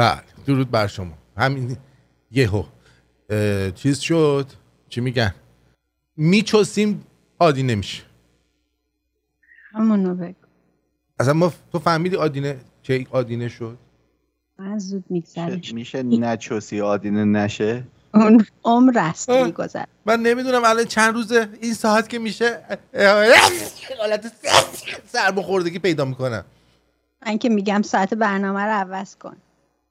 بله درود بر شما. همین یهو. چیز شد؟ چی میگن؟ میچوسیم عادی نمیشه. همونو بگو. اصلا ما تو فهمیدی آدینه که عادینه شد؟ من زود میگذره میشه نچوسی عادینه نشه؟ اون عمر است آه. میگذره من نمی‌دونم الان چند روزه این ساعت که میشه حالت سرماخوردگی پیدا می‌کنم. من که میگم ساعت برنامه رو عوض کن.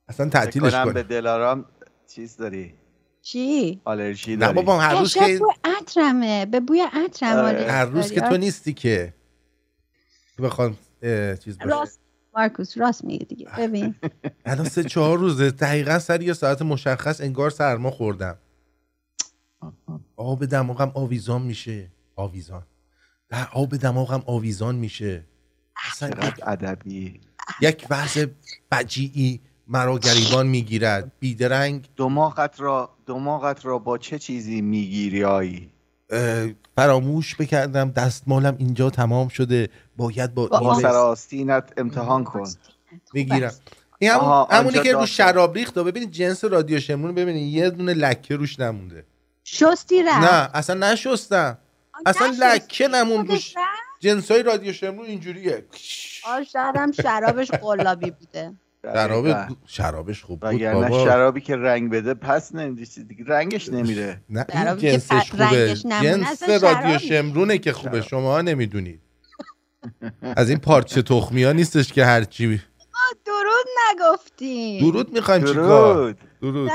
اصلا تعطیلش کنم به دلارام چیز داری؟ چی؟ آلرژی نه داری. بابا هر روز که بوی عطرمه به بوی عطرم آره. آلرژی هر روز که. تو نیستی که بخوام چیز باشه. راست. مارکوس راست میگه دیگه. ببین. الان سه چهار روزه. دقیقا سر یه ساعت مشخص انگار سرما خوردم. آب دماغم آویزان میشه. آویزان. در آب دماغم آویزان میشه. اصلا ادبی. یک وضع بجیعی مرا گریبان می‌گیرد. بیدرنگ. دماغت را دماغت را با چه چیزی می‌گیری آیی؟ فراموش بکردم دستمالم اینجا تمام شده. باید با با این با آه. بس- سر آستینت امتحان کن. می‌گیرم. این همون آها، همونی که رو. شراب ریخت و ببینید جنس رادیو شمرون ببینید یه دونه لکه روش نمونده. شستی رفت. نه اصلا نشستم. اصلا. لکه نمون روش؟ جنس های رادیو شمرون اینجوریه. آه شاید هم شرابش قلابی بوده. شراب دقیقاً. شرابش خوب بود بابا. شرابی که رنگ بده پس نمیدیسی دیگه رنگش نمیره. نه این جنسش خوبه. رنگش نمونه جنس رادیو. شمرونه که خوبه شما نمی‌دونید. از این پارچه تخمی ها نیستش که هرچی درود نگفتیم. درود می‌خوایم چیکار؟ درود. درود.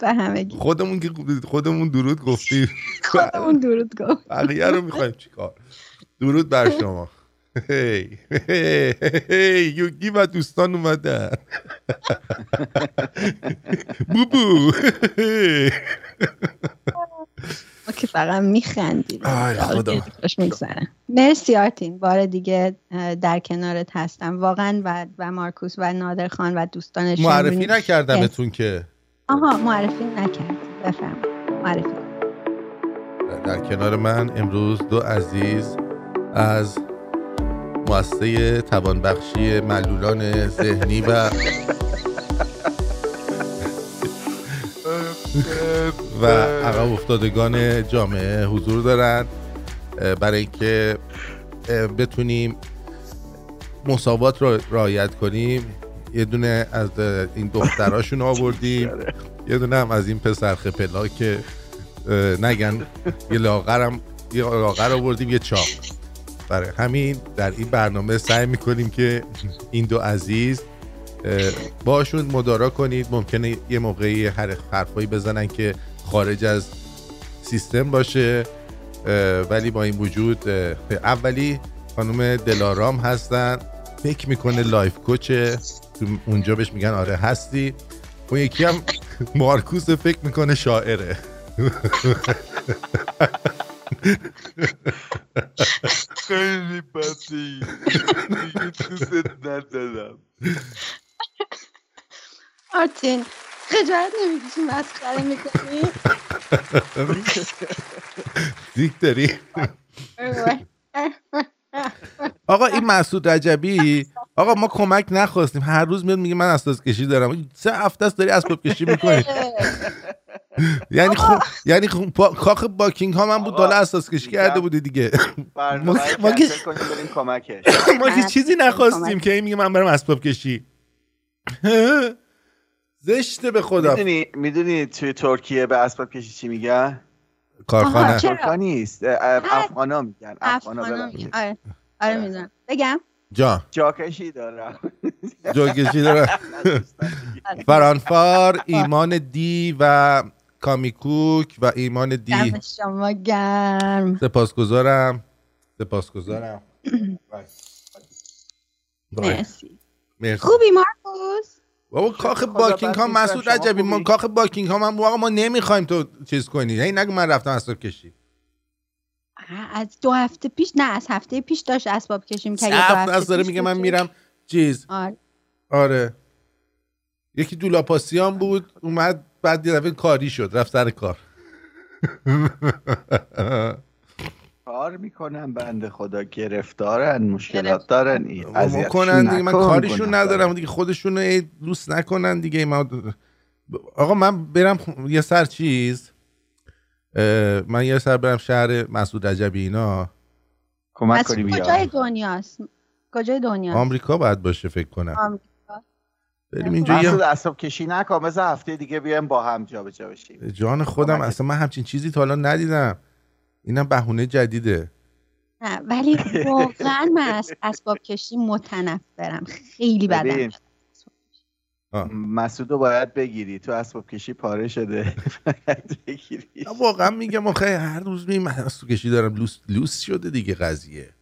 به همگی. خودمون که خودمون درود گفتیم. خودمون درود گفت بقیه رو می‌خوایم چیکار؟ درود بر شما. هی هی یوگی و دوستان اومدن بوبو هی. ما که فقط میخندیم. خدا. مرسی آرتین. بار دیگه در کنارت هستم. واقعا و, و مارکوس و نادر خان و دوستانش معرفی شمرونی- نکردمتون که. آها معرفی نکرد بفرم معرفی. در کنار من امروز دو عزیز از مؤسسه توانبخشی معلولان ذهنی و و عقب افتادگان جامعه حضور دارن اه، برای اینکه بتونیم مساوات رو رعایت کنیم. یه دونه از این دختراشون آوردیم یه دونه هم از این پسر خپلا که نگن یه لاغرم یه لاغر آوردیم یه چاق. برای همین در این برنامه سعی می‌کنیم که این دو عزیز باشون مدارا کنید. ممکنه یه موقعی هر حرفایی بزنن که خارج از سیستم باشه ولی با این وجود اولی خانم دلارام هستن. فکر می‌کنه life coach ه. تو اونجا بهش میگن آره هستی. اون یکی هم مارکوس فکر می‌کنه شاعره. خیلی بدی. دیگه دوست ندارم. آرتین خجالت نمی‌کشی مسخره می‌کنی؟ دیک داری؟ آقا این مسعود رجبی آقا ما کمک نخواستیم. هر روز میاد میگه من اساس کشی دارم. سه هفته است داری اسباب کشی می‌کنی. یعنی خب یعنی خب. کاخ باکینگ ها من بود بالا اساس کشی کرده بودی دیگه. برنامه ما- که- ما که چیزی نخواستیم. که این میگه من برم اسباب کشی. زشته به خدا می‌دونی می‌دونی توی ترکیه به اسباب کشی چی میگن؟ کارخانه. نیست. افغانا میگن. افغانا ببخشید. آره. آره می‌دونم. بگم؟ جا جاکشی دارم. جاکشی داره فرانفار ایمان دی و کامیکوک و ایمان دی. شما گرم. سپاسگزارم. سپاسگزارم. مرسی. مرسی. خوبی مارکوس؟ بابا کاخ باکینگ ها. مسعود رجبی ما؟ کاخ باکینگ ها من واقعا ما نمی‌خوایم تو چیز کنی. هی نگو من رفتم اسباب کشی. از دو هفته پیش نه از هفته پیش داشت اسباب کشیم که سه هفته از داره میگه من میرم چیز. آره. آره. یکی دولاپاسیان بود اومد بعد یه دفعه کاری شد رفت سر کار. کار می‌کنن بنده خدا گرفتارن مشکلات دارن این کنن دیگه من کاریشون ندارم. دیگه خودشون رو دوست نکنن دیگه ما آقا من برم یه سر چیز؟ من یه سر برم شهر مسعود رجبی اینا. کمک کنی کجای دنیاست؟ کجای دنیاست؟ آمریکا باید باشه فکر کنم. آمریکا. بریم اینجا. مسعود یه اصاب کشی نکن مثل هفته دیگه بیایم با هم جا به جا بشیم جان خودم کمکت. اصلا من همچین چیزی تا حالا ندیدم. اینم بهونه جدیده. نه ولی واقعا من از اسباب کشی متنفرم. خیلی بدم. مسعودو باید بگیری. تو اسباب کشی پاره شده. بگیری. واقعا میگم آخه هر روز می من از تو کشی دارم. لوس لوس شده دیگه قضیه.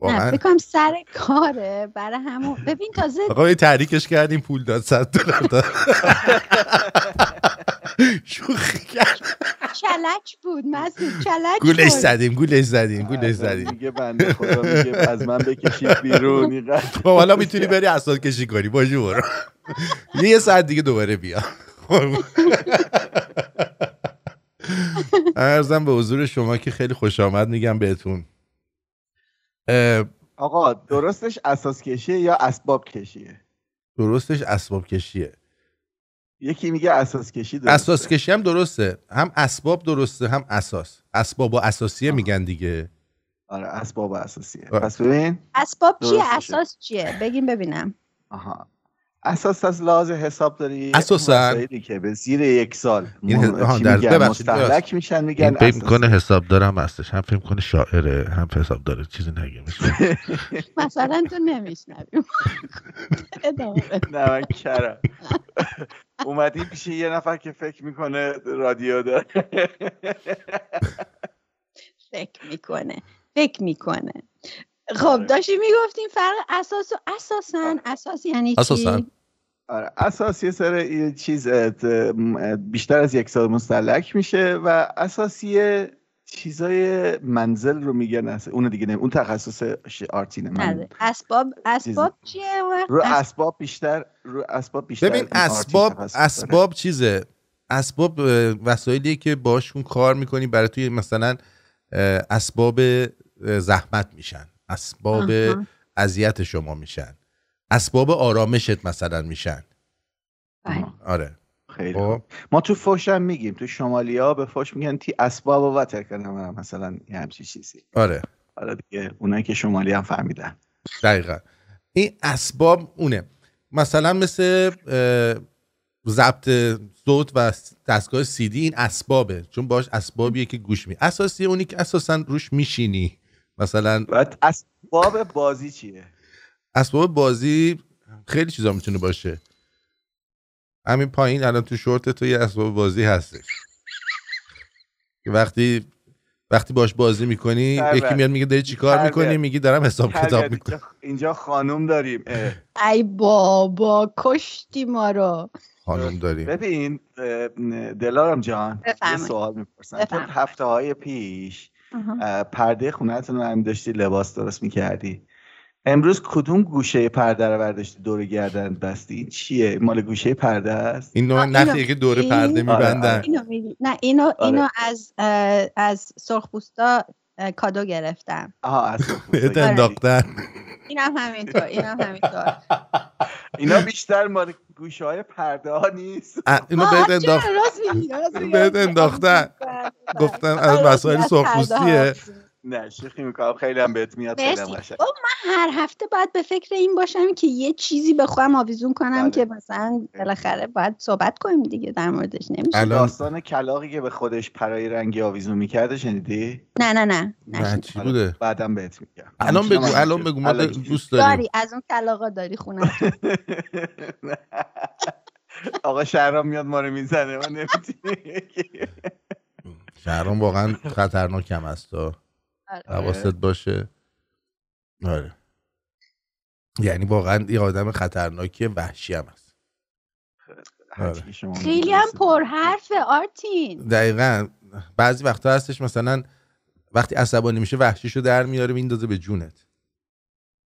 واقعا. بکنم سر کاره. برای همون. ببین تازه آقا یه تحریکش کردیم پول داد 100 دلار داد. شوخی کرد. چلک بود مسعود چلک گولش. زدیم گولش زدیم گولش زدیم. میگه بنده خدا میگه از من بکشید بیرون خب حالا می‌تونی بری اسناد کشی کنی باشه برو. یه ساعت دیگه دوباره بیا. ارزم به حضور شما که خیلی خوش آمد میگم بهتون. آقا درستش اساس کشیه یا اسباب کشیه؟ درستش اسباب کشیه. یکی میگه اساس کشی درسته. اساس کشی هم درسته. هم اسباب درسته هم اساس. اسباب و اساسیه میگن دیگه. آره اسباب اساسیه. آره. پس ببین اسباب چیه. اساس چیه؟ بگیم ببینم. آها. اساس از لحاظ حساب داری اساساً. که به زیر یک سال این در- ببخشید. میشن میگن این فکر. می‌کنه حساب دارم هستش هم فکر می‌کنه شاعره هم حساب داره چیزی نگه میشه مثلا تو نمیشنویم. نه من کرم اومدیم پیش یه نفر که فکر می‌کنه رادیو داره فکر می‌کنه فکر می‌کنه خب داشتی می‌گفتیم فرق اساس و اساسا اساس یعنی چی اساساً. آره اساس یه سر یه چیز بیشتر از یک سال مستلک میشه و اساسی چیزای منزل رو میگن اون دیگه نه اون تخصص آرتینه من نه، اسباب اسباب چیه؟ رو اس- اسباب بیشتر رو اسباب بیشتر ببین اسباب. اسباب چیزه اسباب وسایلیه که باشون کار می‌کنی برای توی مثلا اسباب زحمت میشن اسباب. اذیت شما میشن. اسباب آرامشت مثلا میشن. بله. آره. خیلی خب. خوب. ما تو فوش هم میگیم. تو شمالی ها به فوش میگن تی اسباب و وتر کنم مثلا یه همچی چیزی. آره. حالا دیگه اونایی که شمالی هم فهمیدن. دقیقا. این اسباب اونه. مثلا مثل ضبط صوت و دستگاه سیدی این اسبابه. چون باش اسبابیه که گوش می اساسی اونی که اساسا روش میشینی. مثلا بعد اسباب بازی چیه اسباب بازی خیلی چیزا می‌تونه باشه همین پایین الان تو شورت تو یه اسباب بازی هستش که وقتی وقتی باش بازی می‌کنی بله. یکی میاد میگه داری چیکار. می‌کنی میگی دارم حساب کتاب اینجا- می‌کنم اینجا خانوم داریم اه. ای بابا کشتی ما رو خانم داریم ببین دلارم جان یه. سوال بفرمایید. هفته های پیش پرده خونهتون رو هم داشتی لباس درست می‌کردی. امروز کدوم گوشه پرده رو برداشتی؟ دور گردن بستی؟ این چیه؟ مال گوشه پرده است این نوع نخیه که دور؟ پرده آره، میبندن. آره. اینو میگی. نه اینو آره. اینو از از سرخپوستا کادو گرفتم. آها از انداختن. اینم همینطور اینم همینطور. اینا بیشتر مال گوشه های پرده ها نیست اینو بهت؟ انداخت. بهت انداختن. گفتن از آره، مسائل از سرخپوستیه نه شوخی می‌کنم خیلی هم بهت میاد خیلی هم. قشنگ من هر هفته باید به فکر این باشم که یه چیزی به خودم آویزون کنم بله. که مثلا بالاخره باید صحبت کنیم دیگه در موردش نمیشه الان داستان کلاقی که به خودش پرای رنگی آویزون می‌کرده شنیدی؟ نه نه نه نه چی بوده بعدم بهت میگم الان بگو الان بگو ما. دوست داریم داری از اون کلاغا داری خونه آقا شهرام میاد ما رو می‌زنه ما نمی‌تونیم شهرام واقعا خطرناک هم هست تا آره. حواست باشه. آره. یعنی واقعا یه آدم خطرناکی وحشی هم هست. شما خیلی هم. پر حرف آرتین. دقیقا. بعضی وقتا هستش مثلا وقتی عصبانی میشه وحشیشو در میاره میندازه به جونت.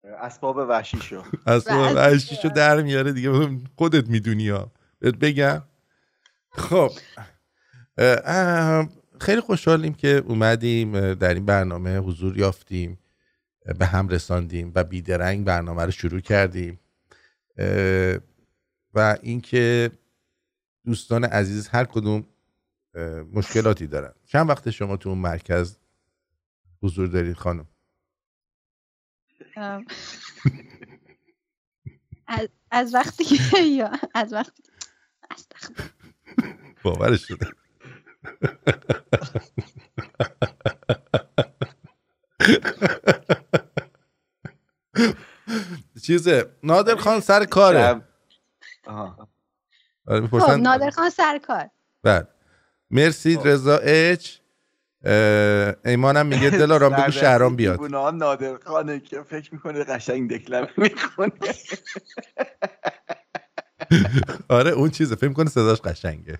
اسباب وحشی شو اصلا بعضی وحشیشو در میاره دیگه. خودت می‌دونی ها. بهت بگم. خب. خیلی خوشحالیم که اومدیم در این برنامه حضور یافتیم به هم رساندیم و بیدرنگ برنامه رو شروع کردیم. و اینکه دوستان عزیز هر کدوم مشکلاتی دارن. چند وقت شما تو اون مرکز حضور دارید خانم؟ از, از وقتی که یا از وقتی. باورش شده. چیزه؟ نادر خان سر کاره. آره خب نادر خان سر کار. بله. مرسی خب. رضا اچ. ایمانم میگه دلارام بگو شهرام بیاد. نادر خانه که فکر می‌کنه قشنگ دکلمه می‌خونه. آره اون چیزه فکر کنه صداش قشنگه.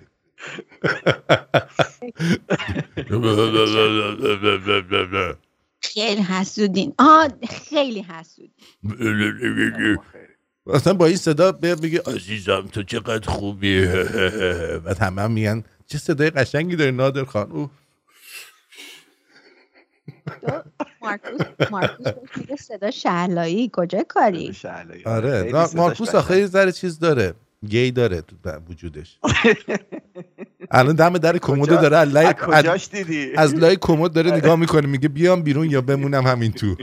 خیلی حسودین. آه خیلی حسودین. اصلا با این صدا بگه عزیزم تو چقدر خوبی. و تمام میگن چه صدای قشنگی داری نادر خان. او مارکوس مارکوس میگه صدا شهلایی کجا کاری؟ آره. مارکوس آخه یه ذره چیز داره. گی داره تو وجودش. الان دم در کمد داره از لای از لای کمد داره نگاه می‌کنه میگه بیام بیرون یا بمونم همین تو.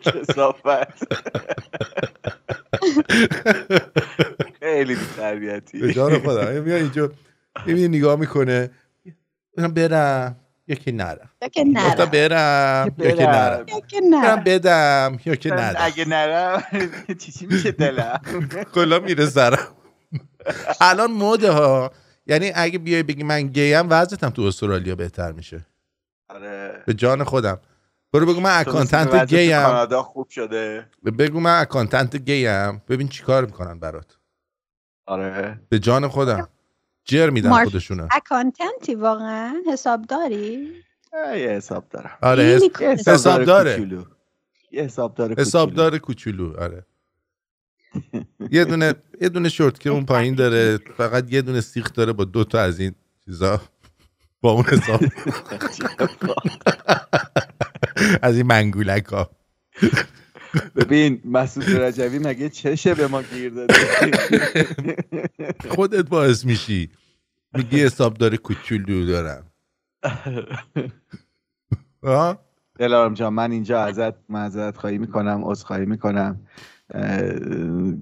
کسافت. خیلی تربیتی به جان خدا. میاد اینجا. نگاه می‌کنه. برم. یکی نرم یکی نرم برم یکی نرم یکی نرم بدم یکی نرم اگه نرم چی چی میشه دلم؟ کلا میره سرم. الان مده ها. یعنی اگه بیای بگی من گیم وضعیتم تو استرالیا بهتر میشه. آره. به جان خودم. برو بگو من accountant gay م. کانادا خوب شده. بگو من accountant gay م. ببین چیکار می‌کنن برات. آره. به جان خودم. جر میدن خودشونو. اکانتنتی واقعا حساب داری یه حساب دارم. آره حساب داره یه حساب داره حساب داره کوچولو آره. یه دونه یه دونه شورت که اون پایین داره فقط یه دونه سیخ داره با دو تا از این چیزا. با اون حساب. از این منگولک ها ببین مسعود رجوی مگه چشه به ما گیر داده؟ خودت باعث میشی. میگی حساب داره کوچولو دارم. دلارم جان من اینجا ازت معذرت خواهی می‌کنم خواهی می‌کنم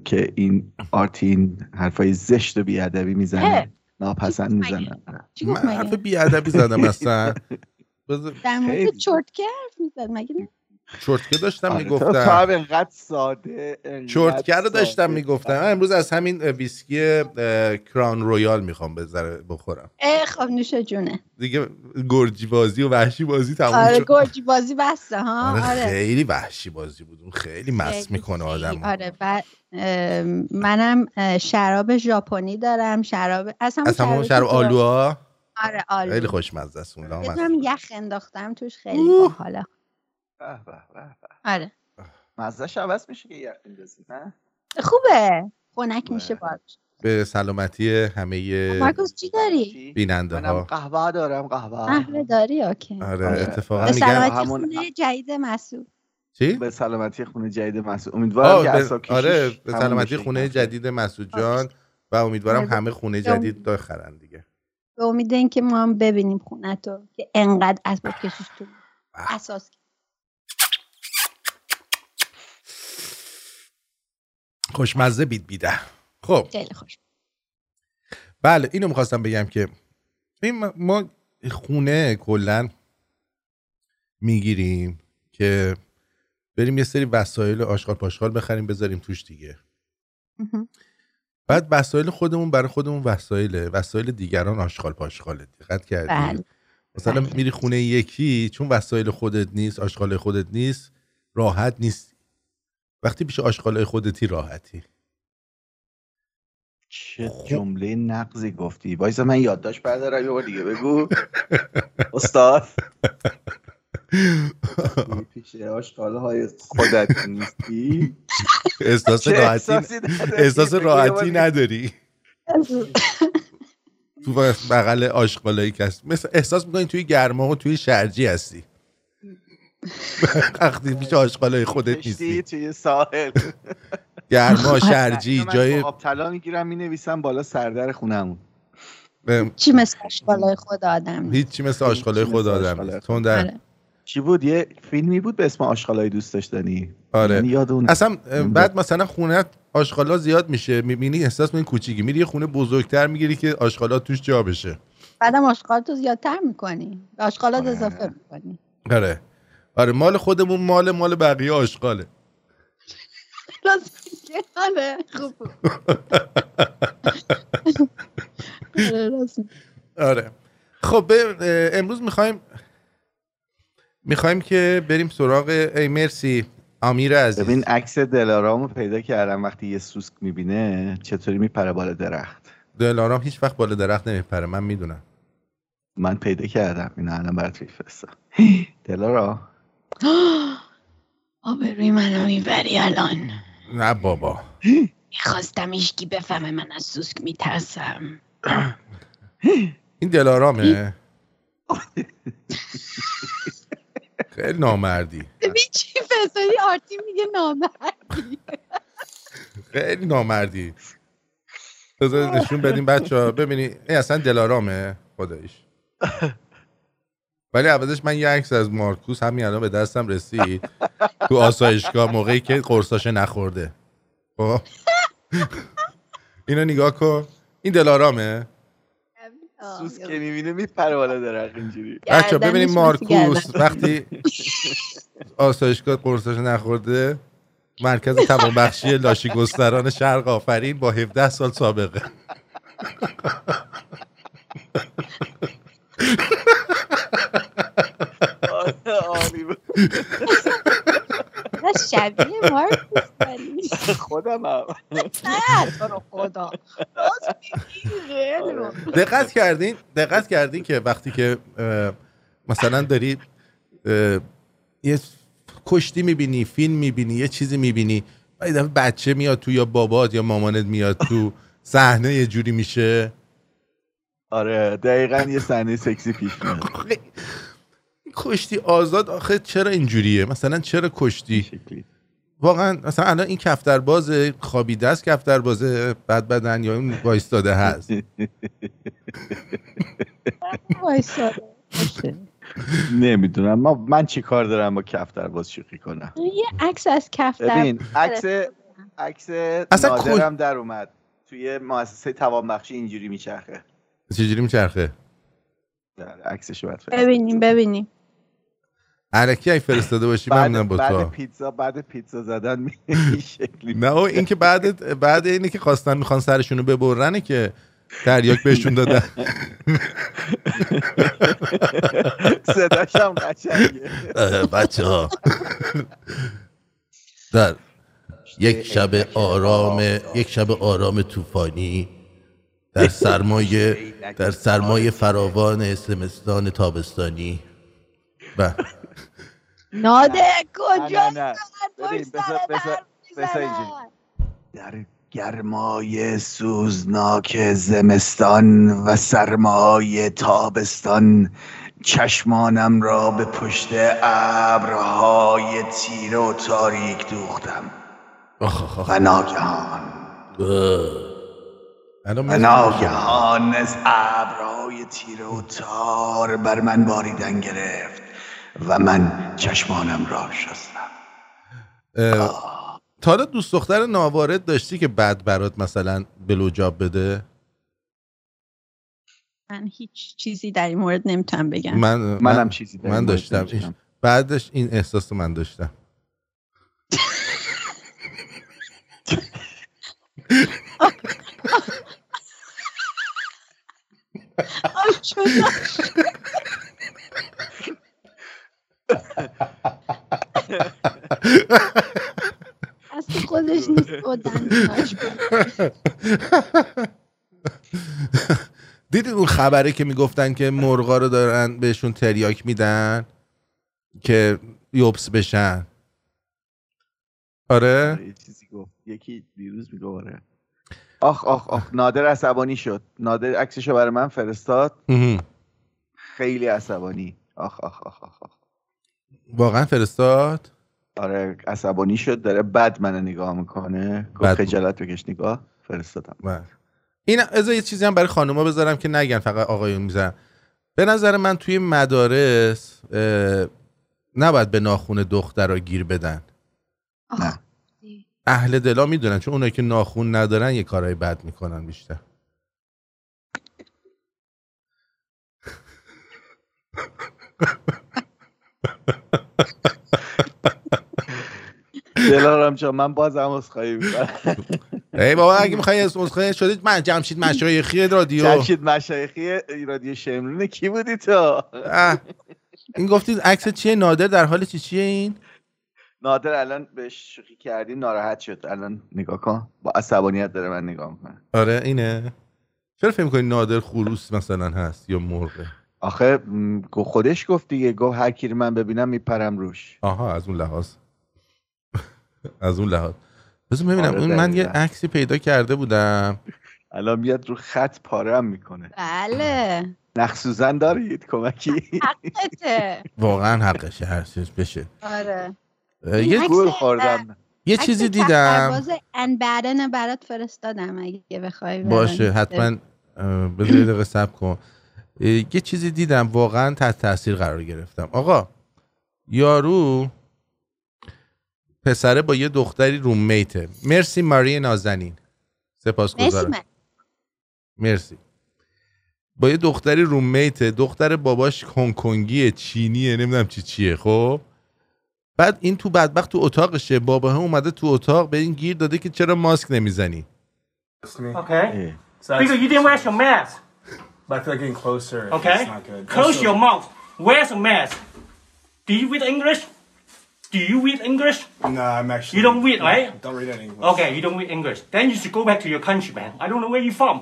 که این آرتین حرفای زشت و بیادبی می‌زنه ناپسند می‌زنه. من حرف بیادبی زدم اصلا. در مورد چرتکه حرف می‌زد مگه چرتکه داشتم آره، می‌گفتم تو انقدر ساده چرتکه رو داشتم می‌گفتم من امروز از همین ویسکی Crown Royal می‌خوام بذاره بخورم. اه خب نوش جونه. دیگه گرجی بازی و وحشی بازی تموم آره گرجی بازی بسته ها؟ آره, آره. خیلی وحشی بازی بود. اون خیلی مست می‌کنه آدم آره بعد منم شراب ژاپنی دارم شراب از همون شراب, شراب آلوها؟ آره آلو. خیلی خوشمزه است اون یخ انداختم توش خیلی باحاله. آره. مزهش عوض میشه که یخ نه؟ خوبه. خنک میشه باش به سلامتی همه مارکوس چی داری؟ بیننده ها. قهوه دارم قهوه. قهوه داری؟ اوکی. آره اتفاقا به سلامتی خونه جدید مسعود. چی؟ به سلامتی خونه جدید مسعود. امیدوارم که آره به سلامتی خونه جدید مسعود جان و امیدوارم آره، همه خونه جدید داخرن دیگه. به امید اینکه ما هم ببینیم خونه تو که انقدر اسباب کشیش تو اساس خوشمزه بید بیده. خب. خیلی خوش. بله اینو می‌خواستم بگم که ما خونه کلا می‌گیریم که بریم یه سری وسایل آشغال پاشغال بخریم بذاریم توش دیگه. بعد وسایل خودمون برای خودمون وسایله. وسایل دیگران آشغال پاشغاله. دقت کردی؟ بله. مثلا بله. میری خونه یکی چون وسایل خودت نیست آشغال خودت نیست راحت نیست وقتی پیش آشغال خودتی راحتی. چه خب. جمله نقضی گفتی. وایسا من یادداشت بردارم یه بار دیگه بگو. استاد. پیش های خودت نیستی. احساس راحتی احساس راحتی نداری. تو بغل آشغالایی کس مثل احساس می‌کنی توی گرما و توی شرجی هستی. وقتی پیش آشغالای خودت نیستی. توی ساحل. گرما شرجی من جای آب طلا می‌گیرم می‌نویسم بالا سردر خونمون. چی مثل آشغالای خود آدم؟ نیست. هیچی مثل آشغالای خود آدم تون در آره. چی بود؟ یه فیلمی بود به اسم آشغالای دوست داشتنی. آره. یعنی یاد اون اصلا بعد مثلا خونه آشغالا زیاد میشه. می‌بینی احساس می‌کنی کوچیکی. میری یه خونه بزرگتر می‌گیری که آشغالا توش جا بشه. بعدم آشغال تو زیادتر می‌کنی. آشغالات آره. اضافه می‌کنی. آره. آره مال خودمون مال مال بقیه آشغاله. میگه. آره خوب خب امروز می‌خوایم می‌خوایم که بریم سراغ ای مرسی امیر عزیز. ببین عکس دلارامو پیدا کردم وقتی یه سوسک می‌بینه چطوری میپره بالا درخت؟ دلارام هیچ وقت بالا درخت نمیپره من می‌دونم. من پیدا کردم اینو الان برات میفرستم. دلارا آبروی منو می‌بری الان. نه بابا. می‌خواستم ایشکی بفهمه من از سوسک میترسم. این دلارامه خیلی نامردی. ببین چی فسادی آرتی میگه نامردی. خیلی نامردی. بذار نشون بدیم بچه ها ببینی این اصلا دلارامه خدایش ولی عوضش من یه عکس از مارکوس همین الان به دستم رسید. تو آسایشگاه موقعی که قرصاش نخورده. خب؟ اینو نگاه کن. این دلارامه؟ سوسک که می‌بینه میپره بالا درخت اینجوری. بچه ببینیم مارکوس. وقتی آسایشگاه قرصاش نخورده مرکز توانبخشی لاشی گستران شرق آفرین با 17 سال سابقه. عالی بود. شبیه خودم هم. نه تو رو خدا. بود. دقت کردین دقت کردین که وقتی که مثلا داری یه کشتی می‌بینی فیلم می‌بینی یه چیزی می‌بینی و یه دفعه بچه میاد تو یا بابات یا مامانت میاد تو صحنه یه جوری میشه. آره دقیقا یه صحنه سکسی پیش میاد. کشتی آزاد آخه چرا اینجوریه؟ مثلا چرا کشتی؟ شکلی. واقعا مثلا الان این کفتر باز خوابیده است کفتر باز بد بدن یا اون وایستاده هست. باشه. نمی‌دونم. ما من چی کار دارم با کفتر باز شوخی کنم؟ یه عکس از کف در ببین عکس عکس اصلا نادرم در اومد. توی مؤسسه توانبخشی اینجوری میچرخه. چجوری میچرخه؟ عکسش. ببینیم ببینیم. علکی اگه فرستاده باشی بعد, ممنونم با بعد تو. پیتزا بعد پیتزا زدن این شکلی. نه این که بعد بعد اینه که خواستن می‌خوان سرشونو ببرنه که تریاک بهشون دادن. صداش هم قشنگه. بچه ها در یک شب آرام یک شب آرام طوفانی در سرمایه در سرمایه فراوان زمستان تابستانی. و ناده نه. کجا. در گرمای سوزناک زمستان و سرمای تابستان چشمانم را به پشت ابرهای تیره و تاریک دوختم. و ناگهان. و ناگهان از ابرهای تیره و تار بر من باریدن گرفت. و من چشمانم را شستم اه، تا حالا دوست دختر ناوارد داشتی که بعد برات مثلا بلوجاب بده من هیچ چیزی در این مورد نمی‌تونم بگم من منم من, چیزی در من داشتم نمی‌تونم. بعدش این احساس رو من داشتم اصلا خودش نیست. دیدید اون خبره که می‌گفتن که مرغا رو دارن بهشون تریاک میدن که یوبس بشن آره یه چیزی گفت یکی دیروز میگه آره آخ آخ آخ نادر عصبانی شد نادر عکسشو برای من فرستاد. خیلی عصبانی آخ آخ آخ آخ, آخ. واقعا فرستاد آره عصبانی شد داره بد منو نگاه می‌کنه گفت. خجالت بکش نگاه فرستادم بله. این از یه چیزی هم برای خانوما بذارم که نگن فقط آقایون میزن به نظر من توی مدارس نباید به ناخون دختر گیر بدن آخ. نه. اهل دلا می‌دونن چون اونایی که ناخون ندارن یه کارهای بد می‌کنن بیشتر دلارم جان من بازم عذرخواهی می‌کنم. ای بابا اگه می‌خوای اسمخه شدید من جمشید مشایخی رادیو. جمشید مشایخی رادیو شمرون کی بودی تو. این گفتید عکس چیه؟ نادر در حال چی چیه این؟ نادر الان بهش شوخی کردیم ناراحت شد. الان نگاه کن. با عصبانیت داره من نگاه می‌کنه. آره اینه. چرا فکر می‌کنی نادر خروس مثلا هست یا مرغه؟ آخه خودش گفت دیگه گفت هر کی رو من ببینم میپرم روش. آها از اون لحاظ. از اون لحاظ. بذار ببینم آره، اون من یه. عکسی پیدا کرده بودم. الان میاد رو خط پارم می‌کنه. بله. نخ سوزن دارید کمکی. حقته. واقعا حقشه هر چیز بشه. آره. یه, گول خوردم یه چیزی دیدم. تخرباز انبرن برات فرستادم اگه بخوای باشه. حتما بذار دقیقه کن. یه چیزی دیدم واقعا تحت تاثیر قرار گرفتم. آقا یارو پسره با یه دختری رومیته مرسی ماری نازنین. مرسی سپاسگزارم من مرسی. با یه دختری رومیته دختر باباش هنگ کنگیه چینیه نمی‌دونم چی چیه خب؟ بعد این تو بدبخت تو اتاقشه. بابا هم اومده تو اتاق به این گیر داده که چرا ماسک نمی‌زنی؟ Okay? So but I feel like getting closer. Okay? It's not good. Close Also- your mouth. Wear a mask. Do you read English? Do you read English? No, I'm actually. You don't read, right? Don't read any English. Okay, you don't read English. Then you should go back to your country, man. I don't know where you're from.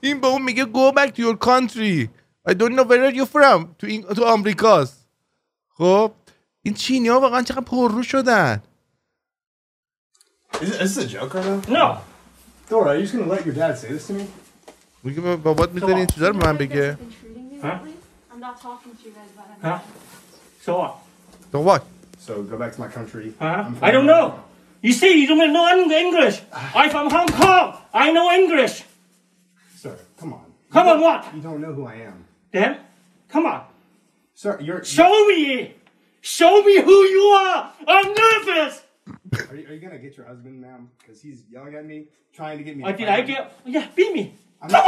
این به اون میگه go back to your country I don't know where you from تو, این... تو آمریکاست خب این چینی ها واقعا چقدر پررو شدن Is, is this a joke right now? No. Dora, are you just gonna let your dad say this to me? میگه با- بابات میذاری این چیزا رو به من بگه Huh? I'm not talking to you guys about it. Huh? So what? تو what? So go back to my country. Huh? I'm from I don't know. You see, you don't know English. I'm from Hong Kong. I know English. Sir, come on. Come on, what? You don't know who I am. Then, come on. Sir, you're. Show me. Show me who you are. I'm nervous. Are you, are you gonna get your husband, ma'am? Because he's yelling at me, trying to get me. Oh, to did fight I him. get? Yeah, beat me. I'm on.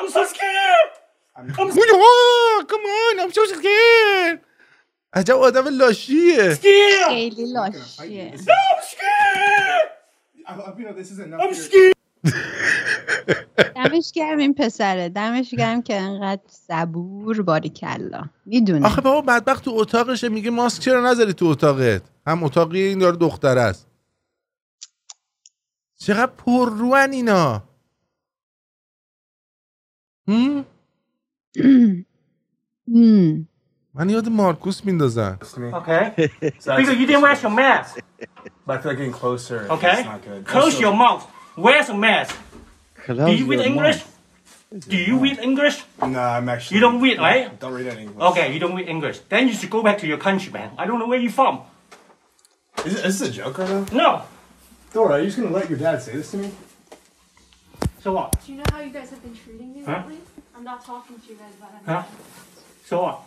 I'm so scared. I'm, I'm Oh, come on! I'm so scared! عجب آدم لاشیه. Scared. خیلی. لاشیه. دمش گرم این پسره. دمش گرم که انقدر صبور باری کلا. می‌دونه آخه بابا بدبخت تو اتاقشه. میگه ماسک چرا نذاری تو اتاقت؟ هم اتاقی این داره دختر است. چقدر پرروان اینا. هم؟ مم. من یاد مارکوس میندازن This to me. Okay. So I- Because you didn't wear your mask. But I feel like getting closer. Okay. It's not good. Close Also- your mouth. Wear a mask. Do you read English? Do you read English? No, I'm actually. You don't read, right? Don't read any English. Okay, you don't read English. Then you should go back to your country, man. I don't know where you're from. Is, is this a joke right now? No. Dora, are you just gonna let your dad say this to me? So what? Do you know how you guys have been treating me huh? lately? I'm not talking to you guys about anything. Huh? So what?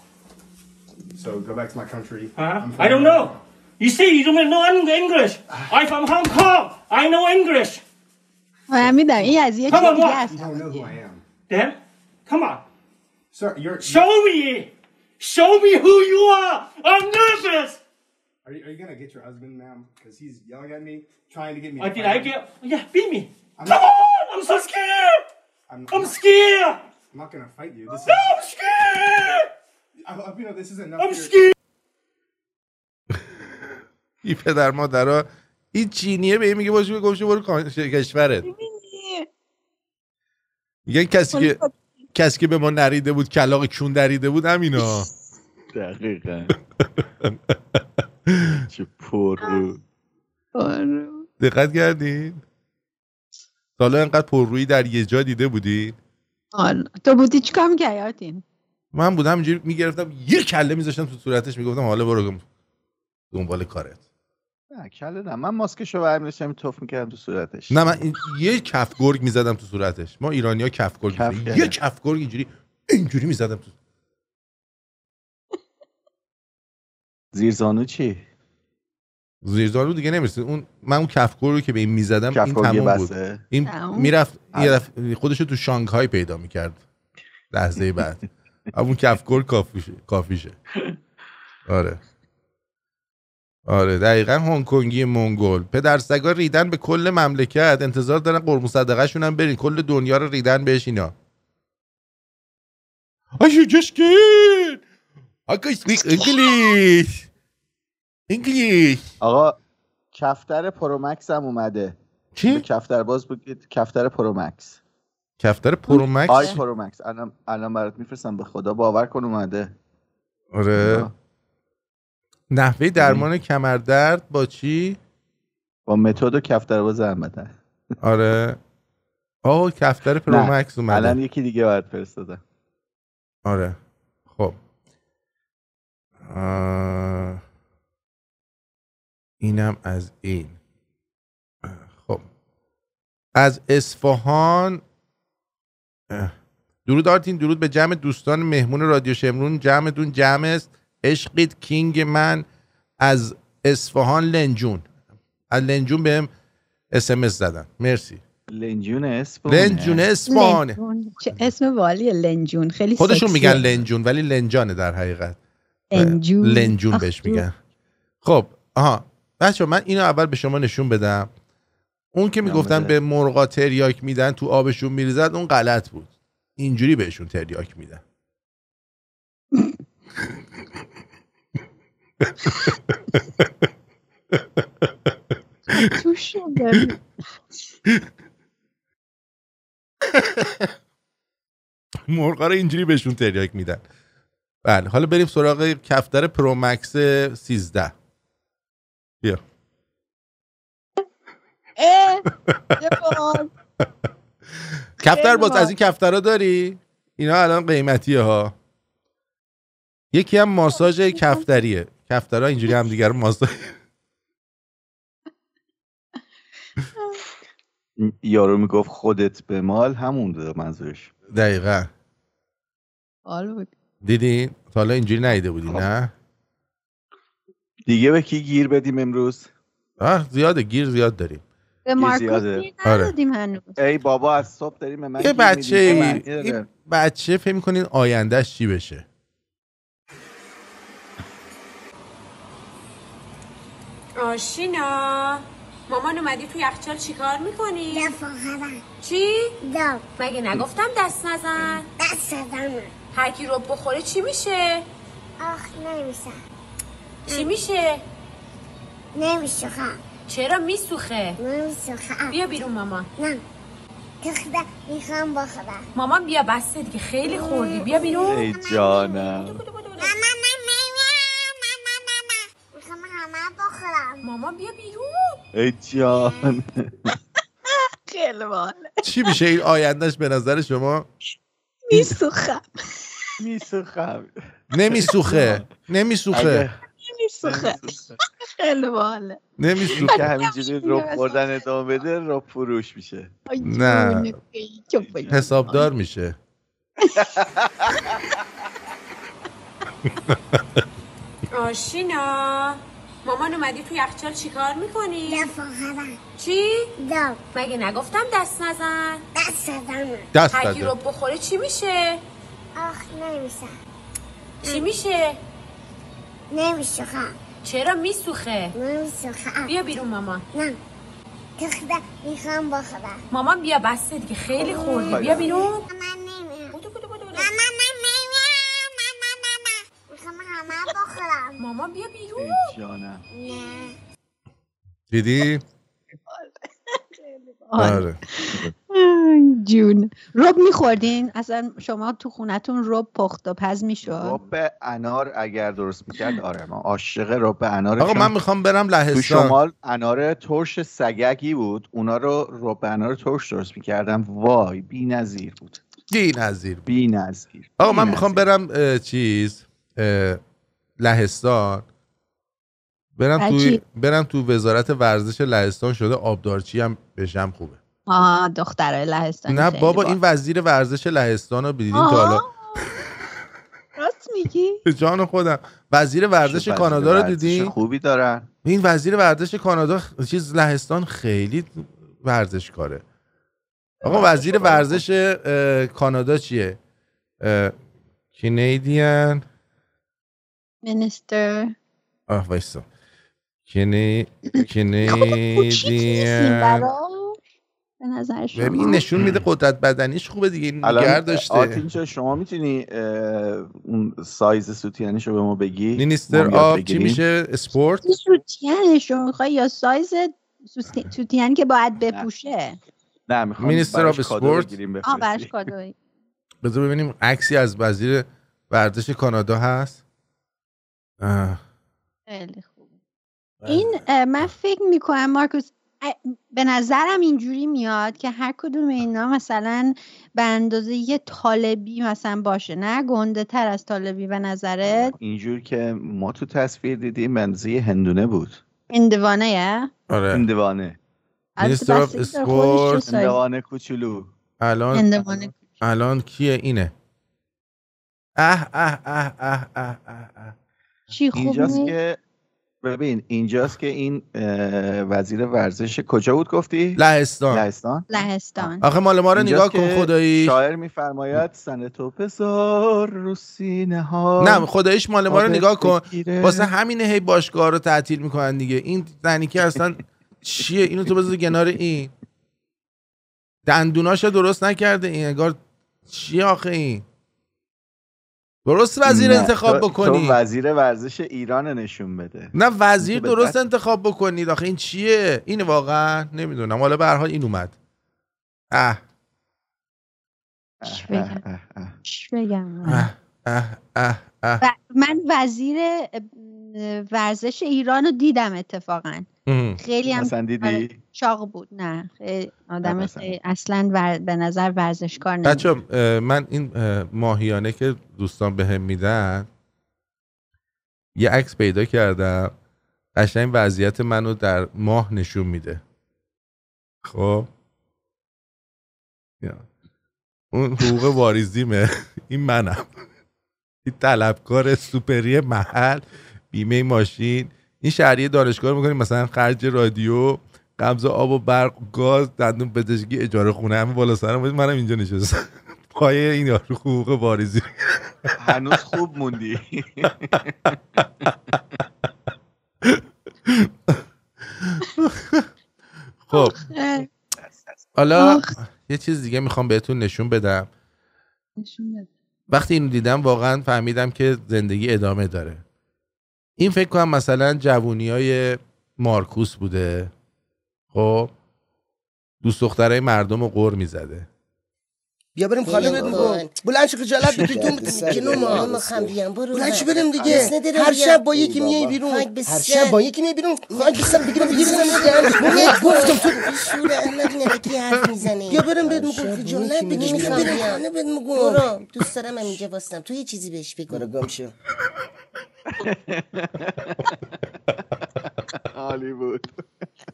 So go back to my country. Huh? I don't know. You see, you don't know English. I'm from Hong Kong. I know English. Well, I mean, yes, yes, Come on, what? You don't know who I am. Then, come on. Sir, you're. Show me. Show me who you are. I'm nervous. Are you, are you gonna get your husband, ma'am? Because he's yelling at me, trying to get me. Oh, I did I get? Yeah, beat me. I'm Come not, on. I'm so scared. I'm, I'm scared. I'm not gonna fight you. This is. I'm scared. I, I, you know, this is enough. I'm scared. این پدر مادرها این چینیه به این میگه باشه گمشه برو کشورت میگن کسی که کسی که به ما نریده بود کلاق کون دریده بود همینا دقیقا چه پر رو. دقت کردین سالا انقدر پررویی در یه جا دیده بودی؟ آره. تو بودی چیکار می‌کردی آرتین من بودم اینجوری می‌گرفتم یه کله میذاشتم تو صورتش می‌گفتم حالا برو دنبال کارت. نه کله نه. من ماسکشو برمی داشتم توف می‌کردم تو صورتش. نه من. یه کف گرگ می‌زدم تو صورتش. ما ایرانی ها کف گرگ. یه کف گرگ اینجوری اینجوری می‌زدم تو زیر زانو چی؟ زیرزارو دیگه نمی‌رسه اون من اون کف گرگ رو که به این می‌زدم این تموم بود. این. می‌رفت می‌رفت خودشو تو شانگهای پیدا می‌کرد. لحظه بعد. اون کف گرگ کافیشه کافیشه آره. آره دقیقا هنگ کنگی منگل پدر سگا ریدن به کل مملکت. انتظار دارن قرمو صدقه شون هم برین. کل دنیا رو ریدن بهش اینا. just get I can speak English English آقا کفتر Pro Max هم اومده. چی؟ کفتر باز بگید کفتر پرومکس کفتر پرومکس آی Pro Max الان الان برات میفرستم به خدا باور کن اومده. آره. نحوه درمان کمردرد با چی؟ با متد و کفتر باز احمده. آره. آه کفتر پرومکس اومده. الان یکی دیگه برات فرستادم. آره. خب. آه. اینم از این. خب. از اصفهان. درود آرتین درود به جمع دوستان مهمون رادیو شمرون. جمعتون جمع است. عشقید کینگ من از اصفهان لنجون. از لنجون بهم اسمس زدن. مرسی. لنجون اسم لنجون. چه اسم والیه لنجون. خیلی خودشون. میگن لنجون ولی لنجانه در حقیقت. لنجون. لنجون بهش میگن. خب آها. بچه من اینو اول به شما نشون بدم. اون که می‌گفتن. به مرغا تریاک میدن تو آبشون میریزد اون غلط بود. اینجوری بهشون تریاک میدن. مرغا رو اینجوری بهشون تریاک میدن. بله حالا بریم سراغ کفتر پرومکس 13 بار. کفتر باز از این کفترها داری؟ اینا الان قیمتیه ها. یکی هم ماساژ کفتریه. کفترها اینجوری هم دیگر ماساژ. یارو می‌گفت خودت به مال همون ده منظورش. دقیقا. دیدین؟ تا حالا اینجوری نیده بودی خب. نه؟ دیگه به کی گیر بدیم امروز آه زیاده گیر زیاد داریم به مارکوس زیاده. گیر آره. ندادیم هنوز ای بابا از صبح داریم به من یه. بچه؟ این بچه فکر می‌کنین آیندهش چی بشه آشینا مامان اومدی تو یخچال چیکار می‌کنی؟ دفاقرم چی؟ دم مگه نگفتم دست نزن؟ دست دمه هر کی رب بخوره چی میشه؟ آخ نمیشه چی میشه؟ نمیسوخه چرا میسوخه؟ نمیسوخه بیا بیرون ماما. نه. تخبه می‌خوام بخورم. مامان بیا بسته دیگه. خیلی خوردی. بیا بیرون. ای جانم. مامان. بیا بیرون. ای جان. خلوان چی میشه این آیندهش به نظر شما؟ میسوخم. میسوخم. نمیسوخه. نمیسوخه. اگه میسوخه خیلی باحاله. نمیسوخه که همینجوری رب خوردن ادامه بده رب فروش میشه. نه. حسابدار میشه. آشینا مامان اومدی تو یخچال چیکار می‌کنی؟ دفاقرم چی؟ دم مگه نگفتم دست نزن؟ دست دمه دست داده رب بخوره چی میشه؟ آخ نمیشه چی میشه؟ نمیشه خم چرا میسوخه؟ نمیشه خم بیا بیرون مامان نه. تخته می‌خوام بخورم مامان بیا بسته دیگه خیلی خوردی بیا بیرون. من نمیام بودو بودو نه می‌خوام همه بخورم مامان بیا بیرون. ای جانم. نه. دیدی. آره جون. رب میخوردین؟ اصلا شما تو خونتون رب پخت و پز می‌شد؟ رب انار اگر درست می‌کرد آره ما عاشق رب انار آقا من می‌خوام برم تو لهستان شمال انار ترش سگگی بود. اونا رو رب انار ترش درست می‌کردم وای بی نظیر بود. بی نظیر بی نظیر. آقا من می‌خوام برم اه، چیز اه، لهستان. برم توی عجیب. برم تو وزارت ورزش لهستان شده آبدارچی هم بشم خوبه. آه دخترای لهستانی نه بابا با- این وزیر ورزش لهستان رو دیدین تا. حالا. راست میگی؟ به جان خودم. وزیر ورزش کانادا رو دیدین؟ خوبی دارن. این وزیر ورزش کانادا چیز لهستان خیلی ورزش کاره آقا وزیر ورزش کانادا چیه؟ Canadian. minister آه وایسا. کنی خب، نیستیم Canadian به نظر شما. ببین این نشون میده قدرت بدنیش خوبه دیگه این نگه داشته آرتین جان، شما می‌تونی اون سایز سوتیانش رو به ما بگی؟ minister of چی. میشه؟ اسپورت؟ این سوتیانش رو می‌خوای یا سایز سوتی- سوتیان که باید بپوشه؟ نه می‌خوام minister of کادو اسپورت؟ بگیریم آه براش بفرستی. کادوی. بذار ببینیم عکسی از وزیر ورزش کانادا هست. خیلی خوب. این اه، من فکر می‌کنم مارکوس به نظرم اینجوری میاد که هر کدوم اینا مثلا به اندازه یه طالبی مثلا باشه. نه گنده تر از طالبی به نظرت؟ اینجور که ما تو تصویر دیدیم منزی هندونه بود. هندوانه؟ آره. هندوانه. هندوانه کوچولو. الان هندوانه الان کیه اینه؟ اه اه اه اه اه اه, اه. چی خوب اینجاست؟ که ببین اینجاست که این وزیر ورزش کجا بود گفتی؟ لهستان. لهستان. لهستان. آخه مال ما رو نگاه کن خدایی شاعر میفرماید سن تو بذار رو سینه ها. نه خداییش مال ما رو نگاه کن. واسه همینه هی باشگاه رو تعطیل می‌کنن دیگه. این زنی که اصلا چیه؟ اینو تو بذار کنار این. دندوناشو درست نکرده این انگار چیه آخه این؟ درست وزیر نه، انتخاب تو- بکنی. تو وزیر ورزش ایران نشون بده. نه وزیر درست انتخاب بکنید. آخه این چیه؟ این واقعا. نمی‌دونم. حالا به هر حال این اومد. اه. بگم؟ و من وزیر ورزش ایران رو دیدم اتفاقا. خیلی هم دیدی. چاق بود. نه خیلی آدم. خیلی اصلا ور... به نظر ورزشکار نمید بچه من این اه، ماهیانه که دوستان بهم میدن یه عکس پیدا کردم. قشنگ وضعیت منو در ماه نشون میده. خب؟ یا. اون حقوق واریزیمه. این منم. این طلبکار سوپری محل بیمه ماشین. این شهریه دانشگاه رو می‌کنیم مثلا خرج رادیو قبض آب و برق و گاز دندون پزشکی اجاره خونه همه بالا سرم. بود منم اینجا نشستم. پای این یارو حقوق واریزی. هنوز خوب موندی. خب. حالا. یه چیز دیگه می‌خوام بهتون نشون بدم. وقتی اینو دیدم واقعا فهمیدم که زندگی ادامه داره. این فکر کنم مثلا جوونی های مارکوس بوده. خب؟ دوست دخترای مردم رو قر می‌زده. بیا بریم خاله بهت میگم بلند شو خجالت بکش دوم کنو ما. می‌خوام بیام برو بلند شو بریم دیگه. هر. شب با یکی ای میای. بیرون. هر. شب با یکی میای بیرون. خاک به سر بگیرم بگیرم بگیرم گفتم تو شور احمد نلکی حرف می‌زنه؟ بیا بریم بهت میگم خجالت بکش می‌خوام بیام. خانه بهت میگم برو. دوست دارم هم اینجا واسم. تو یه چیزی بهش بگو. برو گم شو. عالی بود.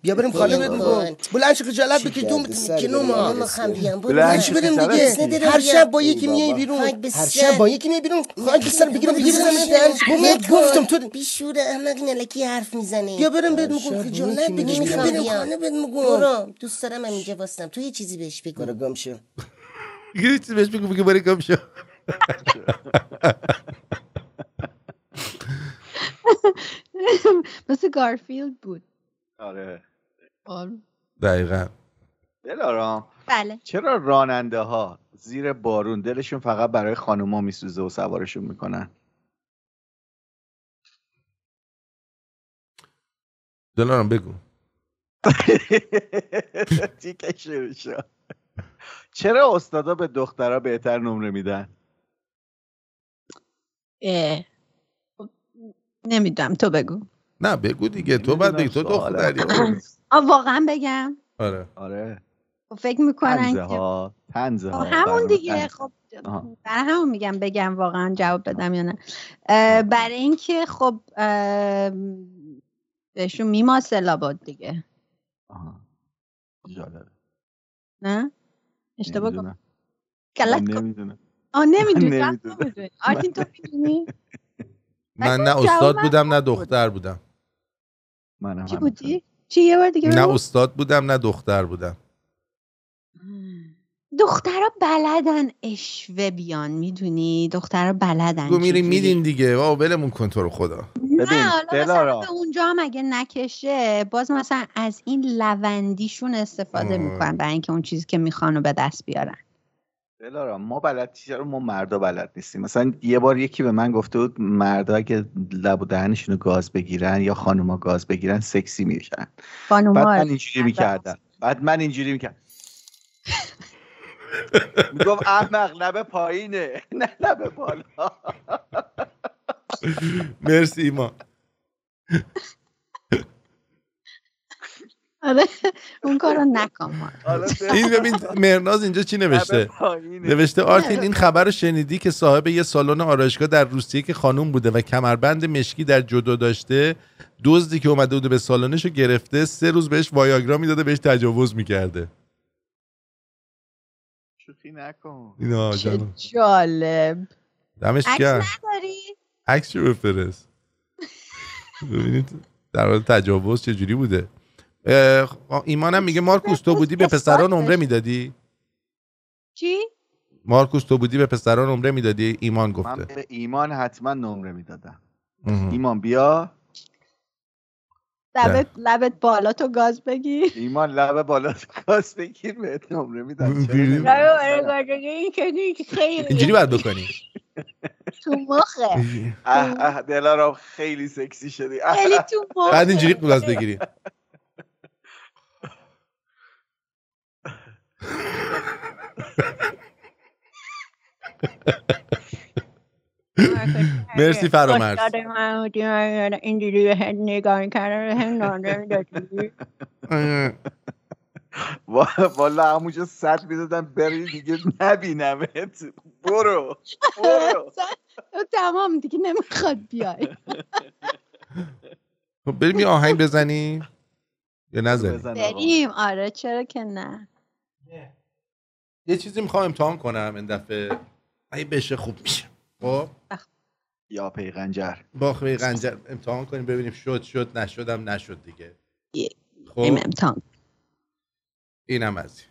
بیا بریم خاله بهت. میگم بلند شو خجالت بکش دوم کنو ما می‌خوام بیام برو بلند شو بریم دیگه. هر. شب با یکی میای بیرون. هر. شب با یکی میای بیرون. خاک سر بگیرم بگیرم بگیرم. گفتم تو بیشور احمد نلکی حرف می‌زنه. بیا بریم بهت میگم خجالت بکش می‌خوام بریم. خانه بهت میگم برو دوست دارم هم اینجا واسم. تو یه چیزی بهش بگو. برو گم شو. یه چیزی بهش بگو بگو برای گم شو. مثل گارفیلد بود. آره. آره. دقیقا. دلارام بله. چرا راننده ها زیر بارون دلشون فقط برای خانوما میسوزه و سوارشون می‌کنن؟ دلارم بگو. چرا استادا به دخترها بهتر نمره میدن. نمی‌دونم تو بگو. نه بگو دیگه. تو بعد بگی تو دختری واقعا بگم. آره. آره. خب فکر می‌کنن که ها. تنزه خب ها. همون دیگه. خب. برای همون میگم بگم واقعا جواب بدم یا نه. برای اینکه خب بهشون میماسه لابد دیگه. آها. نه؟ اشتباه گفتم نمی‌دونم. آه نمی‌دونی. نمی‌دونم. آرتین تو می‌دونی؟ من نه استاد بودم نه دختر بودم. منم چی. بودی؟ چی یه بار دیگه نه استاد بودم نه دختر بودم. دخترها بلدن اشوه بیان می‌دونی؟ دخترها بلدن میریم چجوری. میدین دیگه. بابا ولمون کن تو رو خدا. ببین نه حالا مثلا به اونجا هم اگه نکشه باز مثلا از این لوندیشون استفاده. می‌کنن برای اینکه اون چیزی که می‌خوان رو به دست بیارن. دلارا ما بلد چرا ما مردا بلد نیستیم. مثلا یه بار یکی به من گفته بود مردا اگه لب و دهنشون رو گاز بگیرن یا خانوما گاز بگیرن سکسی میشن. بعد من اینجوری می‌کردم. بعد من اینجوری می‌کردم. می‌گفت احمق لب پایینه. نه لب بالا. مرسی ایمان. آره اون کارو نکن. این ببین مرناز اینجا چی نوشته؟ نوشته آرتین این خبر رو شنیدی که صاحب یه سالن آرایشگاه در روسیه که خانوم بوده و کمربند مشکی در جدو داشته دزدی که اومده بوده به سالنش رو گرفته سه روز بهش وایاگرا می‌داده بهش تجاوز می‌کرده. شوخی نکن. اینا جالب. دمش نداری؟ عکس رو بفرست. ببینید در حال تجاوز چجوری بوده. ایمانم میگه مارکوس تو بودی به پسران نمره می‌دادی؟ چی؟ مارکوس تو بودی به پسران نمره می‌دادی؟ ایمان من گفته. به ایمان حتما نمره می‌دادم. ایمان بیا. لبت لبت بالا تو گاز بگیر ایمان لب بالا تو گاز بگیر بهت نمره میدم. اینجوری باید بکنی. تو مخه. اه اه دلارام خیلی سکسی شدی. خیلی تو مخه. بعد اینجوری گاز بگیری. مرسی فرامرز. اینجوری به هد نگاه کردن به هم نادر دادی. وا- والا همونجا صد می‌دادم بری دیگه نبینمت برو برو. تمام دیگه نمی‌خواد بیای. خب بریم یه آهنگ بزنیم. یا نزنیم. بریم. آره چرا که نه. یه چیزی می‌خوام امتحان کنم این دفعه. اگه بشه خوب میشه. خب؟ یا پیغنجر. با خوی قنجر امتحان کنیم ببینیم شد شد نشدم نشد دیگه. خب؟ امتحان. اینم از این.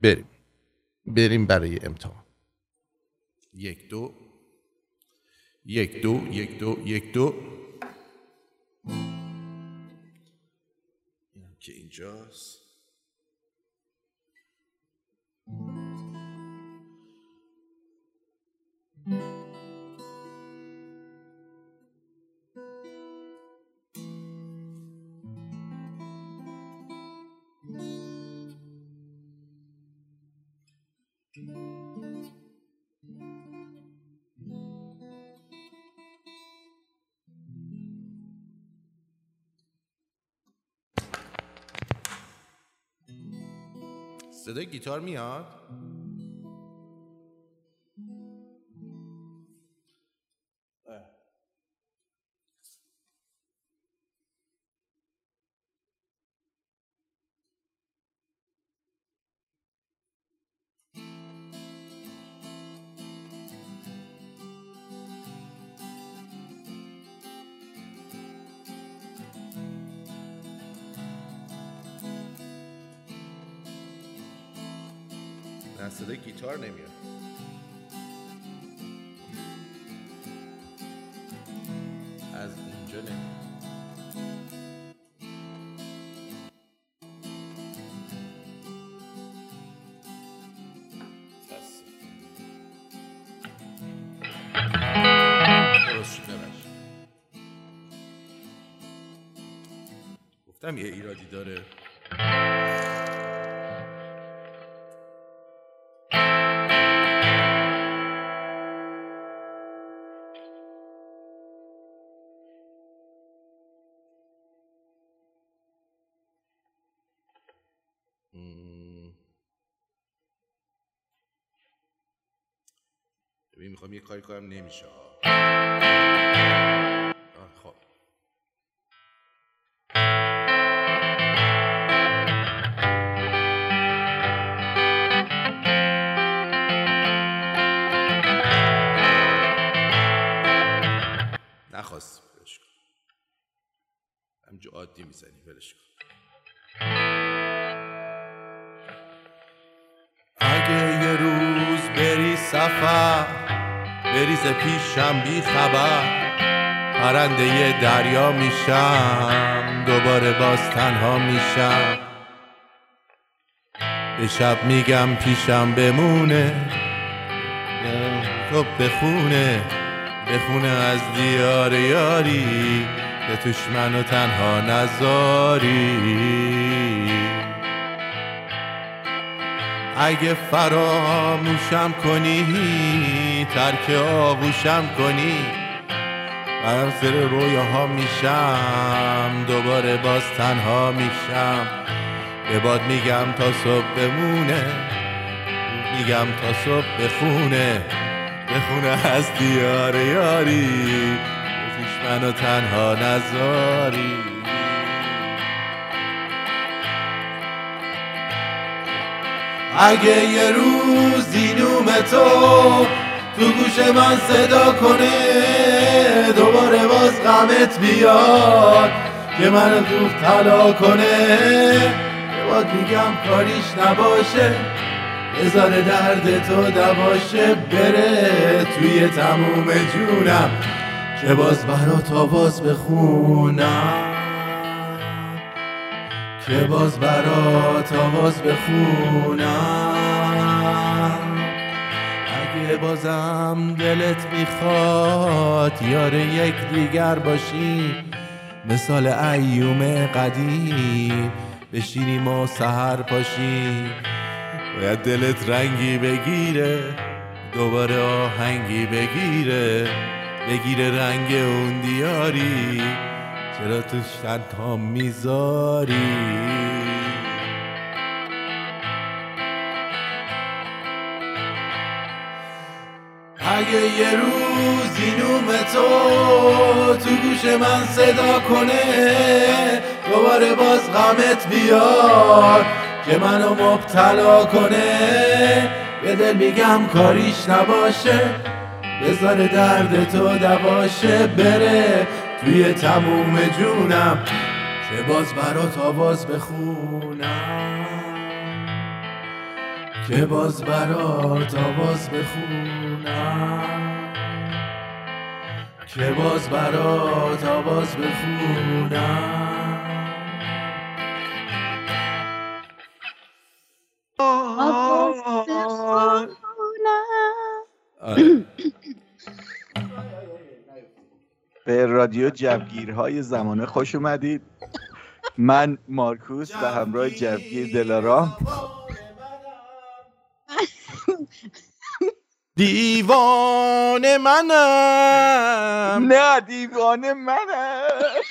بریم. بریم برای امتحان. یک دو. یک دو یک دو یک دو. اینم که اینجاست. Música صدای گیتار میاد؟ نه صدای گیتار نمیاد. از اینجا نمیاد. گفتم یه ایرادی داره. می‌خوام یه کاری کنم نمیشه. پیشم بی خبر. پرنده دریا میشم. دوباره باز تنها میشم. به شب میگم پیشم بمونه. تو بخونه. بخونه از دیار یاری. که توش منو تنها نذاری. اگه فراموشم کنی ترک آغوشم کنی. سر رویاها میشم دوباره باز تنها میشم. به باد میگم تا صبح بمونه میگم تا صبح بخونه. بخونه از دیار یاری منو تنها نذاری. اگه یه روزی نوم تو تو گوش من صدا کنه دوباره باز غمت بیاد که منو تو طلا کنه. باد میگم کاریش نباشه بذار درد تو دواشه بره توی تموم جونم که باز برات آواز بخونم. که باز برات آواز بخونم. اگه بازم دلت می‌خواد یار یک دیگر باشی مثال ایوم قدیم بشینیم و سهر پاشیم باید دلت رنگی بگیره دوباره آهنگی بگیره بگیره رنگ اون دیاری. چرا توش تنها می‌ذاری؟ اگه یه روزی نوم تو تو گوش من صدا کنه دوباره باز غمت بیاد که منو مبتلا کنه. به دل میگم کاریش نباشه بذار درد تو دواشه بره. توی تموم جونم که باز برات آواز بخونم. که باز برات آواز بخونم. که باز برات آواز بخونم. آره. به رادیو جوگیرهای زمانه خوش اومدید. من مارکوس و همراه جوگیر دلارام. دیوانه منم. نه دیوانه منم.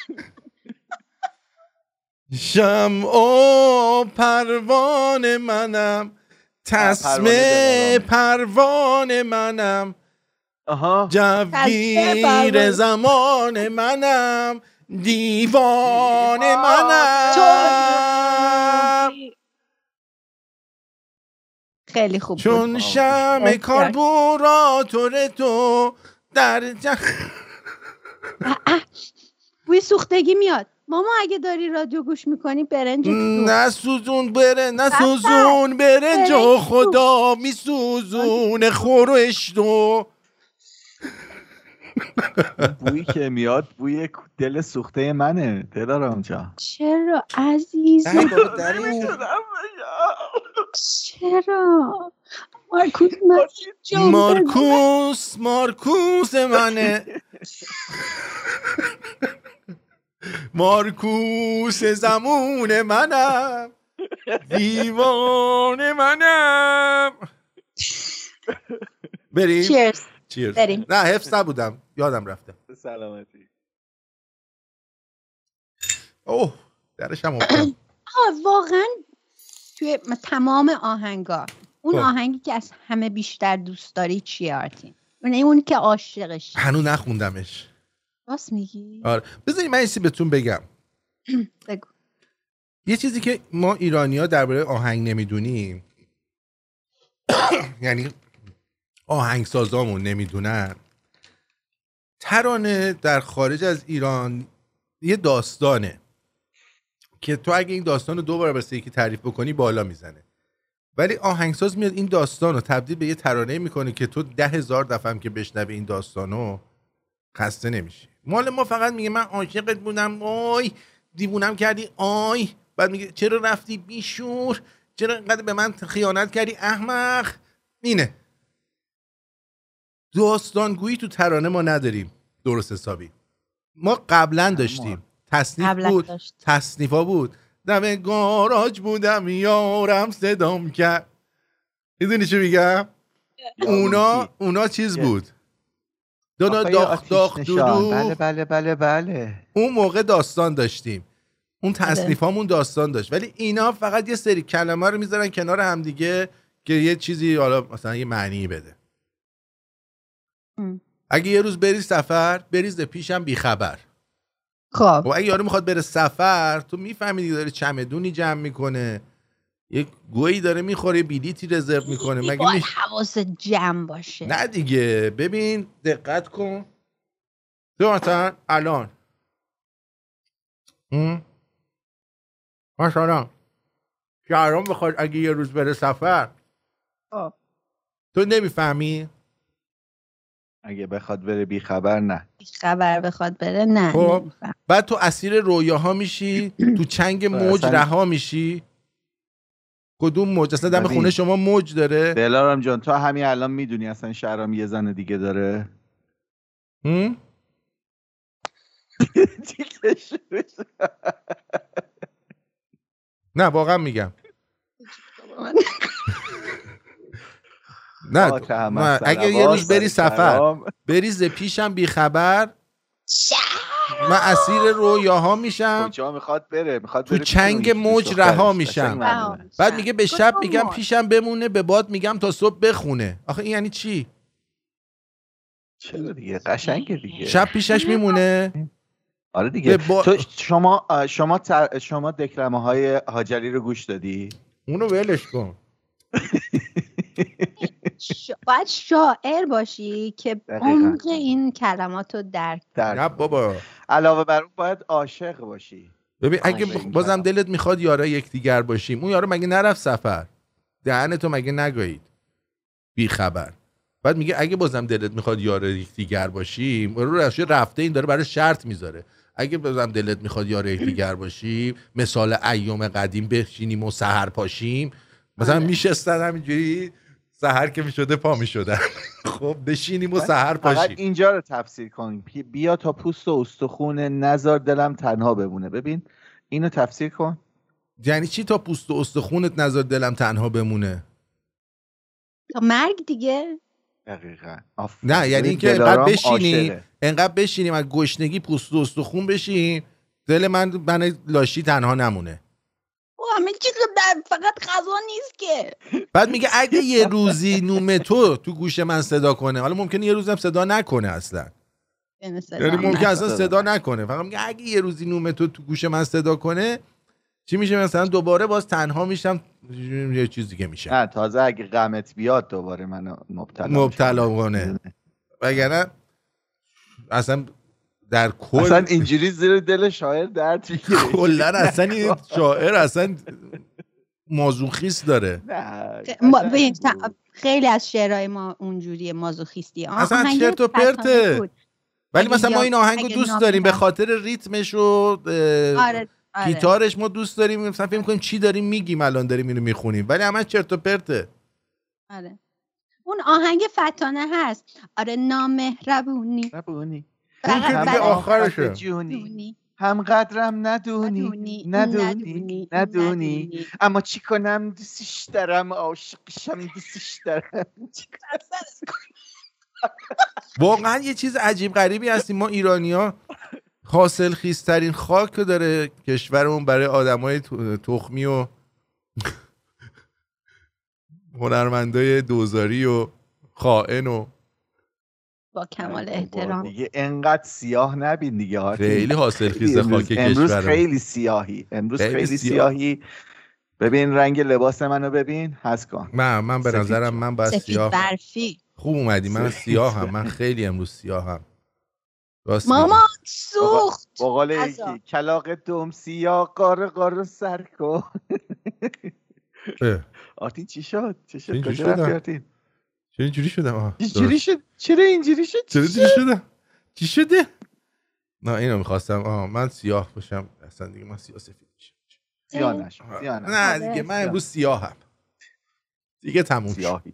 شم و پروانه منم. تسمه پروانه منم. جوگیر زمان منم دیوانه منم. خیلی خوب. چون شم کاربوراتور تو در جه... بوی سوختگی میاد. ماما اگه داری رادیو گوش می‌کنی برنج تو نه سوزون بره نه سوزون. برنج خدا میسوزون خورش تو بویی که میاد بوی دل سوخته منه. دلارام جان. چرا؟ این- چرا؟ مارکوس من. مارکوس. مارکوس منه. مارکوس زمون منم. دیوان منم. بریم. چیرز چیرز بریم. نه حفظ نبودم. یادم رفته. سلامتی. اوه درش هم واقعا توی تمام آهنگا. اون خب. آهنگی که از همه بیشتر دوست داری چیه آرتین؟ اون اون که عاشقش. هنوز نخوندمش. راست میگی؟ آره. بذارید من ایسی بهتون بگم. بگو. یه چیزی که ما ایرانی ها درباره آهنگ نمی‌دونیم. یعنی آهنگسازامون نمی‌دونن. ترانه در خارج از ایران یه داستانه که تو اگه این داستان رو دوباره واسه یکی تعریف بکنی بالا می‌زنه. ولی آهنگساز میاد این داستان رو تبدیل به یه ترانه می‌کنه که تو ده هزار دفعه هم که بشنوی این داستان رو خسته نمیشی. مال ما فقط میگه من عاشقت بودم آی دیوونم کردی آی. بعد میگه چرا رفتی بیشور؟ چرا اینقدر به من خیانت کردی؟ احمق. اینه. داستانگویی تو ترانه ما نداریم درست حسابی. ما قبلا داشتیم. تصنیف بود. داشت. تصنیفا بود. دم گاراج بودم یارم صدام کرد. می‌دونی چی میگم؟ اونا اونا چیز بود. دونا داخ داخ. دودو. بله بله بله بله. اون موقع داستان داشتیم. اون تصنیفامون داستان داشت. ولی اینا فقط یه سری کلمه رو می‌ذارن کنار همدیگه که یه چیزی حالا مثلا یه معنی بده. اگه یه روز بری سفر بریز پیشم بیخبر خب. و اگه یارو می‌خواد بره سفر تو می‌فهمی دیگه داره چمدونی جمع می‌کنه. یه گویی داره می‌خوره بیلیتی رزرو می‌کنه. مگه باید میشه؟ حواس جمع باشه. نه دیگه. ببین دقت کن. تو مثلا الان؟ مثلا شهرام بخواد اگه یه روز بره سفر. خب. تو نمی‌فهمی؟ اگه بخواد بره بی خبر نه خبر بخواد بره نه خب. بعد تو اسیر رویاها میشی تو چنگ موج رها میشی کدوم موج اصلا دم. خونه شما موج داره دلارم جان تو همین الان می‌دونی اصلا شهرام یه زن دیگه داره هم؟ نه واقعا میگم نه مع اگه یه روز بری سفر. بری ز پیشم بیخبر من اسیر رویاها میشم. کجا می‌خواد بره؟ می‌خواد تو چنگ موج. رها میشم. بعد میگه به شب میگم پیشم بمونه به باد میگم تا صبح بخونه. آخه این یعنی چی؟ چرا دیگه؟ قشنگه دیگه. شب پیشش میمونه؟ آره دیگه. با- تو شما شما تر- شما دکلمه های هاجری رو گوش دادی؟ اونو ولش کن. ش... باید شاعر باشی که. عمق این کلمات رو درک در نه بابا. علاوه بر اون باید عاشق باشی. ببین اگه این بازم. دلت می‌خواد یارا یکدیگر باشیم. اون یارو مگه نرفت سفر؟ دهن تو مگه نگایید؟ بی خبر. بعد میگه اگه بازم دلت می‌خواد یار یکدیگر باشیم رو رفته رفته این داره برای شرط می‌ذاره. اگه بازم دلت می‌خواد یار یکدیگر باشیم مثال ایام قدیم بشینیم و سحر پاشیم مثلا میشستن همینجوری. سحر که می‌شده پا می‌شدن. خب بشینیم و فقط پاشیم اینجا رو تفسیر کن پی- بیا تا پوست و استخونه نزار دلم تنها بمونه. ببین اینو تفسیر کن. یعنی چی تا پوست و استخونت نظر دلم تنها بمونه؟ تا مرگ دیگه. دقیقا. نه یعنی اینکه انقدر بشینیم عاشقه. انقدر بشینیم از گشنگی پوست و استخون بشیم دل من من لاشی تنها نمونه. همه چیز رو در فقط غذا نیست که. بعد میگه اگه یه روزی نوم تو تو گوش من صدا کنه حالا ممکنه یه روزم صدا نکنه اصلا. یعنی صدا یعنی ممکن نکنه. اصلا صدا نکنه. فقط میگه اگه یه روزی نوم تو تو گوش من صدا کنه چی میشه مثلا؟ دوباره باز تنها میشم یه چیز دیگه میشه. نه تازه اگه غمت بیاد دوباره منو مبتلا مبتلا. کنه وگرنه اصلا در کل اصلا اینجوری زیر دل شاعر درد می‌گیره. کلا اصلا این شاعر اصلا مازوخیست داره. نه خیلی از شعرهای ما اونجوری مازوخیستی. اصلا چرت و پرته. ولی مثلا ما این آهنگ دوست داریم به. خاطر ریتمش و آره آره. گیتارش ما دوست داریم مثلا فکر کنیم چی داریم میگیم الان داریم اینو می‌خونیم. ولی همه چرت و پرته. آره. اون آهنگ فتانه هست. آره نامهربونی. که فقط دیگه آخرشه. جونی. هم قدرم ندونی. ندونی، ندونی. اما چی کنم؟ دوستش دارم. عاشقشم دوستش دارم. واقعا یه چیز عجیب غریبی هستیم. ما ایرانیا حاصل خیزترین خاک رو داره کشورمون برای آدمای تخمی و هنرمندای دوزاری و خائن و با کمال احترام دیگه انقدر سیاه نبین دیگه آرتین. خیلی حاصل خیز امروز- خاک امروز. خیلی سیاهی امروز خیلی خیلی, سیاه. سیاهی ببین رنگ لباس منو ببین هست کن من من به نظرم. من باید سفید سیاه برفی خوب اومدی من. سیاه هم من خیلی امروز سیاه هم میگی. سوخت با عذاب. یکی کلاق دوم سیاه قار قار سر کن اه، آرتین چی شد چی شد کجا رفتی. آرتین چرا اینجوری شدم؟ آه، اینجوری. شد چرا اینجوری شد؟ چرا چی اینجوری شد؟ شدم چی شده؟ نه اینو می‌خواستم. آه من سیاه باشم. اصلا دیگه من سیاه سفید میشم. سیاه نشد. نه دیگه من امروز سیاهم. دیگه تموم شد. سیاهی.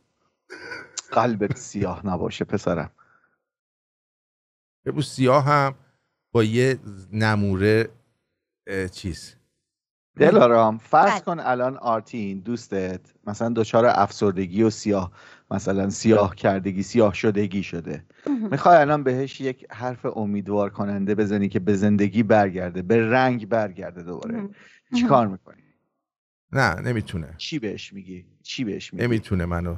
قلبت سیاه نباشه پسرم. امروز سیاهم با یه نموره چیز. دلارام فرض بله. کن الان آرتین دوستت مثلا دچار افسردگی و سیاه. مثلا سیاه کردگی سیاه شدگی شده. می‌خوای الان بهش یک حرف امیدوار کننده بزنی که به زندگی برگرده به رنگ برگرده دوباره. چیکار می‌کنی؟ نه نمی‌تونه. چی بهش میگی؟ چی بهش میگی؟ نمی‌تونه منو.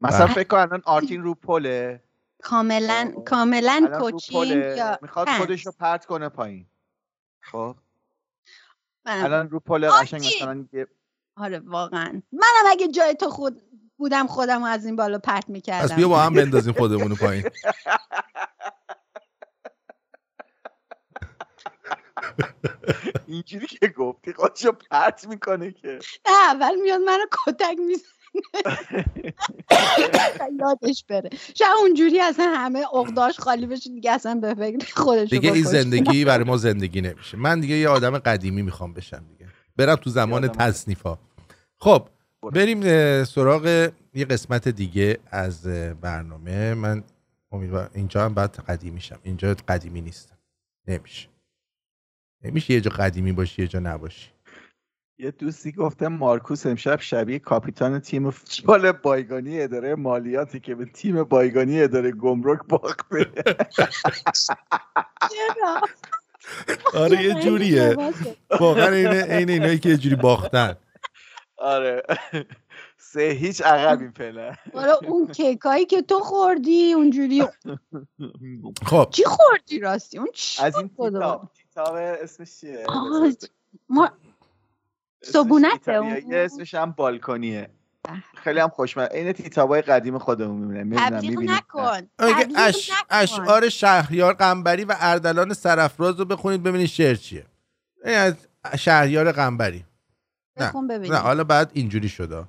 مثلا بله. فکر کن الان آرتین رو پله. کاملا کاملا کوچینگ پله. یا می‌خواد. خودش رو پرت کنه پایین. خب. الان رو پله! قشنگ مثلا آره واقعا. منم اگه جای تو خود بودم خودم از این بالا پرت می‌کردم. پس بیا با هم بندازیم خودمونو پایین. اینجوری که گفتی خودشو پرت می‌کنه که. نه اول میاد منو کتک می‌زنه. یادش بره. شاید اونجوری اصلا همه اقداش خالی بشه دیگه اصلا به فکر خودش دیگه این زندگی برای ما زندگی نمیشه. من دیگه یه آدم قدیمی می‌خوام بشم دیگه. برم تو زمان تصنیفا. خب بریم سراغ یه قسمت دیگه از برنامه. من امیدوارم اینجا هم باید قدیمی شم. اینجا قدیمی نیستم نمیشه. نمیشه یه جا قدیمی باشی یه جا نباشی. یه دوستی گفته مارکوس امشب شبیه کاپیتان تیم فوتبال بایگانی اداره مالیاتی که به تیم بایگانی اداره گمرک باخته آره یه جوریه. واقعا اینه عین اینایی که یه جوری باختن. آره. سه هیچ عقب این فعلا آره اون کیکایی که تو خوردی اونجوری. خب. چی خوردی راستی؟ اون چی از این؟ کتاب کتاب اسمش چیه؟ آه، ما اون اسمش هم بالکنیه خیلی هم خوشمزه. عین کتابای قدیم خودمون می‌بینم تبلیغ نکن. اش... نکن. اشعار شهریار قنبری و اردلان سرفراز رو بخونید ببینید شعر چیه. این از شهریار قنبری. بخون ببینیم. نه حالا بعد اینجوری شده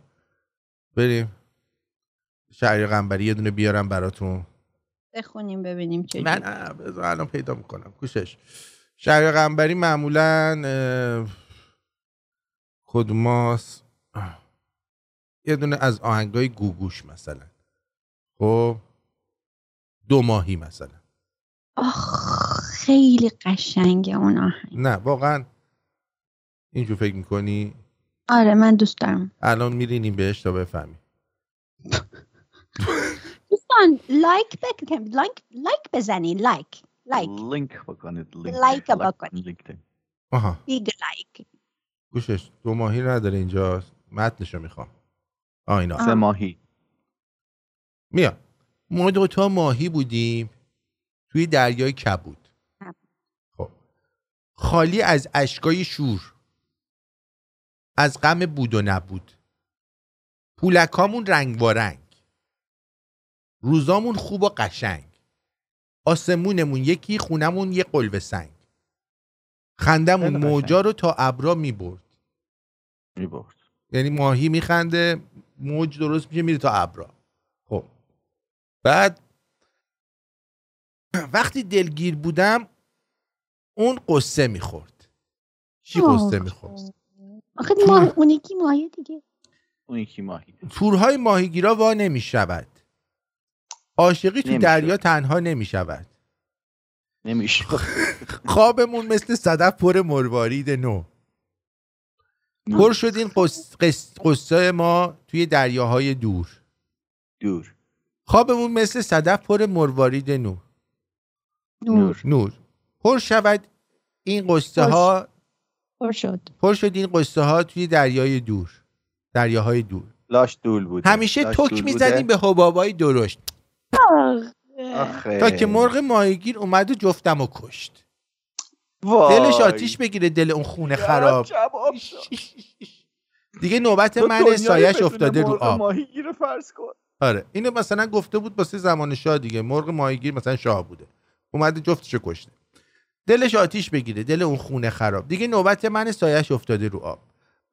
بریم. شهریار قنبری یه دونه بیارم براتون. بخونیم ببینیم چه من الان پیدا می‌کنم. کوشش. شهریار قنبری معمولا کدوماس یه دونه از آهنگای گوگوش مثلا. خب؟ دو ماهی مثلا. آخ خیلی قشنگه اون آهنگ. نه واقعا اینجور فکر می‌کنی؟ آره من دوست دارم. الان میرینیم بهش تا بفهمی. دوستان لایک بکن لایک لایک بزنی لایک لایک. لینک بکنید لینک. لایک بکنید. آها. big like. گوشش دو ماهی نداره اینجا. متنشو می‌خوام. آ اینا. سه ماهی. میاد ما دوتا ماهی بودیم توی دریای کبود. خب. خالی از اشکای شور. از غم بود و نبود. پولکامون رنگ با رنگ. روزامون خوب و قشنگ. آسمونمون یکی خونمون یه قلب سنگ. خندمون. موجا رو تا ابرا می‌برد می‌برد. یعنی ماهی میخنده موج درست میشه میره تا ابرا. خب. بعد وقتی دلگیر بودم اون قصه می‌خورد چی قصه می‌خورد آخه ماه اون یکی ماهی دیگه. اون یکی ماهی. تورهای ماهیگیرا وا نمی‌شود. عاشقی تو. دریا تنها نمی‌شود. نمیشه خوابمون مثل صدف پر مروارید نو. پر شد این قص- قص- قصه ما توی دریاهای دور. دور. خوابمون مثل صدف پر مروارید نو. نور. نور. پر شود این قصه ها پر شد. پر شد این قصه ها توی دریای دور. دریاهای دور. لاش دول بود همیشه تک می‌زدیم به حبابای درشت. آخه. تا که مرغ ماهیگیر اومد و جفتم و کشت. وای. دلش آتیش بگیره دل اون خونه خراب. دیگه نوبت من سایش افتاده رو آب. ماهیگیر رو فرض کن. آره اینو مثلا گفته بود واسه زمان شاه دیگه. مرغ ماهیگیر مثلا شاه بوده. اومده جفتشو کشته. دلش آتیش بگیره دل اون خونه خراب. دیگه نوبت من سایش افتاده رو آب.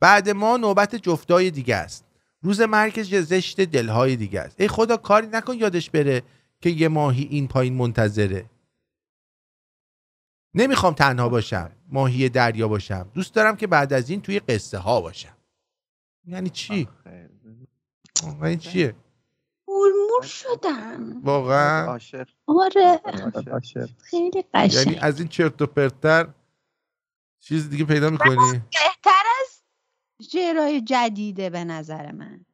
بعد ما نوبت جفتای دیگه است. روز مرگ زشت دلهای دیگه است. ای خدا کاری نکن یادش بره که یه ماهی این پایین منتظره. نمی‌خوام تنها باشم ماهی دریا باشم. دوست دارم که بعد از این توی قصه ها باشم. یعنی چی؟ یعنی چیه؟ مرمور شدم واقعا. عاشق. آره. عاشق. خیلی یعنی قشنگ از این چرت و پرتر چیز دیگه پیدا می‌کنی؟ بهتر از شعرهای جدیده به نظر من.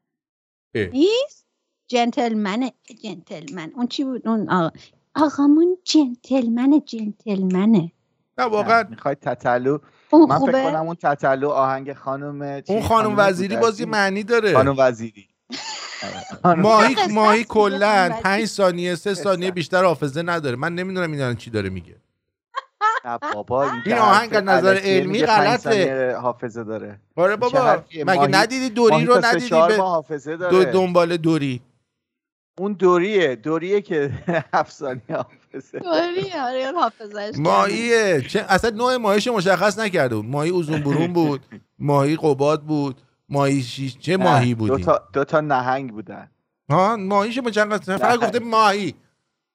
نیست جنتلمن جنتلمن اون چی بود؟ اون آقا. آقامون جنتلمن جنتلمنه نه واقعا. می‌خوای تتلو؟ من فکر کنم اون تتلو آهنگ خانم چی؟ اون خانم خانم وزیری؟ بازی معنی داره. خانم وزیری. ماهی قصه ماهی است دیگه کلا خانم پنج ثانیه سه ثانیه قصه. بیشتر حافظه نداره. من نمی‌دونم این الان چی داره میگه. بابا این, آهنگ از نظر علمی غلطه. حافظه داره. آره بابا؟ مگه ماهی- ندیدی دوری ماهی رو؟ ندیدی به حافظه دو داره. دنبال دوری. اون دوریه دوریه که هفت ثانیه حافظه. آره آره حافظش ماهیه. چه اصلا نوع ماهیش مشخص نکرده بود. ماهی اوزون برون بود ماهی قباد بود. ماهی شیش چه ماهی دو بودی تا, دو تا نهنگ بودن. ها ماهیش مشخص فقط گفته ماهی.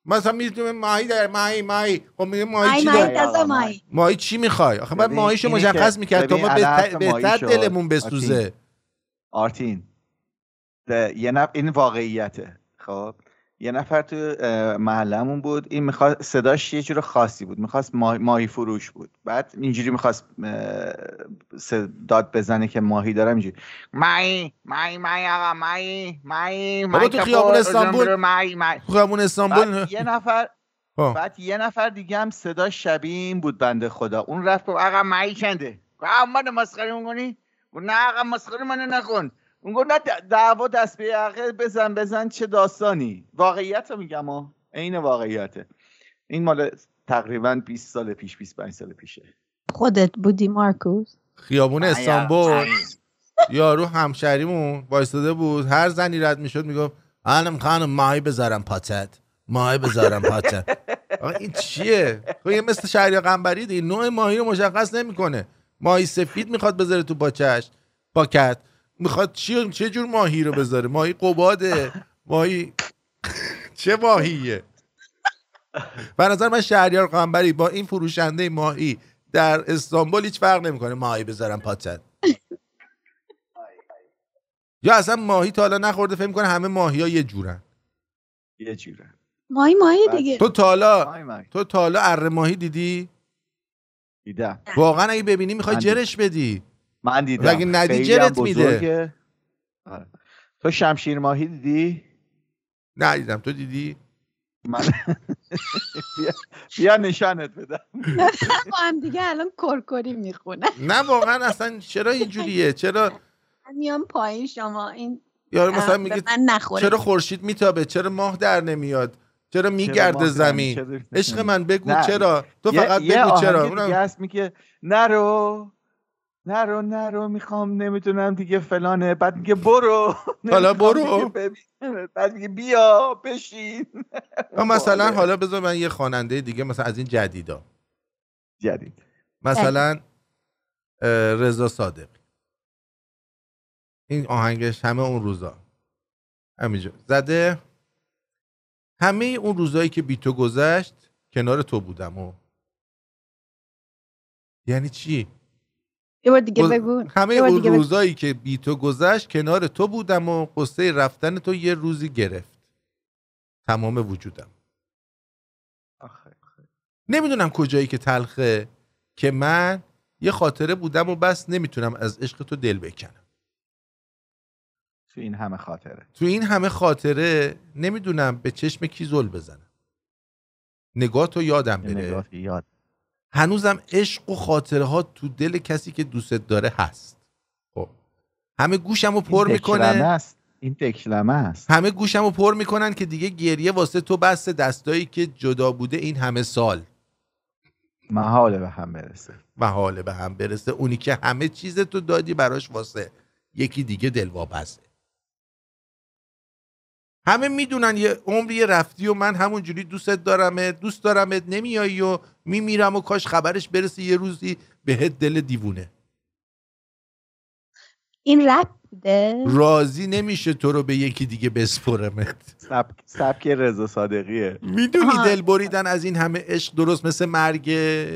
مثلا می‌تونه ماهی در ماهی ماهی. خب میگه ماهی چی داره مای ماهی. چی می‌خوای؟ آخه ماهیشو اینی مشخص می‌کرد تا ببین، ما بهتر, ماهی. دلمون. بسوزه. آرتین. ده- یه نف... این واقعیته. خب؟ یه نفر تو اه، محلمون بود. این می‌خواست صداش یه جور خاصی بود. می‌خواست ماهی, ماهی فروش بود. بعد اینجوری می‌خواست داد بزنه که ماهی دارم اینجوری. ماهی ماهی ماهی آقا ماهی ماهی ماهی تو خیابون استانبول- ماهی ماهی. خیابون استانبول یه نفر. بعد یه نفر دیگه هم صدا شبیه این بود بنده خدا. اون رفت گفت آقا مایی چنده؟ گفت آقا من مسخره می‌کنی؟ گفت نه آقا مسخره منو نکن اون گفت نه دعوا دست به یقه بزن بزن چه داستانی. واقعیت رو میگم ها. عین واقعیته. این مال تقریبا 20 سال پیش 25 سال پیشه. خودت بودی مارکوس؟ خیابون استانبول. یارو همشهریمون وایستاده بود. هر زنی رد می‌شد می‌گفت خانم خانم ماهی بذارم پاتت. ماهی بذارم پاتت. آقا این چیه؟ خب یه مثل شهریار قنبری دیگه. نوع ماهی رو مشخص نمی‌کنه. ماهی سفید می‌خواد بذاره تو پاچش. پاکت. می‌خواد چی چه جور ماهی رو بذاره؟ ماهی قباده؟ ماهی چه ماهیه؟ به نظر من شهریار قنبری با این فروشنده ماهی در استانبول هیچ فرق نمی‌کنه ماهی بذارم پاتت یا اصلا ماهی تا حالا نخورده فکر کنه همه ماهی ها یه جورن. یه جوره مای مای بعد- دیگه. تو تا حالا ماهی ماهی. تو تا حالا اره ماهی دیدی؟ دیدم. واقعا اگه ببینی می‌خوای. جرش بدی. من دیدم. اگه ندی خیلی جرت هم میده. آره. تو شمشیر ماهی دیدی؟ ندیدم. تو دیدی؟ من بیا, بیا نشانت بدم. با هم دیگه الان کرکری می‌خونه. نه واقعا اصلا چرا اینجوریه؟ چرا میام پایین شما این یارو مثلا میگه چرا خورشید میتابه؟ چرا ماه در نمیاد؟ چرا میگرده زمین؟ عشق من بگو نه. چرا؟ تو فقط بگو چرا. اونم- میگه نرو. نرو نرو می‌خوام نمی‌دونم دیگه فلانه. بعد میگه برو. حالا برو. بعد میگه بیا بشین. مثلا. حالا بذار من یه خواننده دیگه مثلا از این جدیدا. جدید. مثلا رضا صادق. این آهنگش همه اون روزا. همینجا. زده؟ همه اون روزایی که بی تو گذشت کنار تو بودم. و یعنی چی؟ یه بار دیگه بگو. همه یه بار اون دیگه بگو. روزایی که بی تو گذشت کنار تو بودم و قصه رفتن تو یه روزی گرفت. تمام وجودم. آخه. نمی‌دونم کجایی که تلخه که من یه خاطره بودم و بس نمی‌تونم از عشق تو دل بکنم. تو این همه خاطره. تو این همه خاطره نمی‌دونم به چشم کی زل بزنم. نگاه تو یادم بره. نگاه یاد. هنوزم عشق و خاطره ها تو دل کسی که دوستت داره هست. خب. همه گوشم رو پر می‌کنه. است. این دکلمه است. همه گوشمو پر می‌کنن که دیگه گریه واسه تو بس دستایی که جدا بوده این همه سال. محاله به هم برسه. محاله به هم برسه. اونی که همه چیز تو دادی براش واسه یکی دیگه دلواپسه. همه می‌دونن یه عمری یه رفتی و من همونجوری دوستت دارمت دوست دارمت نمیایی و میمیرم و کاش خبرش برسه یه روزی بهت دل دیوونه. این رپ بوده راضی نمیشه تو رو به یکی دیگه بسپرمت. سبک, سبک رضا صادقیه. می‌دونی. دل بریدن از این همه عشق درست مثل مرگ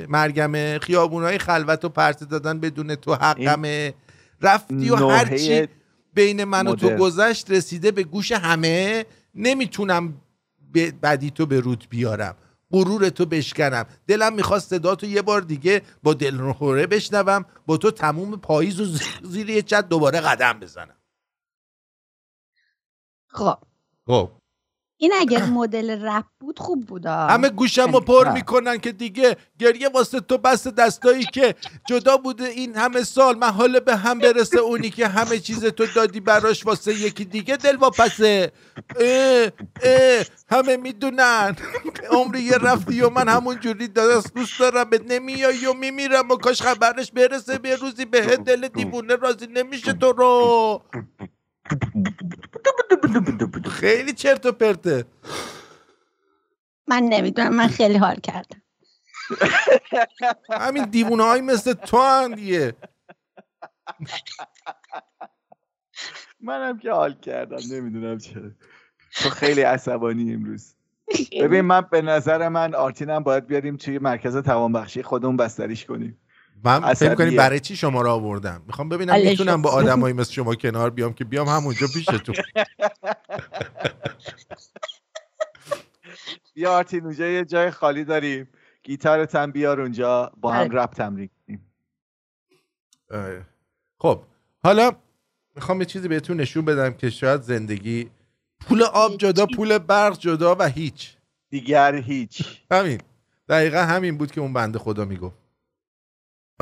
مرگمه؟ خیابونای خلوت و پرت دادن بدون تو حقمه. رفتی و هرچی بین من و تو. گذشت رسیده به گوش همه نمی‌تونم به بدی تو به رود بیارم. غرور تو بشکنم. دلم می‌خواست صدا تو یه بار دیگه با دلخوره بشنوم با تو تموم پاییز و زیر یه چت دوباره قدم بزنم. خب. خب. این اگر مدل رپ بود خوب بود. همه گوشم رو پر نه. می‌کنن که دیگه گریه واسه تو بس دستایی که جدا بوده این همه سال محاله به هم برسه اونی که همه چیز تو دادی براش واسه یکی دیگه دل واپسه اه اه همه می‌دونن عمری یه رفتی و من همون جوری دست دوست دارم به نمیایی و میمیرم و کاش خبرش برسه به روزی به دل دیوونه راضی نمیشه تو رو خیلی چرت و پرته. من نمی‌دونم من خیلی حال کردم. همین دیوونه های مثل تو هم دیگه. منم که حال کردم نمی‌دونم چرا. تو خیلی عصبانی امروز. ببین من به نظر من آرتینم باید بیاریم توی مرکز توانبخشی خودمون بستریش کنیم. من فکر. کنی برای چی شما رو آوردم؟ می‌خوام ببینم می‌تونم با. آدمایی مثل شما کنار بیام که بیام همونجا پیشتون بیا آرتین اونجا یه جای خالی داریم. گیتارت هم بیار اونجا. با هم بله. رپ تمرین کنیم. آره. خب حالا می‌خوام یه چیزی بهتون نشون بدم که شاید زندگی پول آب جدا پول برق جدا و هیچ. دیگر هیچ. همین. دقیقا همین بود که اون بنده خدا می‌گفت.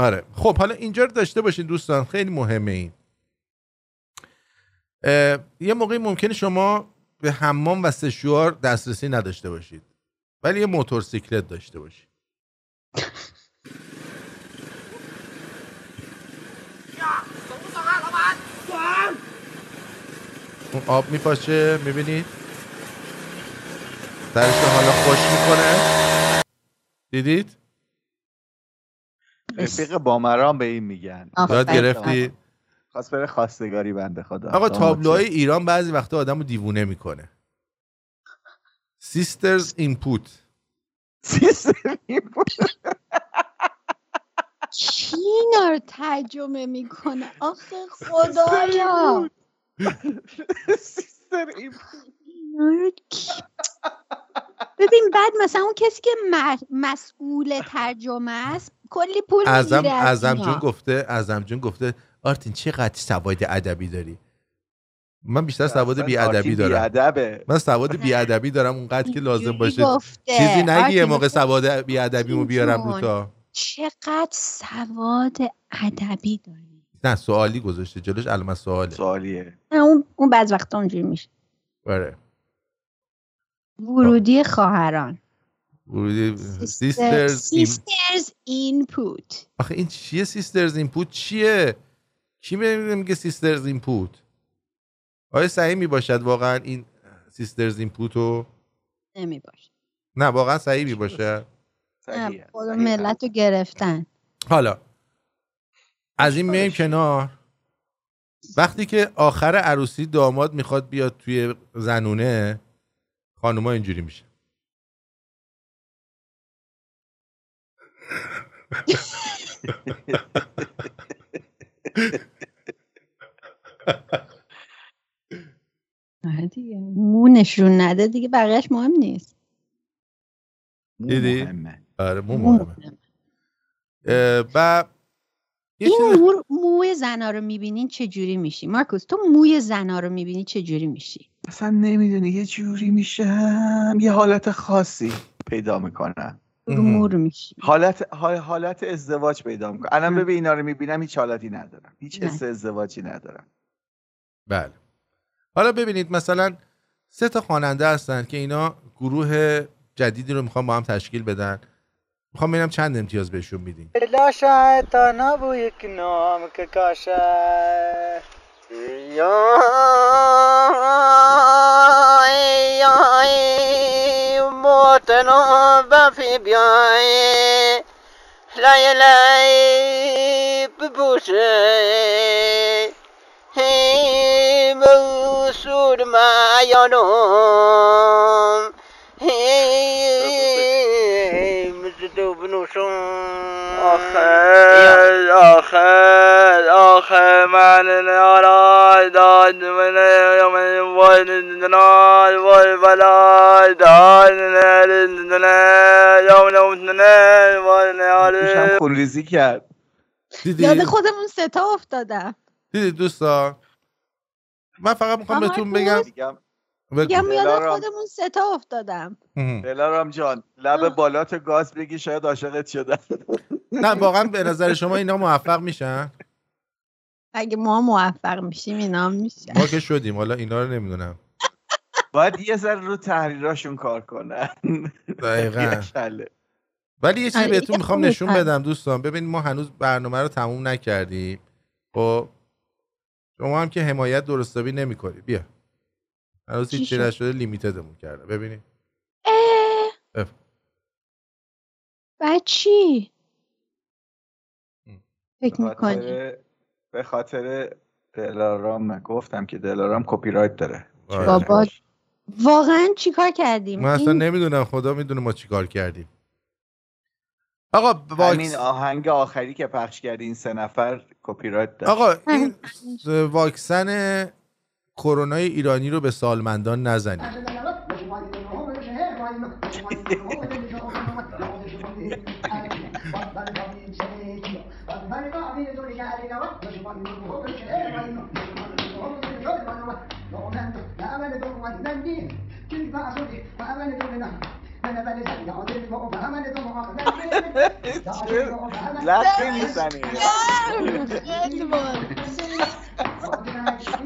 آره. خب حالا اینجا رو داشته باشین دوستان خیلی مهمه این. یه موقعی ممکنه شما به حمام و سشوار دسترسی نداشته باشید ولی یه موتورسیکلت داشته باشید. اون آب میپاشه می‌بینید؟ رو حالا خوش می‌کنه. دیدید؟ رفیق بامران به این میگن. یاد گرفتی؟ خواست بره خواستگاری بنده خدا. آقا تابلوهای. ایران بعضی وقتا آدم رو دیوونه می‌کنه. سیسترز اینپوت سیستم این بود. کی اینا رو ترجمه می‌کنه؟ آخه خدایا. سیستر ببین بعد مثلا اون کسی که مسئول ترجمه است کلی پول ازم ازم. جون گفته ازم جون گفته آرتین چقدر سواد ادبی داری؟ من بیشتر سواد بی ادبی دارم. بیادبه. من سواد بی ادبی دارم اونقدر که لازم باشه گفته. چیزی نگی یه موقع سواد بی ادبیمو بیارم رو. تا. چقدر سواد ادبی داری. نه سوالی گذاشته. جلوش علامت سواله. سوالیه. نه، اون اون بعض وقتا اونجوری میشه. آره. ورودی خواهران. sisters in sisters input آخه این چیه sisters input چیه؟ کی میگه میگه sisters input آیا صحیح می باشد واقعا این sisters input رو نمی باشه نه واقعا صحیح می. خود صحیحه. ملت رو گرفتن. حالا از این میایم کنار. وقتی که آخر عروسی داماد می‌خواد بیاد توی زنونه خانوما اینجوری میشه. آره دیگه. مو نشون نده دیگه بقیهش مهم نیست. دیدی؟ مهمه. آره مو مهمه. و یه این چیز- مو موی زنا رو می‌بینین چه جوری میشی؟ مارکوس تو موی زنا رو می‌بینی چه جوری میشی؟ اصلا نمی‌دونی یه جوری میشم یه حالت خاصی پیدا می‌کنم. مور میشی. حالت حالت ازدواج پیدا می‌کنم الان. ببین اینا رو می‌بینم هیچ حالتی ندارم. هیچ. حس ازدواجی ندارم. بله. حالا ببینید مثلا سه تا خواننده هستن که اینا گروه جدیدی رو می‌خوام با هم تشکیل بدن. می‌خوام ببینم چند امتیاز بهشون میدین. لا شاید تا نبو یک نام که کاشه موتنا بفی بیای لای لای ببوشه هی موسود مایانم هی آخه آخه آخه من نارای داد من یوم وای نای وای بلای داد نه یوم نه وای دوشم نه خونریزی کرد. دیدی؟ یاد خودمون ستا افتادم. دیدی دوستان؟ من فقط می‌خوام بهتون. بگم یاد دلارام. خودمون ستا افتادم. دلارام جان لب بالات گاز بگی شاید عاشقت شدن نه واقعا به نظر شما اینا موفق میشن؟ اگه ما موفق میشیم اینا میشن. ما که شدیم حالا اینا رو نمی‌دونم. باید یه ذره رو تحریراشون کار کنن. دقیقاً. ولی یه چیزی آره، بهتون می‌خوام نشون. بدم دوستان. ببین ما هنوز برنامه رو تموم نکردیم. خب شما هم که حمایت درستابی نمی‌کنی بیا. هنوز چی هیچی شد؟ نشده لیمیتدمون کرده. ببینید اه، اف. بعد چی؟ فکر به می‌کنی؟ خاطر به خاطر دلارام گفتم که دلارام کپی رایت داره آره. بابا واقعا چیکار کردیم؟ من اصلا این- نمی‌دونم خدا می‌دونه ما چیکار کردیم. آقا همین واکس... آهنگ آخری که پخش کردی این سه نفر کپی رایت داره. آقا این واکسن کرونا ایرانی رو به سالمندان نزنید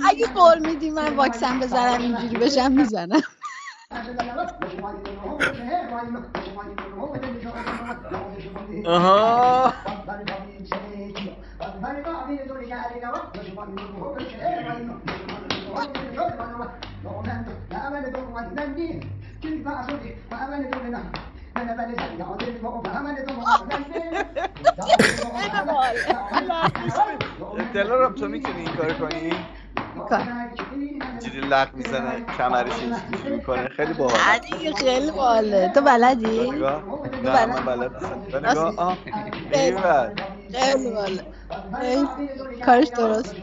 اگه قول میدی من واکسن بزنم اینجوری بشم می‌زنم. آها. دلارام تو می‌تونی این کار کنی؟ اینجوری لق می‌زنه کمرش اینجوری می‌کنه. خیلی باحال دیگه خیلی باله تو بلدی؟ نه بلد من بلد نیستم تو نگاه. آه خیلی خیلی کارش درست.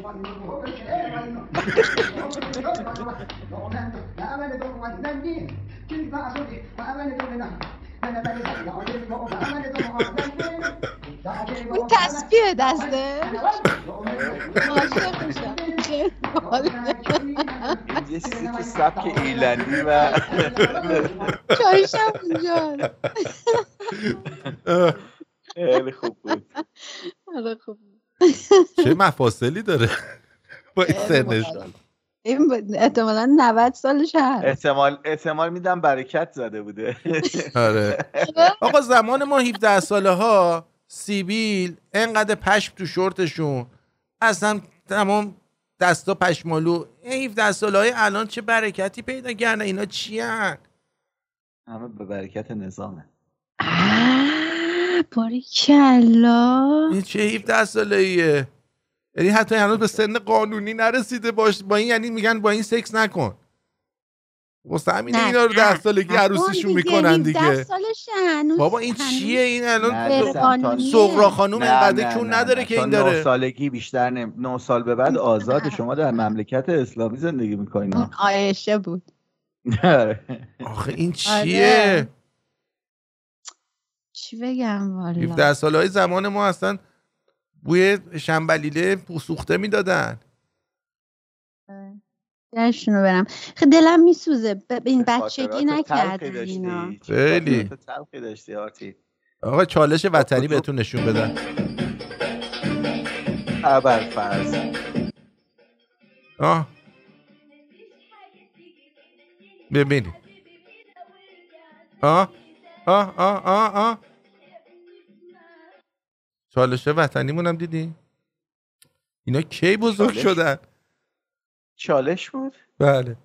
اون تسبیح دسته؟ عاشق میشم. یه چیزی تو سبک ایلندی و چایشم اونجا خیلی خوب بود. خوب چه مفاصلی داره با این سنش. این احتمالا 90 سالش هست. احتمال احتمال میدم برکت زده بوده. آره. آقا زمان ما 17 ساله ها سیبیل انقدر پشم تو شورتشون. اصلا تمام دستا پشمالو. این 17 ساله های الان چه برکتی پیدا کردن؟ اینا چی هن؟ همه به برکت نظامه. باریکلا. این چه 17 ساله ایه یعنی حتی هنوز به سن قانونی نرسیده باش. با این یعنی میگن با این سکس نکن. واسه همین نه، اینا رو ده سالگی عروسیشون دیگه، می‌کنن 17 دیگه. هنوز. بابا این چیه؟ این الان نه،. سغرا خانوم نه، نه، کون نه، نداره نه. که این نه داره. سالگی بیشتر نه سال به بعد آزاد شما در مملکت اسلامی زندگی می‌کنین اون آیشه بود. آخه این آره. چیه چی بگم والا؟ 17 ساله های زمان ما اصلا بوی شنبلیله سوخته می‌دادن. درشونو برم. خیلی دلم میسوزه. این بچگی نکردن. اینا. خیلی. داشتی آرتی آقا چالش وطنی بهتون نشون بدن. ابرفرز آه. ببینید. آه آه آه آه آه. چالش وطنیمون هم دیدی؟ اینا کی بزرگ چالش؟ شدن؟ چالش بود؟ بله.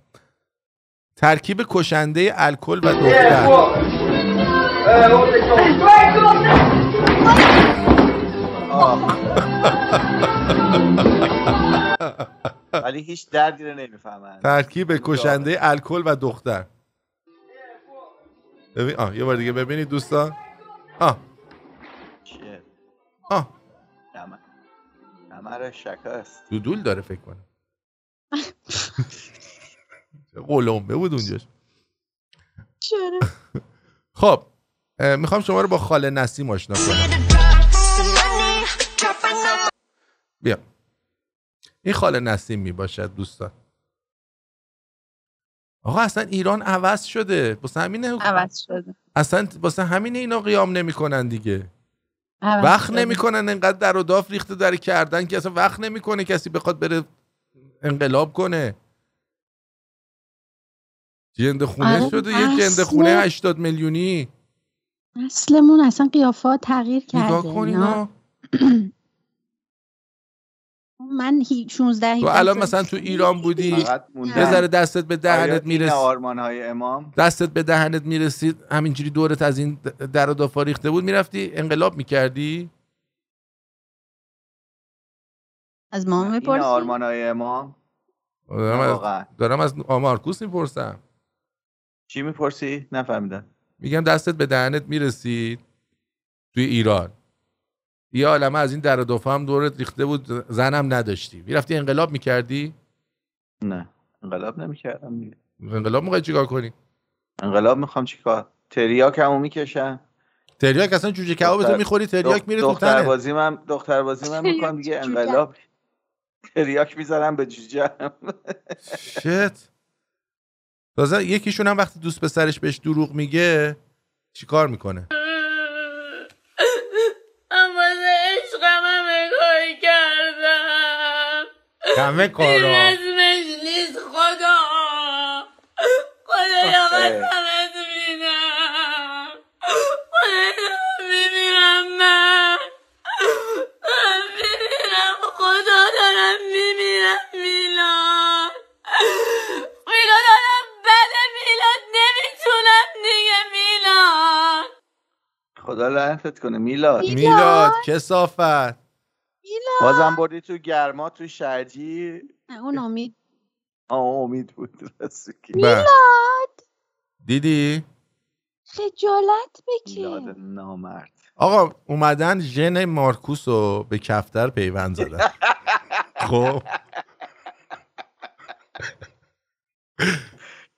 ترکیب کشنده الکل و دختر. ولی هیچ دردی رو نمی‌فهمن. ترکیب کشنده الکل و دختر. ببین آه یه بار دیگه ببینید دوستان. آه. کمر شکست دودول داره فکر کنم چه قلمبه بود اونجاش. چرا؟ خب می‌خوام شما رو با خاله نسیم آشنا کنم. بیا. این خاله نسیم می باشد دوستان. آقا اصلا ایران عوض شده. واسه همینه؟ عوض شده. اصلا واسه همینه اینا قیام نمی‌کنن دیگه. وقت شده. نمی‌کنن انقدر در و داف ریخته در کردن که اصلا وقت نمی‌کنه کسی بخواد بره انقلاب کنه. جنده خونه آره، شده یه اصل- خونه 80 میلیونی. نسلمون اصلا قیافات تغییر کرده نگاه من هی 16 تو 17 الان مثلا تو ایران بودی فقط یه. ذره دستت به دهنت می‌رسید آرمان های امام؟ دستت به دهنت می‌رسید همینجوری دورت از این در و دافا ریخته بود می‌رفتی انقلاب می‌کردی؟ از ما این می‌پرسی؟ آرمان های امام دارم. از, دارم از آمارکوس می‌پرسم. چی می‌پرسی؟ نفهمیدم. میگم دستت به دهنت می‌رسید توی ایران. یه عالمه از این در و دافا هم دورت ریخته بود زنم نداشتی. می‌رفتی انقلاب می‌کردی؟ نه. انقلاب نمی‌کردم دیگه. انقلاب می‌خوای چیکار کنی؟ انقلاب می‌خوام چیکار؟ تریاک همو می‌کشم. تریاک اصلا جوجه کبابتو دختر- می‌خوری تریاک میره تو دختر بازی من دختر بازی من می‌کنم دیگه. انقلاب. تریاک می‌ذارم به جوجه شت. تازه یکیشون هم وقتی دوست پسرش بهش دروغ میگه چیکار می‌کنه؟ همه کارا. این رسمش نیست خدا. خدایا آخه. قسمت میدم. خدایا میمیرم من. دارم میمیرم خدا دارم میمیرم میلاد. میلاد دارم بده میلاد نمی‌تونم دیگه میلاد. خدا لعنتت کنه میلاد میلاد. کسافت. بازم بردی تو گرما تو شرجی اون امید. آه امید بود. بله. دیدی؟ خجالت میلاد بکش نامرد. آقا اومدن ژن مارکوس رو به کفتر پیوند زدن. خب.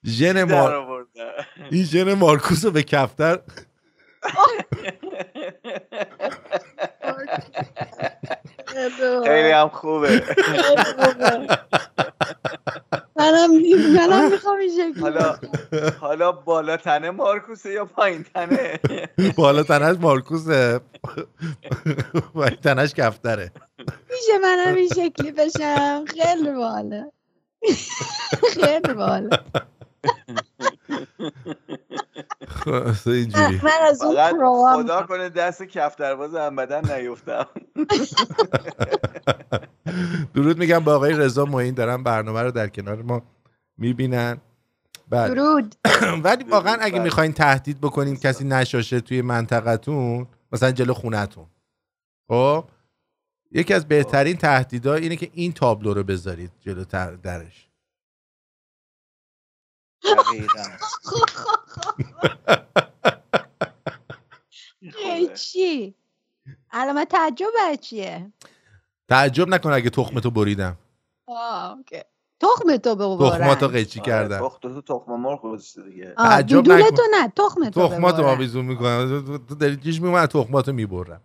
ژن مار... این ژن مارکوس رو به کفتر خیلی هم خوبه. منم منم می‌خوام این شکلی. حالا حالا بالا تنه مارکوسه یا پایین تنه؟ بالا تنش مارکوسه. پایین تنش کفتره. میشه منم این شکلی بشم؟ خیلی باله خیلی باله خلاصه اینجوری. من از اون پروام خدا کنه دست کفترباز هم بدن نیفتم. درود میگم با آقای رضا معین دارن برنامه رو در کنار ما می‌بینن. بله. درود. ولی واقعا اگه بله. می‌خواین تهدید بکنین کسی نشاشه توی منطقتون مثلا جلو خونتون خب؟ یکی از بهترین تهدیدها اینه که این تابلو رو بذارید جلو درش. دقیقاً. چی؟ علامت تعجب چیه؟ تعجب نکن اگه تخمتو بریدم. آه، okay. تخم تو ببرن تخماتو قیچی آره، کردم. تخم تو تخم مرغ گذاشته دیگه. تعجب نکن. تو نه تخم تو تخماتو ببرن. آویزون می‌کنم. تو- تو داری جیش میگم تخماتو می‌برم.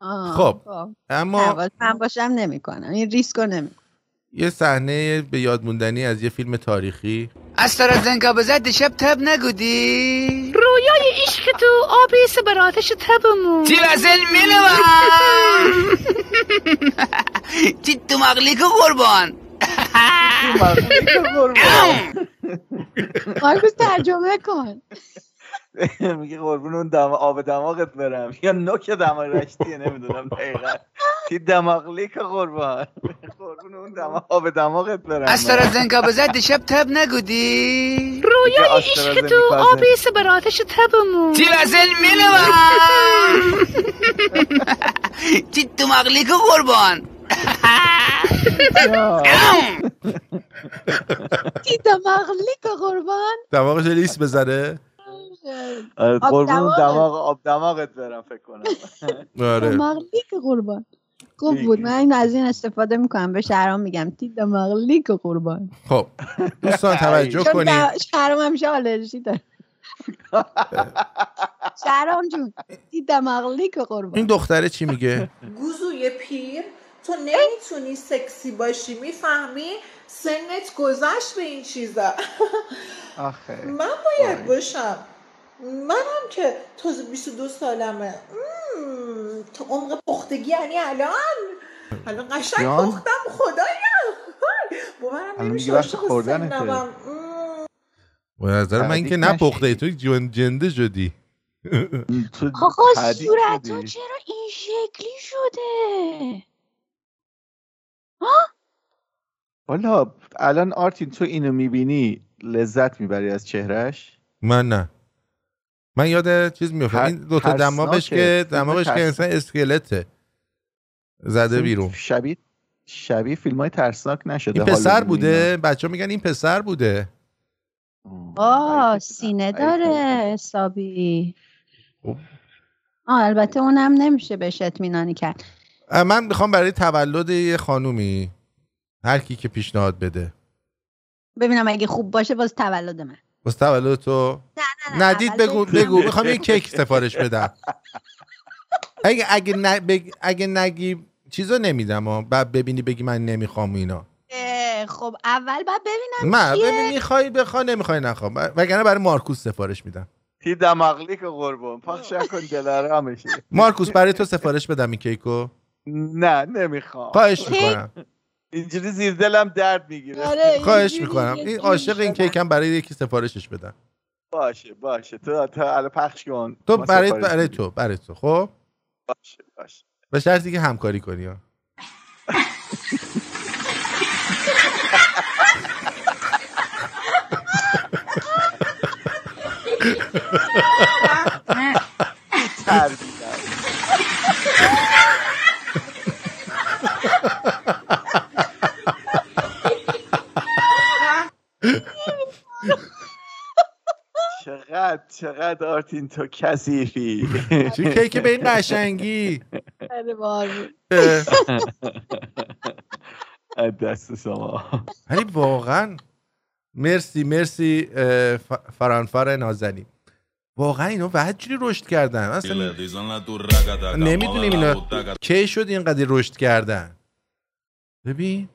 آه، خب. خب. اما حواسم باشم نمی‌کنم. این ریسکو نمی‌کنم. یه صحنه به یاد موندنی از یه فیلم تاریخی. از زنگا بزد دیشب تب نگودی؟ رویای عشق تو آبی سبراتش تبمون. چی وزن میلوان چی تو مغلی که قربان؟ مارکوس ترجمه کن. میگه قربون اون دم آب دماغت برم. یا نوک دماغ رشتیه نمی‌دونم دقیقا. تی دماغ لیک قربان. قربون اون دماغ آب دماغت برم. استرازنگا بزد دیشب تب نگودی؟ رویای عشق تو. آبی سبراتش تبمون. چی وزن میلوان چی تو مغلیک قربان؟ تی دماغ لیک قربان؟ دماغش لیس بزنه. قربون اون دماغت. دماغ. آب دماغت برم فکر کنم. آره. دماغ لیک قربان. خوب بود. من این از این استفاده می‌کنم. به شهرام میگم. تی دماغ لیک قربان. خب. دوستان توجه چون کنید. شهرام همیشه آلرژی داره. شهرام جون تی دماغ لیک قربان. این دختره چی میگه؟ گوزوی پیر. تو نمی‌تونی سکسی باشی. می‌فهمی؟ سنت گذشت به این چیزا. آخه. من باید باشم. منم که تازه 22 سالمه. مم، تو عمق پختگی یعنی الان. الان قشنگ جان. پختم خدایا. باورم الان نمیشه دیگه وقت خوردنته. به نظر من که. نپخته تو جن- جنده شدی. تو آقا صورت شدی. چرا این شکلی شده؟ والا الان آرتین تو اینو می‌بینی لذت می‌بری از چهرش من نه. من یاد چیز میفتم تر- این دوتا دماغش. که دماغش که انسان اسکلته. زده بیرون. شبیه شبیه فیلم های ترسناک نشده. این پسر بوده. بچه میگن این پسر بوده. آه سینه داره حسابی. خب. آه البته اونم نمیشه بهش اطمینانی کرد. من می‌خوام برای تولد یه خانومی هر کی که پیشنهاد بده. ببینم اگه خوب باشه باز تولد من. واسه تولد تو. نه، ندید اول بگو بگو. بگو. می‌خوام یه کیک سفارش بدم. اگه اگه ن- بگ- اگه نگی چیزا نمیدم ها. بعد ببینی بگی من نمی‌خوام اینا. خب اول باید ببینم نه چیه. ببین می‌خوای بخوا نمی‌خوای نخوا وگرنه برای مارکوس سفارش میدم. تی دماغلی که قربون پخش کن دلارامشه مارکوس برای تو سفارش بدم این کیکو. نه نمی‌خوام. خواهش می‌کنم. اینجوری زیر دلم درد می‌گیره. آره، خواهش می‌کنم. این عاشق این کیکم برای یکی سفارشش بدم باشه باشه. تو تو الان پخش کن. تو برای برای. تو برای تو. خب؟ باشه باشه. به شرطی که همکاری کنی ها تربیت. چقدر چقدر آرتین تو کثیفی. چه کیک به این قشنگی؟ دست شما. ولی واقعا مرسی مرسی فرانفر نازنین. واقعا اینا بعد جوری رشد کردن. اصلا نمی‌دونیم اینا کی شد اینقدر رشد کردن؟ ببین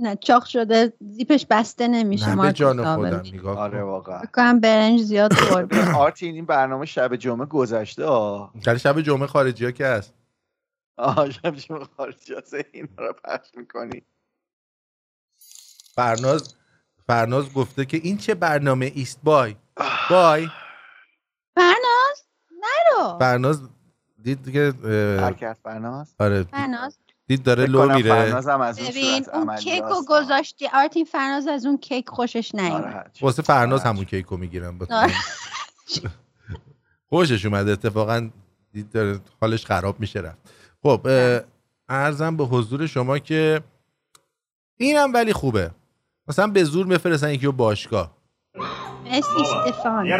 نه چاق شده زیپش بسته نمیشه نه به جان. خودم نگاه آره واقعا. کنم برنج زیاد خورد آرتین این برنامه شب جمعه گذشته آه. در شب جمعه خارجی ها که هست. آه شب جمعه خارجی هست این رو پخش می‌کنی. فرناز فرناز گفته که این چه برنامه ایست؟ بای. بای. فرناز نرو. فرناز دید که حرکت فرناز. آره. فرناز. دید داره لو میره. از ببین اون کیک رو. گذاشتی. آرتین فرناز از اون کیک خوشش نیومد. ناراحت شد. واسه فرناز همون شد. کیکو می‌گیرم. آره. خوشش اومده. اتفاقا دید داره حالش خراب میشه رفت. خب ارزم به حضور شما که اینم ولی خوبه. مثلا به زور بفرستن یکی رو باشگاه. مرسی استفان.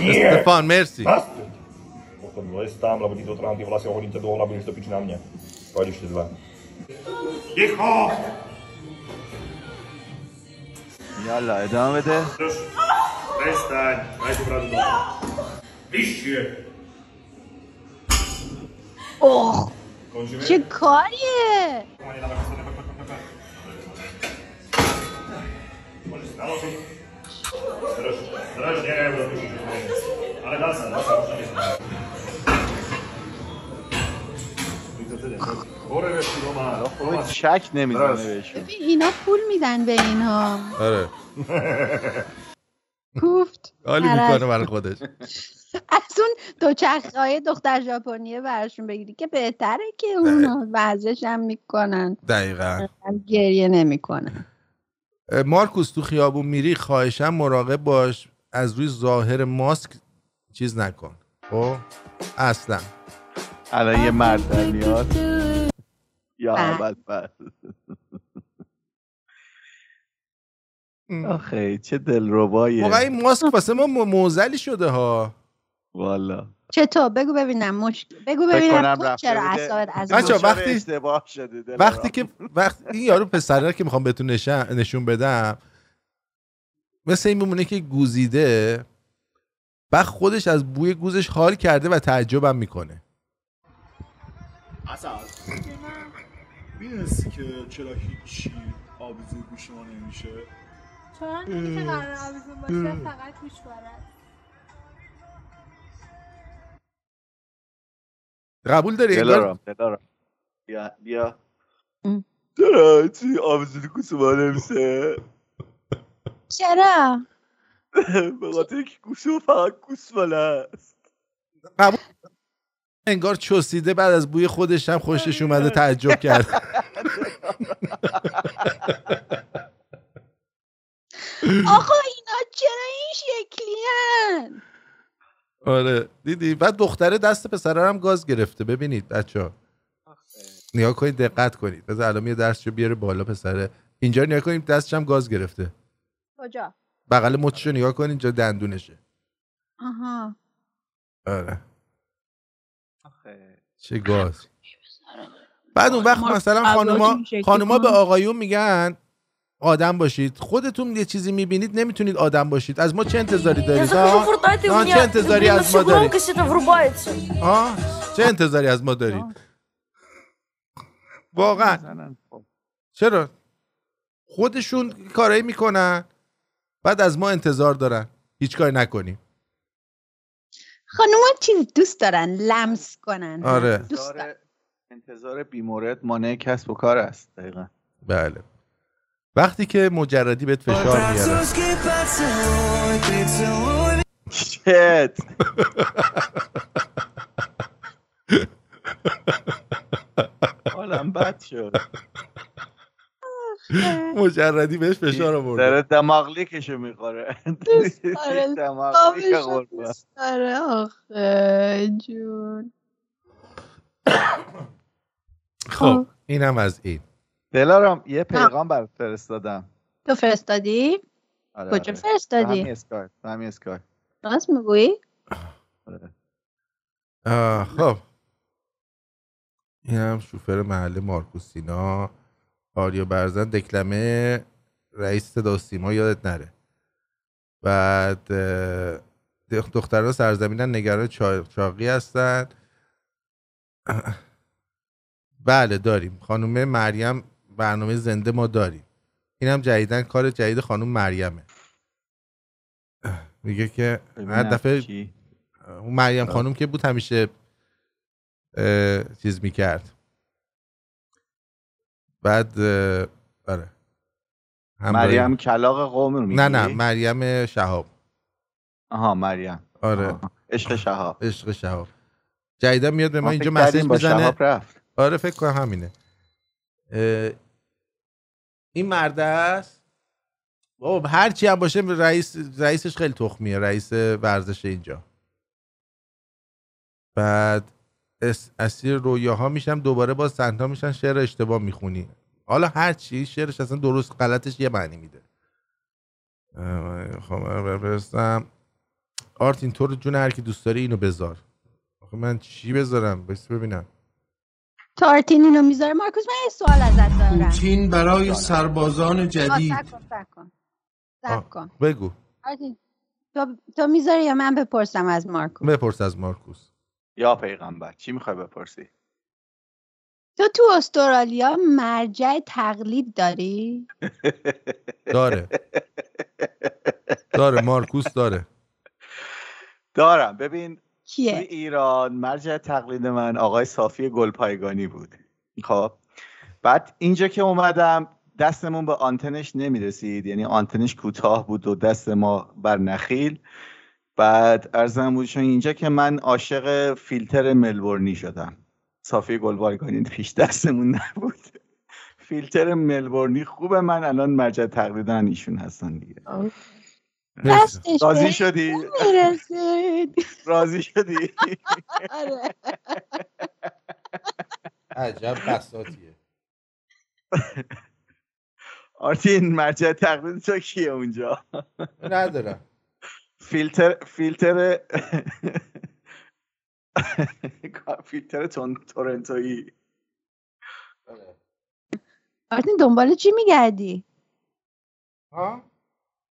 استفان مرسی. aspoň les tam, lebo ty to trhám tie vlasy a hodím ťa do hlavy, budeš to piči na mne. Pôjdeš ešte zle. Ticho! Jalla, je dáme te? Prestaň, daj tú pravdu dole. Vyššie! Oh! Končíme? Čekanie! Môžeš naložiť. Drž, drž, neraj, ale dá sa, dá sa, už to شک بهشون. ببین اینا پول میدن به اینها. آره. کوفت. حالی می‌کنه برای خودش. از اون دوچرخه های دختر ژاپنیه براشون بگیری که بهتره که اونا ورزش هم می‌کنن. دقیقا. گریه نمی‌کنن. مارکوس تو خیابون میری خواهشم مراقب باش. از روی ظاهر ماسک چیز نکن. خب؟ اصلا. الان یه مرد در میاد. یا بله. اول بل آخه چه دلربایه واقعا این ماسک واسه ما موزلی شده ها. والا. چطور؟ بگو ببینم. مشکل بگو ببینم تو چرا بوده. اعصابت از دچار وقتی- اشتباه شده دلارام. وقتی که وقت این یارو پسره که می‌خوام بهتون نشن- نشون بدم مثل این میمونه که گوزیده بعد خودش از بوی گوزش حال کرده و تعجبم می‌کنه. اصل. می‌دونستی که چرا هیچی آبزو گوش ما نمیشه؟ چون اینی که قرار آویزون باشه فقط گوش بارد قبول داری انگار؟ دلارام. دلارام بیا. بیا چرا چی آبزو گوش ما نمیشه؟ چرا؟ به خاطر که گوشو فقط گوسفاله است قبول انگار چسیده بعد از بوی خودش هم خوشش اومده تعجب کرد. آقا اینا چرا این شکلی آره دیدی؟ بعد دختره دست پسره هم گاز گرفته. ببینید بچه ها. نگاه کنید دقت کنید. بذار الان یه درس بیاره بالا پسره. اینجا نگاه کنید دستش هم گاز گرفته. کجا؟ بغل مچشو نگاه کنید اینجا دندونشه. آها. آره. چه گاز. بعد اون وقت مثلا خانوما خانوما به آقایون میگن آدم باشید. خودتون یه چیزی می‌بینید نمی‌تونید آدم باشید. از ما چه انتظاری دارید؟ ها چه انتظاری از ما دارید؟ چه انتظاری از ما دارید؟ واقعا. چرا؟ خودشون کارایی می‌کنن بعد از ما انتظار دارن. هیچ کاری نکنیم. خانوما چیز دوست دارن لمس کنن. آره. دوست دارن. انتظار بیمورد مانع کسب و کار است دقیقا. بله. وقتی که مجردی بهت فشار میاره. شت. حالم بد شد. مجردی بهش فشار آورده. داره دماغلیکشو می‌خوره. آره، دماغلیک داره آخه جون. خب اینم از این. دلارام یه پیغام برات فرستادم. تو فرستادی؟ آره، کجا آره. فرستادی؟ به همین اسکای به همین اسکای راست می‌گویی؟ آه، خب. این هم شوفر محله مارکوس سینا آریا برزن دکلمه رئیس صدا سیما یادت نره. بعد اه، دخ- دختران سرزمینن نگران چا- چاقی هستن. بله داریم. خانم مریم برنامه زنده ما داریم. این هم جدیدن کار جدید خانم مریمه. میگه که هر دفعه؟ اون مریم خانم که بود همیشه چیز می‌کرد. بعد آره. مریم کلاق قوم رو میگی نه نه مریم شهاب. آها مریم. آره. آها. عشق شهاب. عشق شهاب. جدیدا میاد به ما اینجا مسیج می‌زنه. رفت. آره فکر کنم همینه. این مرد است. بابا هر چی هم باشه رئیس رئیسش خیلی تخمیه رئیس ورزش اینجا. بعد اسیر رویاها میشم دوباره باز تنها میشن شعر اشتباه می‌خونی. حالا هر چی شعرش اصلا درست غلطش یه معنی میده. خب من بفرستم. آرتین تو رو جون هر کی دوست داری اینو بذار. آخه من چی بذارم؟ بس ببینم. تارتین اینو می‌ذاره مارکوس من یه سوال ازت دارم. پوتین برای سربازان جدید. صبر کن کن. بگو. تو تو می‌ذاری یا من بپرسم از مارکوس؟ بپرس از مارکوس. یا پیغمبر چی می‌خوای بپرسی؟ تو تو استرالیا مرجع تقلید داری؟ داره. داره مارکوس داره. دارم. ببین کیه؟ توی ایران مرجع تقلید من آقای صافی گلپایگانی بود. خب؟ بعد اینجا که اومدم دستمون به آنتنش نمی‌رسید. یعنی آنتنش کوتاه بود و دست ما بر نخیل. بعد ارزم بود چون اینجا که من عاشق فیلتر ملبورنی شدم. صافی گلبارگانی پیش دستمون نبود. فیلتر ملبورنی خوبه من الان مرجع تقلیدن ایشون هستن دیگه. راضی شدی؟ راضی شدی؟ آره. عجب بساتیه. آرتین مرجع تقلید تو کیه اونجا؟ ندارم. فیلتر فیلتر فیلتر تون تورنتویی. آرتین دنبال چی میگردی؟ ها؟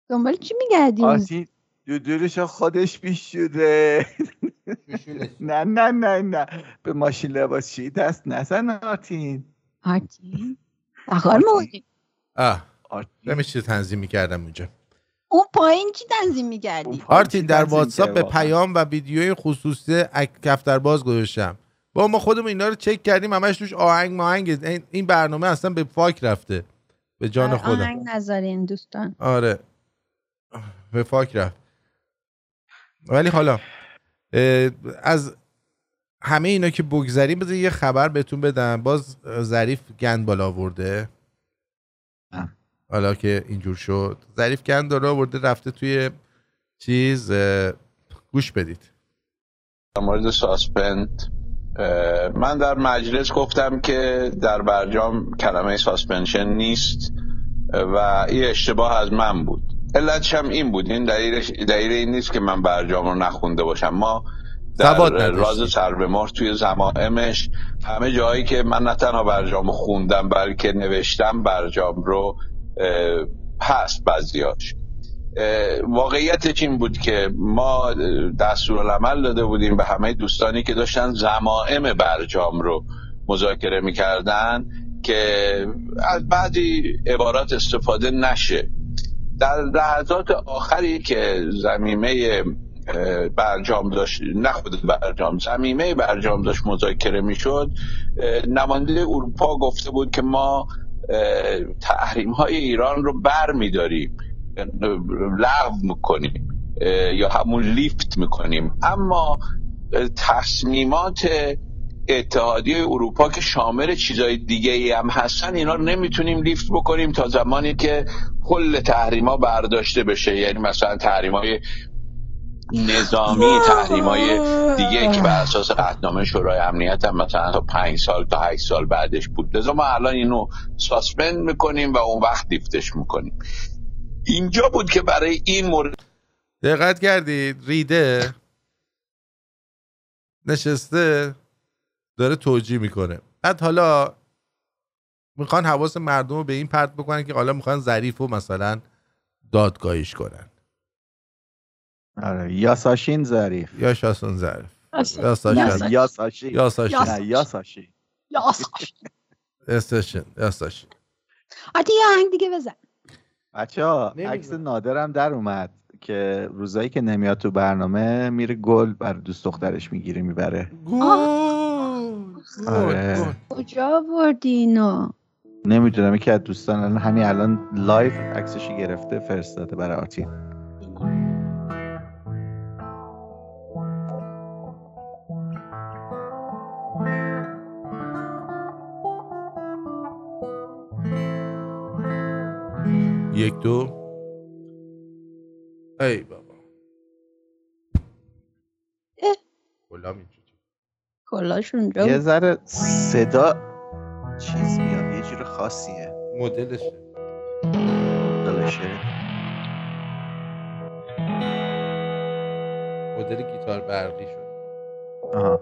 دنبال چی میگردی؟ آرتین دودورش خودش پیش شده نه نه نه نه. به ماشین لباسشویی دست نزن آرتین. آرتین؟ بخار موردی آه. نمیشه تنظیم می‌کردم اونجا. اون پایین چی تنظیم می‌کردی؟ آرتین در واتساپ به؟ پیام و ویدیوی خصوصی اک- کفتر باز گذاشتم. با ما خودمون اینا رو چک کردیم همش توش آهنگ ماهنگ این- این برنامه اصلا به فاک رفته. به جان آره، خودم. آهنگ نذارین دوستان. آره. به فاک رفت. ولی حالا از همه اینا که بگذریم بذار یه خبر بهتون بدم. باز ظریف گند بالا آورده. حالا که اینجور شد. ظریف گند بالا آورده رفته توی چیز گوش بدید. در مورد suspend من در مجلس گفتم که در برجام کلمه suspension نیست و این اشتباه از من بود. علتش هم این بود. این دلیل این نیست که من برجام رو نخونده باشم. ما در سواد نداشتی. راز سربمهر توی ضمائمش همه جایی که من نه تنها برجام رو خوندم بلکه نوشتم برجام رو هست بعضیاش. اه، واقعیتش این بود که ما دستورالعمل داده بودیم به همه دوستانی که داشتن زمائم برجام رو مذاکره می‌کردن که از بعضی عبارات استفاده نشه. در لحظات آخری که زمینه اه، برجام داشت نه خود برجام زمینه برجام داشت مذاکره می‌شد نماینده اروپا گفته بود که ما تحریم های ایران رو بر میداریم لغو می‌کنیم یا همون لیفت می‌کنیم. اما تصمیمات اتحادیه اروپا که شامل چیزای دیگه ای هم هستن اینا رو نمی‌تونیم لیفت بکنیم تا زمانی که کل تحریما برداشته بشه. یعنی مثلا تحریم های نظامی تحریم های دیگه که بر اساس قطعنامه شورای امنیت هم مثلا تا پنج سال تا هشت سال بعدش بود. لذا ما الان اینو ساسپند می‌کنیم و اون وقت لیفتش می‌کنیم. اینجا بود که برای این مورد دقت کردید؟ ریده نشسته داره توجیه می‌کنه. بعد حالا می‌خوان حواس مردم رو به این پرت بکنن که حالا می‌خوان ظریف رو مثلا دادگاهیش کنن. آره. یاساشین ظریف. یا شاسون ظریف. یاساشین. یاساشین. یاساشین. یاساشین. یاساشین. یاساشین. آتی یه آهنگ دیگه بزن. بچه ها عکس نادرم در اومد که روزایی که نمیاد تو برنامه میره گل برا دوست دخترش می‌گیره می‌بره. آره. کجا بردی اینو؟ نمی‌دونم یکی از دوستان الان همین الان live عکسشو گرفته فرستاده برای آرتین. یک دو. ای بابا. اینجا. کلاش اونجا یه. ذره صدا چیز میاد یه جور خاصیه. مدلشه. دلشه. مدل گیتار برقی شد آها.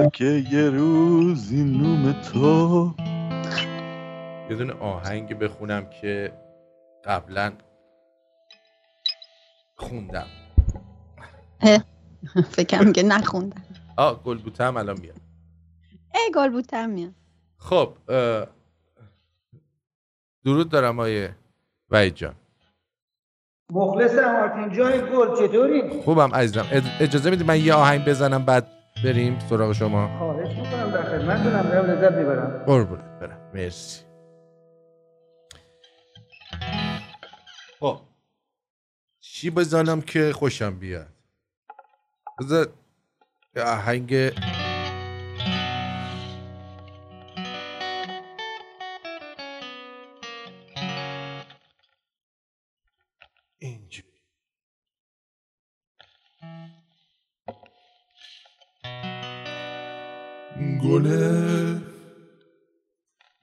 اگه یه روزی نوم تو. یه دونه آهنگ بخونم که قبلا خوندم. فکرم که نخوندم. آه گلبوته هم الان میاد. ای گل بودم میاد. خب درود دارم آیه وحید جان. مخلصم آرتین جای گل چطوری؟ خوبم عزیزم. اج- اجازه میدی من یه آهنگ بزنم بعد بریم سراغ شما. خواهش می‌کنم در خدمتتونم دارم لذت می‌برم. قربونت برم. مرسی. خب چی بزنم که خوشم بیاد؟ بذار یه آهنگ گل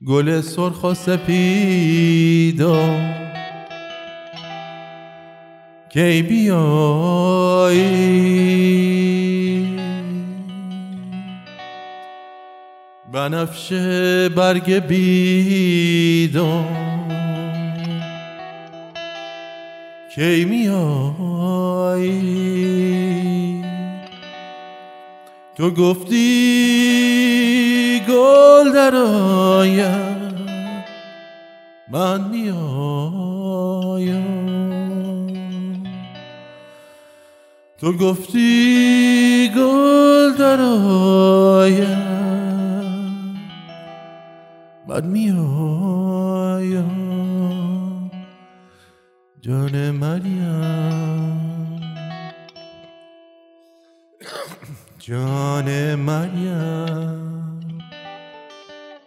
گل سرخ و سپیدا کی بیایی بنفشه برگ بیدون کی میایی تو گفتی گل در من میایم تو گفتی گل در من میایم جان مریم. جان مریم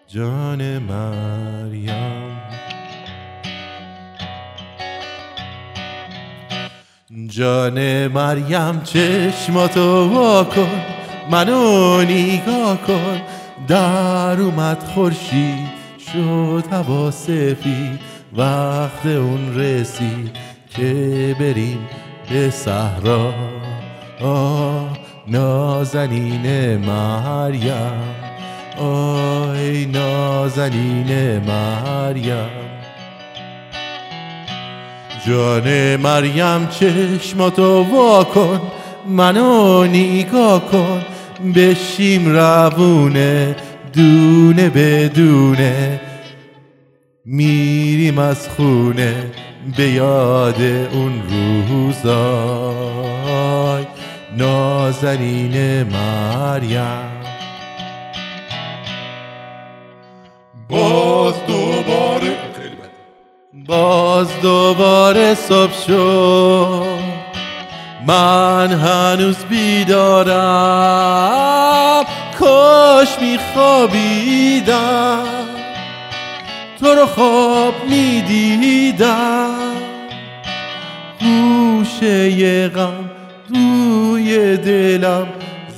جان مریم. جان مریم چشماتو وا کن منو نگاه کن. در اومد خورشید شد هوا سفید وقت اون رسید که بریم به صحرا. نازنین مریم. آی نازنین مریم. جان مریم چشماتو وا کن منو نگاه کن. بشیم روونه دونه بدونه میریم از خونه به یاد اون روزای نازنین مریم. باز دوباره باز دوباره صبح شد. من هنوز بیدارم. کاش میخوابیدم. تو رو خواب می‌دیدم. گوشه غم روی دلم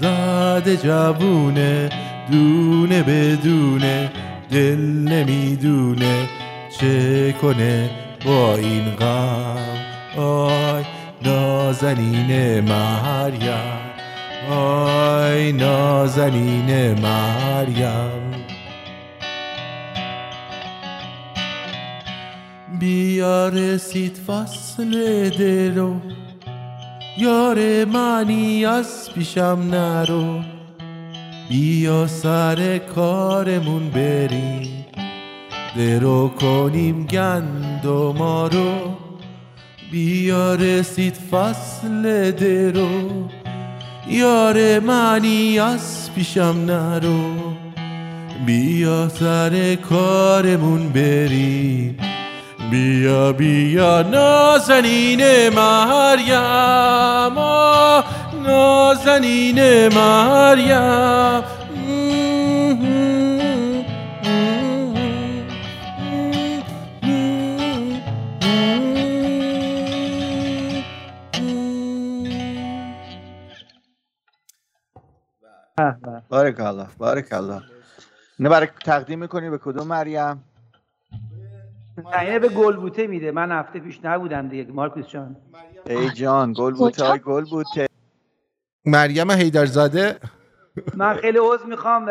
زده جوونه دونه بدونه دل نمی‌دونه چه کنه با این غم. آی نازنین مریم آی نازنین مریم. بیا رسید فصل درو یار منی از پیشم نرو. بیا سر کارمون بریم. درو کنیم گندما رو بیا رسید فصل درو. یار منی از پیشم نرو. بیا سر کارمون بریم. بیا بیا نازنین مریم. نازنین مریم. بارک الله بارک الله. اینو برای تقدیم می‌کنی به کدوم مریم؟ تعیین به گلبوته میده. من هفته پیش نبودم دیگه. مارکوس جان. ای جان گل بوته های گل بوته مریم حیدرزاده؟ من خیلی عذر می‌خوام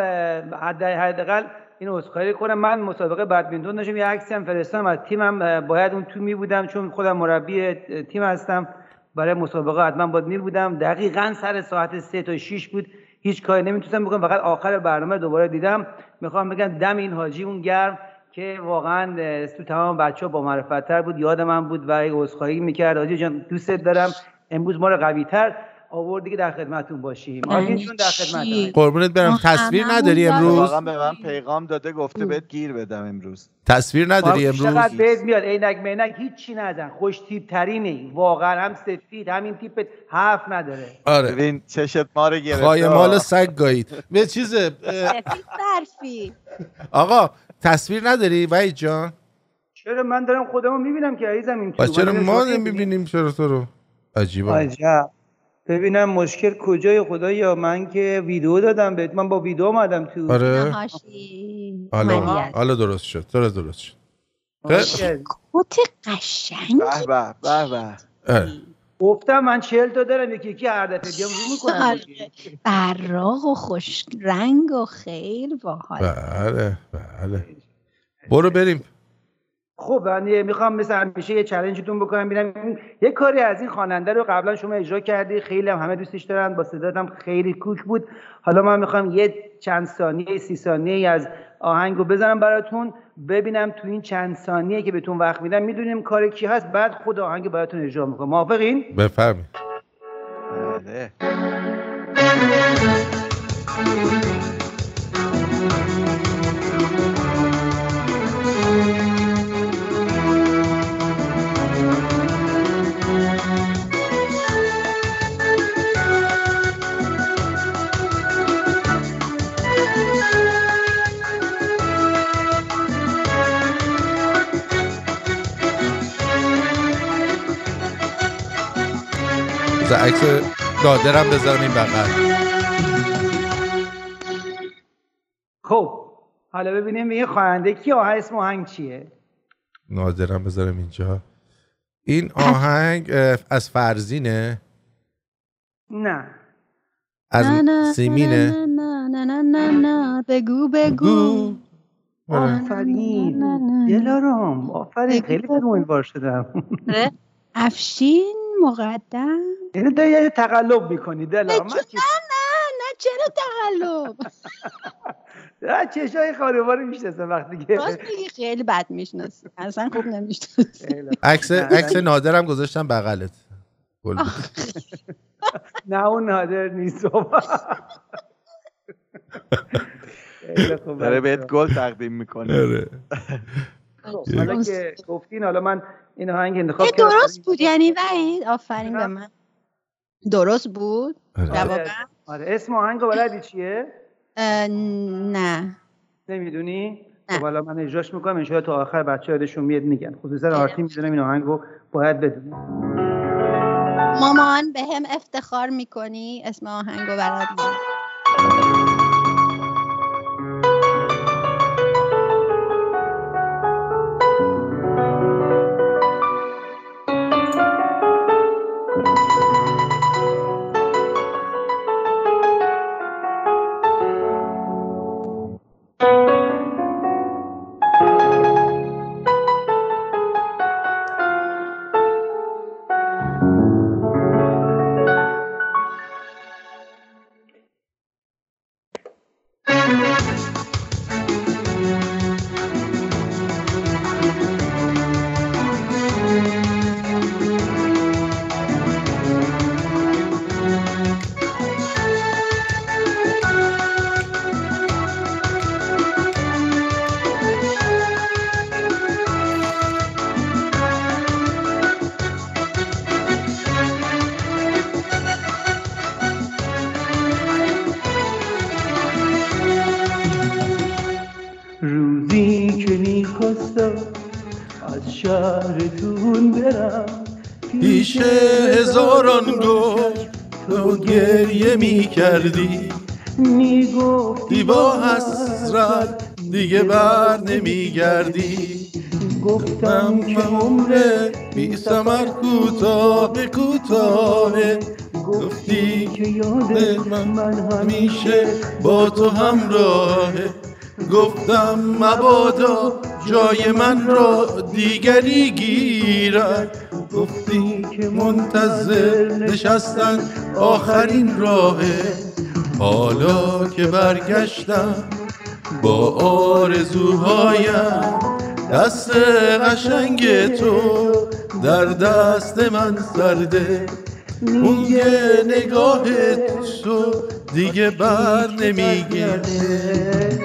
حداقل این عذرخواهی کنم. من مسابقه بدمینتون داشتم. یه عکسی هم فرستادم. از تیمم باید اون تو می بودم چون خودم مربی تیم هستم. برای مسابقه حتما باید می بودم. دقیقا سر ساعت سه تا 6 بود. هیچ کاری نمی‌تونستم بکنم. فقط آخر برنامه دوباره دیدم. می‌خوام بگم دم این حاجی اون گرم. که واقعا تو تمام بچه ها با معرفتتر بود یاد من بود و عذرخواهی می‌کرد. آجی جان دوستت دارم. امروز ما رو قوی تر آوردی که در خدمتتون باشیم. آرتین جون در خدمت قربونت برم. تصویر نداری امروز؟ واقعا به من پیغام داده گفته بهت گیر بدم امروز. تصویر نداری امروز؟ چقدر بهت میاد؟ عینک مینک هیچی نزن. خوش تیپ ترینه واقعا هم سفید همین تیپت حرف نداره. آره. ببین چشت ما رو خواهی مال سگ گایید. به چیز سفید برفی. آقا تصویر نداری وحید جان؟ چرا من دارم خودمو می‌بینم که عزیزم این پس چرا ما نمی‌بینیم چرا تو رو؟ عجیبا عجب. ببینم مشکل کجای خدا یا من که ویدیو دادم بهت. من با ویدیو اومدم تو. آره. هاشی حالا. حالا درست شد. درست درست شد. کت قشنگ به به به به. آره. گفتم من چهل تا دارم یکی یکی هر دفعه بیام رو می‌کنم. براق و خوش رنگ و خیلی باحال بله بله. برو بریم. خب من می‌خوام مثل همیشه یه چلنجتون بکنم ببینم یه کاری از این خواننده رو قبلا شما اجرا کردی خیلی هم همه دوستش دارن با صدات هم خیلی کوک بود. حالا من می‌خوام یه چند ثانیه سی ثانیه از آهنگ رو بزنم براتون. ببینم تو این چند ثانیه که بهتون وقت میدم می‌دونیم کار کی هست؟ بعد خود آهنگ براتون اجرا می‌کنم. موافقین؟ بفرمایید. بله. بذار عکس دادرم بذارم این بغل. خب حالا ببینیم این خواننده کی؟ آهنگ اسم آهنگ چیه؟ نادرم بذارم اینجا. این آهنگ از فرزینه؟ نه. از نه، نه، سیمینه؟ نه نه نه نه نه نه. بگو بگو. آره. آفرین دلارام. آفرین خیلی خوب امیدوار شدم. آره. افشین مقدم. اینو داری یه تقلب می‌کنی من نه نه نه چرا تقلب؟ نه چشای خانوار می‌شناسم وقتی که خیلی بد می‌شناسی. اصلا خوب نمی‌شناسی. عکس عکس نادرم گذاشتم بغلت. نه اون نادر نیست. داره بهت گل تقدیم می‌کنه. آره. خب، حالا که گفتین حالا من این آهنگ انتخاب کردم. درست بود. یعنی وحید آفرین به من. درست بود؟ جوابم آره. آره. اسم آهنگ بلدی چیه؟ اه، نه. نمی‌دونی؟ خب حالا من اجراش می‌کنم. ان تا آخر بچه یادشون میاد میگن. خصوصا آرتین می‌دونم این آهنگ رو باید بدونه. مامان به هم افتخار می‌کنی؟ اسم آهنگ رو برات من همیشه با تو همراهه گفتم مبادا جای من را دیگری گیرد. گفتی که منتظر نشستن آخرین راهه حالا که برگشتم با آرزوهایم دست قشنگ تو در دست من سرده. موی نگاه تو دیگه بر نمیگرده.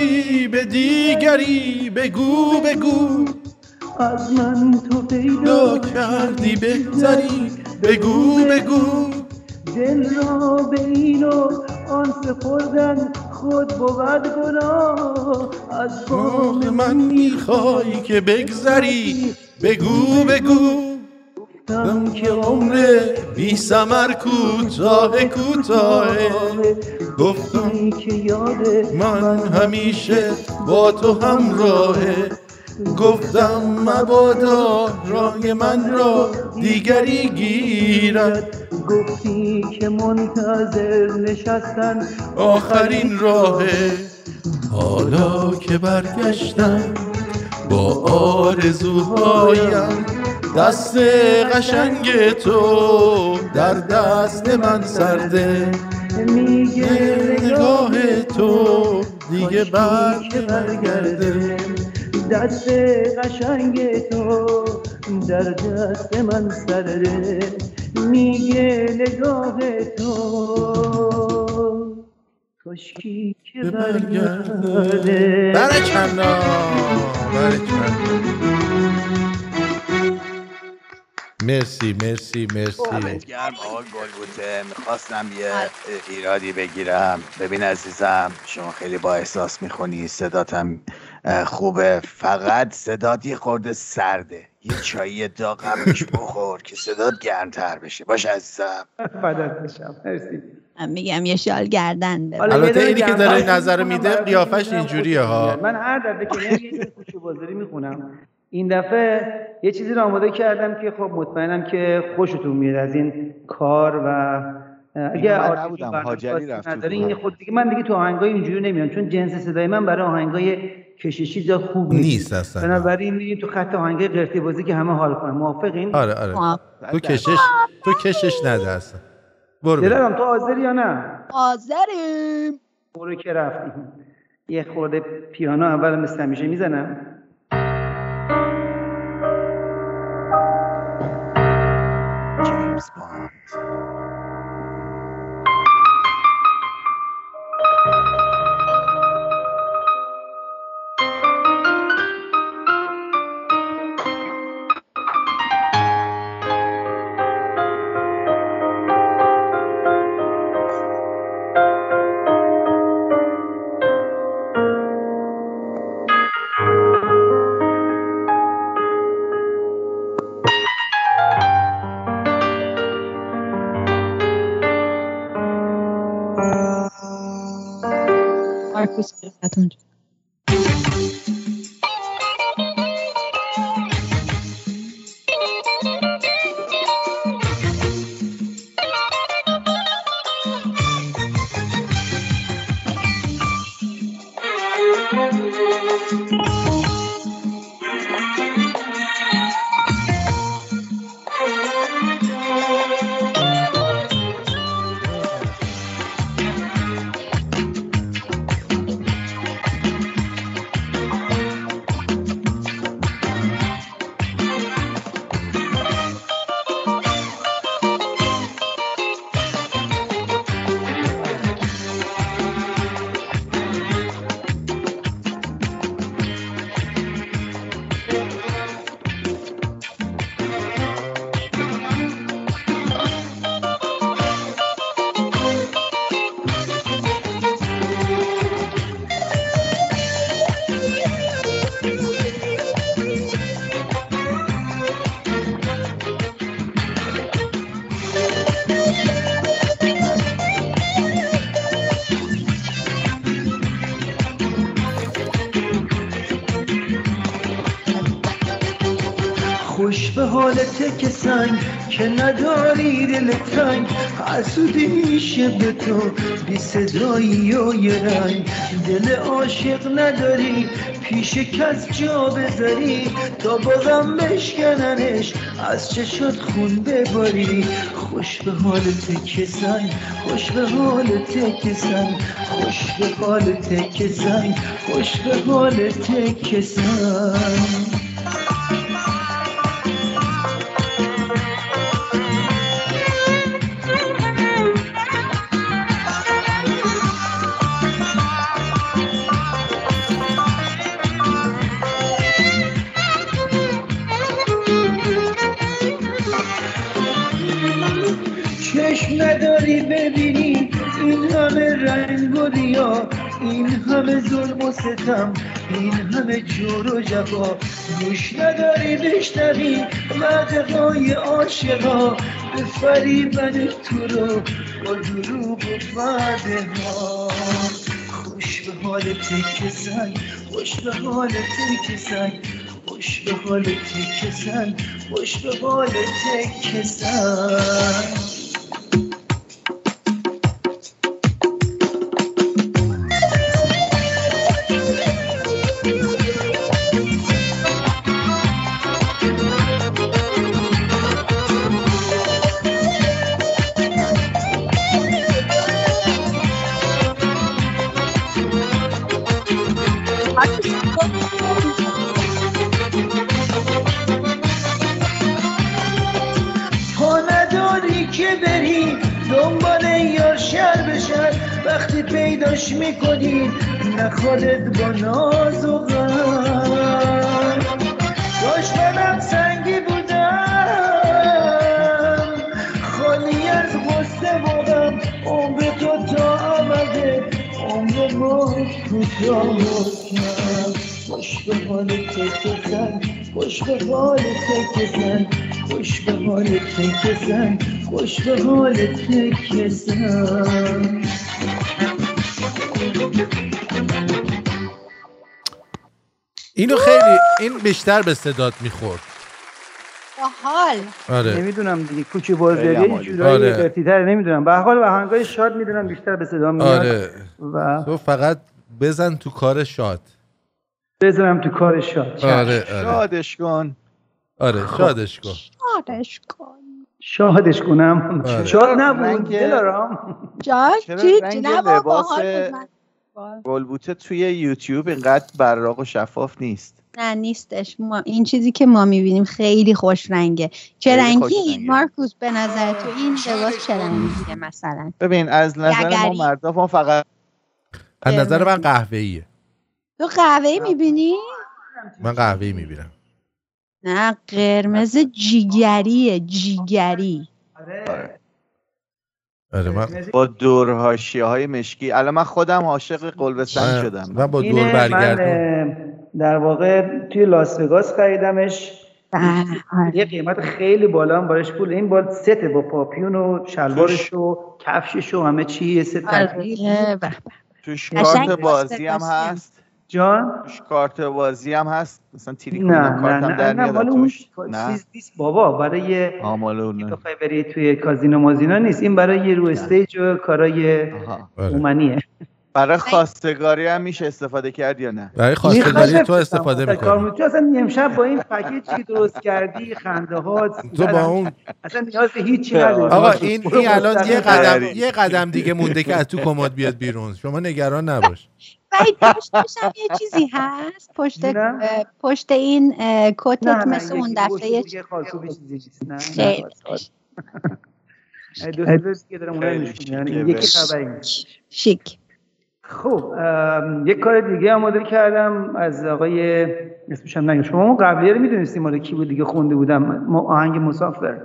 دادی به دیگری بگو بگو. از من تو پیدا کردی بهتری بگو بگو دل را به این و آن سپردن خود بود گناه. از باغ من می‌خوای که بگذری بگو. بگو. گفتم که عمر بی سمر کوتاه کوتاه. گفتم که یاد من همیشه با تو همراهه گفتم مبادا راه من را دیگری گیرد. گفتی که منتظر نشستن آخرین راهه حالا که برگشتم با آرزوهایم دست قشنگ تو در دست من سرده. میگه نگاه تو دیگه بر برگرده. دست قشنگ تو در دست من سرده. میگه نگاه تو کاشکی که برگرده. برکلا برکلا مرسی مرسی مرسی. دمت گرم آقا گلبوته می‌خواستم یه ایرادی بگیرم. ببین عزیزم شما خیلی با احساس می‌خونی صداتم خوبه. فقط صدات یه خورده سرده. یه چایی داغ قبلش بخور که صدات گرمتر بشه. باش عزیزم. بدت بشم مرسی. من میگم یه شال گردن. البته اینی که داره نظر میده قیافش اینجوریه ها. من هر دفعه که یه کوچه بازاری می‌خونم. این دفعه یه چیزی رو آماده کردم که خب مطمئنم که خوشتون میاد از این کار و اگه نداره این. خود دیگه من دیگه تو آهنگای اینجوری نمیام چون جنس صدای من برای آهنگای کششی زیاد خوب نیست. اصلا. بنابراین میریم تو خط آهنگای قرتی بازی که همه حال کنن. موافقین؟ آره آره. تو کشش تو کشش نده اصلا. برو برو. دلارم تو حاضری یا نه؟ حاضریم. برو که رفتیم. یه خورده پیانو اول مثل همیشه می‌زنم. Respond. تک سنگ که نداری دل تنگ حسودی میشه به تو بی صدایی و یه رنگ. دل عاشق نداری پیش کس جا بذاری. تا بازم بشکننش از چشات خون بباری. خوش به حال تک سنگ خوش به حال تک سنگ. خوش به حال تک سنگ خوش به حال تک سنگ. همه ظلم و ستم. این همه جور و جفا. گوش نداری بشنوی مدقای عاشقا. به فریبن تو رو با دروغ و وعده ها خوش به حال تک سنگ خوش به حال تک سنگ خوش به حال تک سنگ خوش به حال تک سنگ به حال اینو خیلی این بیشتر به صدات می‌خورد. حال. آره. نمی‌دونم دیگه کوچی عالی. جورایی آره. نمی‌دونم. به حال آهنگای شاد می‌دونم بیشتر به صدا میاد آره. و تو فقط بزن تو کار شاد. بذارم تو کار شاد. آره آره. شادش کن. آره شادش کن. شادش کن. شادش کنم. آره. شاد نبود دلارام. جاش چرا چی رنگ لباس من. گلبوته توی یوتیوب اینقدر براق و شفاف نیست. نه نیستش. ما این چیزی که ما می‌بینیم خیلی خوش رنگه. چه رنگی؟ این. مارکوس به نظر تو این لباس چه رنگیه مثلا؟ ببین از نظر ما. مردا ما فقط از نظر من قهوه‌ایه. تو قهوه می‌بینی؟ من قهوه‌ای می‌بینم. نه قرمز جیگریه جیگری. آره. من با دور حاشیه های مشکی. الان من خودم عاشق قلب سنگ شدم. من با دور اه، در واقع توی لاس وگاس خریدمش. بله، آره. یه قیمت خیلی بالا هم براش پول. این بال سته با پاپیون و شلوارش و کفشش و همه چی یه ست. آره، به به. توش کارت بازی هم هست. جان؟ کارت بازی هم هست. مثلا تیری نه نه کارتم نه در نه توش. نه؟ چیز نیست بابا برای نه. بخوای بری توی کازینو مازینا نیست. این برای یه رو استیج و کارای. آره. اومنیه. برای خواستگاری هم میشه استفاده کرد یا نه؟ برای خواستگاری تو استفاده می‌کنی. تو اصلا امشب با این پکیجی که درست کردی؟ خنده ها تو با اون اصلا نیاز به هیچی نداری. آقا این این الان یه قدم. یه قدم دیگه مونده که از تو کمد بیاد بیرون. شما نگران نباش. ولی پشتش هم یه چیزی هست؟ پشت پشت این نه کتت نه مثل اون یکی دفعه نه نه خیلی. یعنی شیک. خب یک کار دیگه آماده کردم از آقای اسمش هم نگم. شما اون قبلیه رو می‌دونستی مال کی بود دیگه؟ خونده بودم. م- آهنگ مسافر.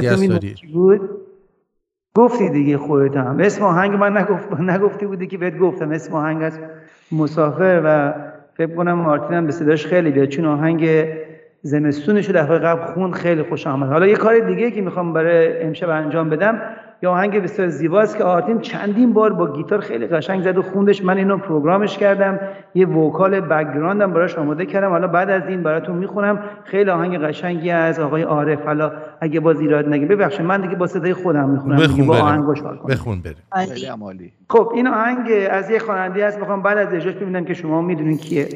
جوادی. کی بود؟ گفتی دیگه خودت هم. اسم آهنگ من نگفت نگفتی بودی که بهت گفتم اسم آهنگ از مسافر و فکر کنم مارتین هم به صداش خیلی بیاد چون آهنگ زمستونش دفعه قبل خوند خیلی خوش آمد. حالا یه کار دیگه که می‌خوام برای امشب انجام بدم یا آهنگ بسیار زیباست که آرتین چندین بار با گیتار خیلی قشنگ زد و خوندش. من اینو پروگرامش کردم. یه وکال بکگراندم براش آماده کردم. حالا بعد از این براتون می‌خونم. خیلی آهنگ قشنگی از آقای عارف. حالا اگه باز ایراد نگه ببخشید من دیگه با صدای خودم می‌خونم. بخون با کنم. بخون بریم. خیلی هم عالی. خب این آهنگ از یه خواننده هست. می‌خوام بعد از اجراش ببینم که شما می‌دونین کیه.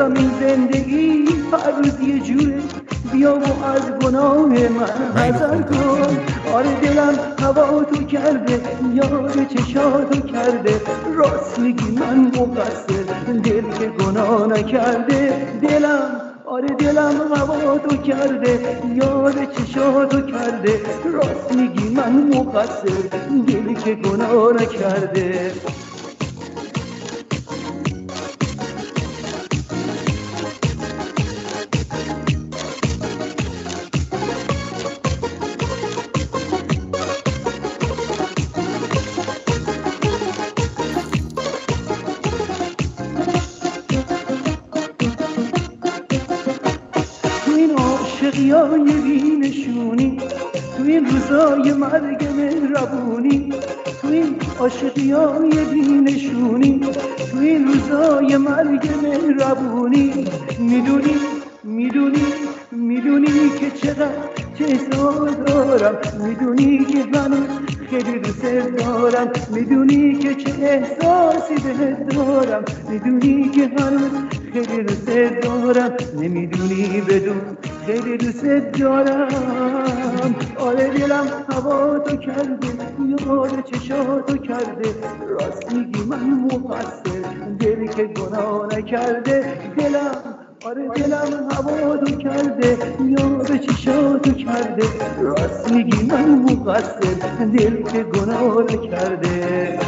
باسم این زندگی هر روز یه جوره بیا و از گناه من حذر کن. آره دلم هوا تو کرده یاد چشاتو کرده. راست میگی من مقصر دل که گناه نکرده. دلم آره دلم هوا تو کرده یاد چشاتو کرده. راست میگی من مقصر که گناه نکرده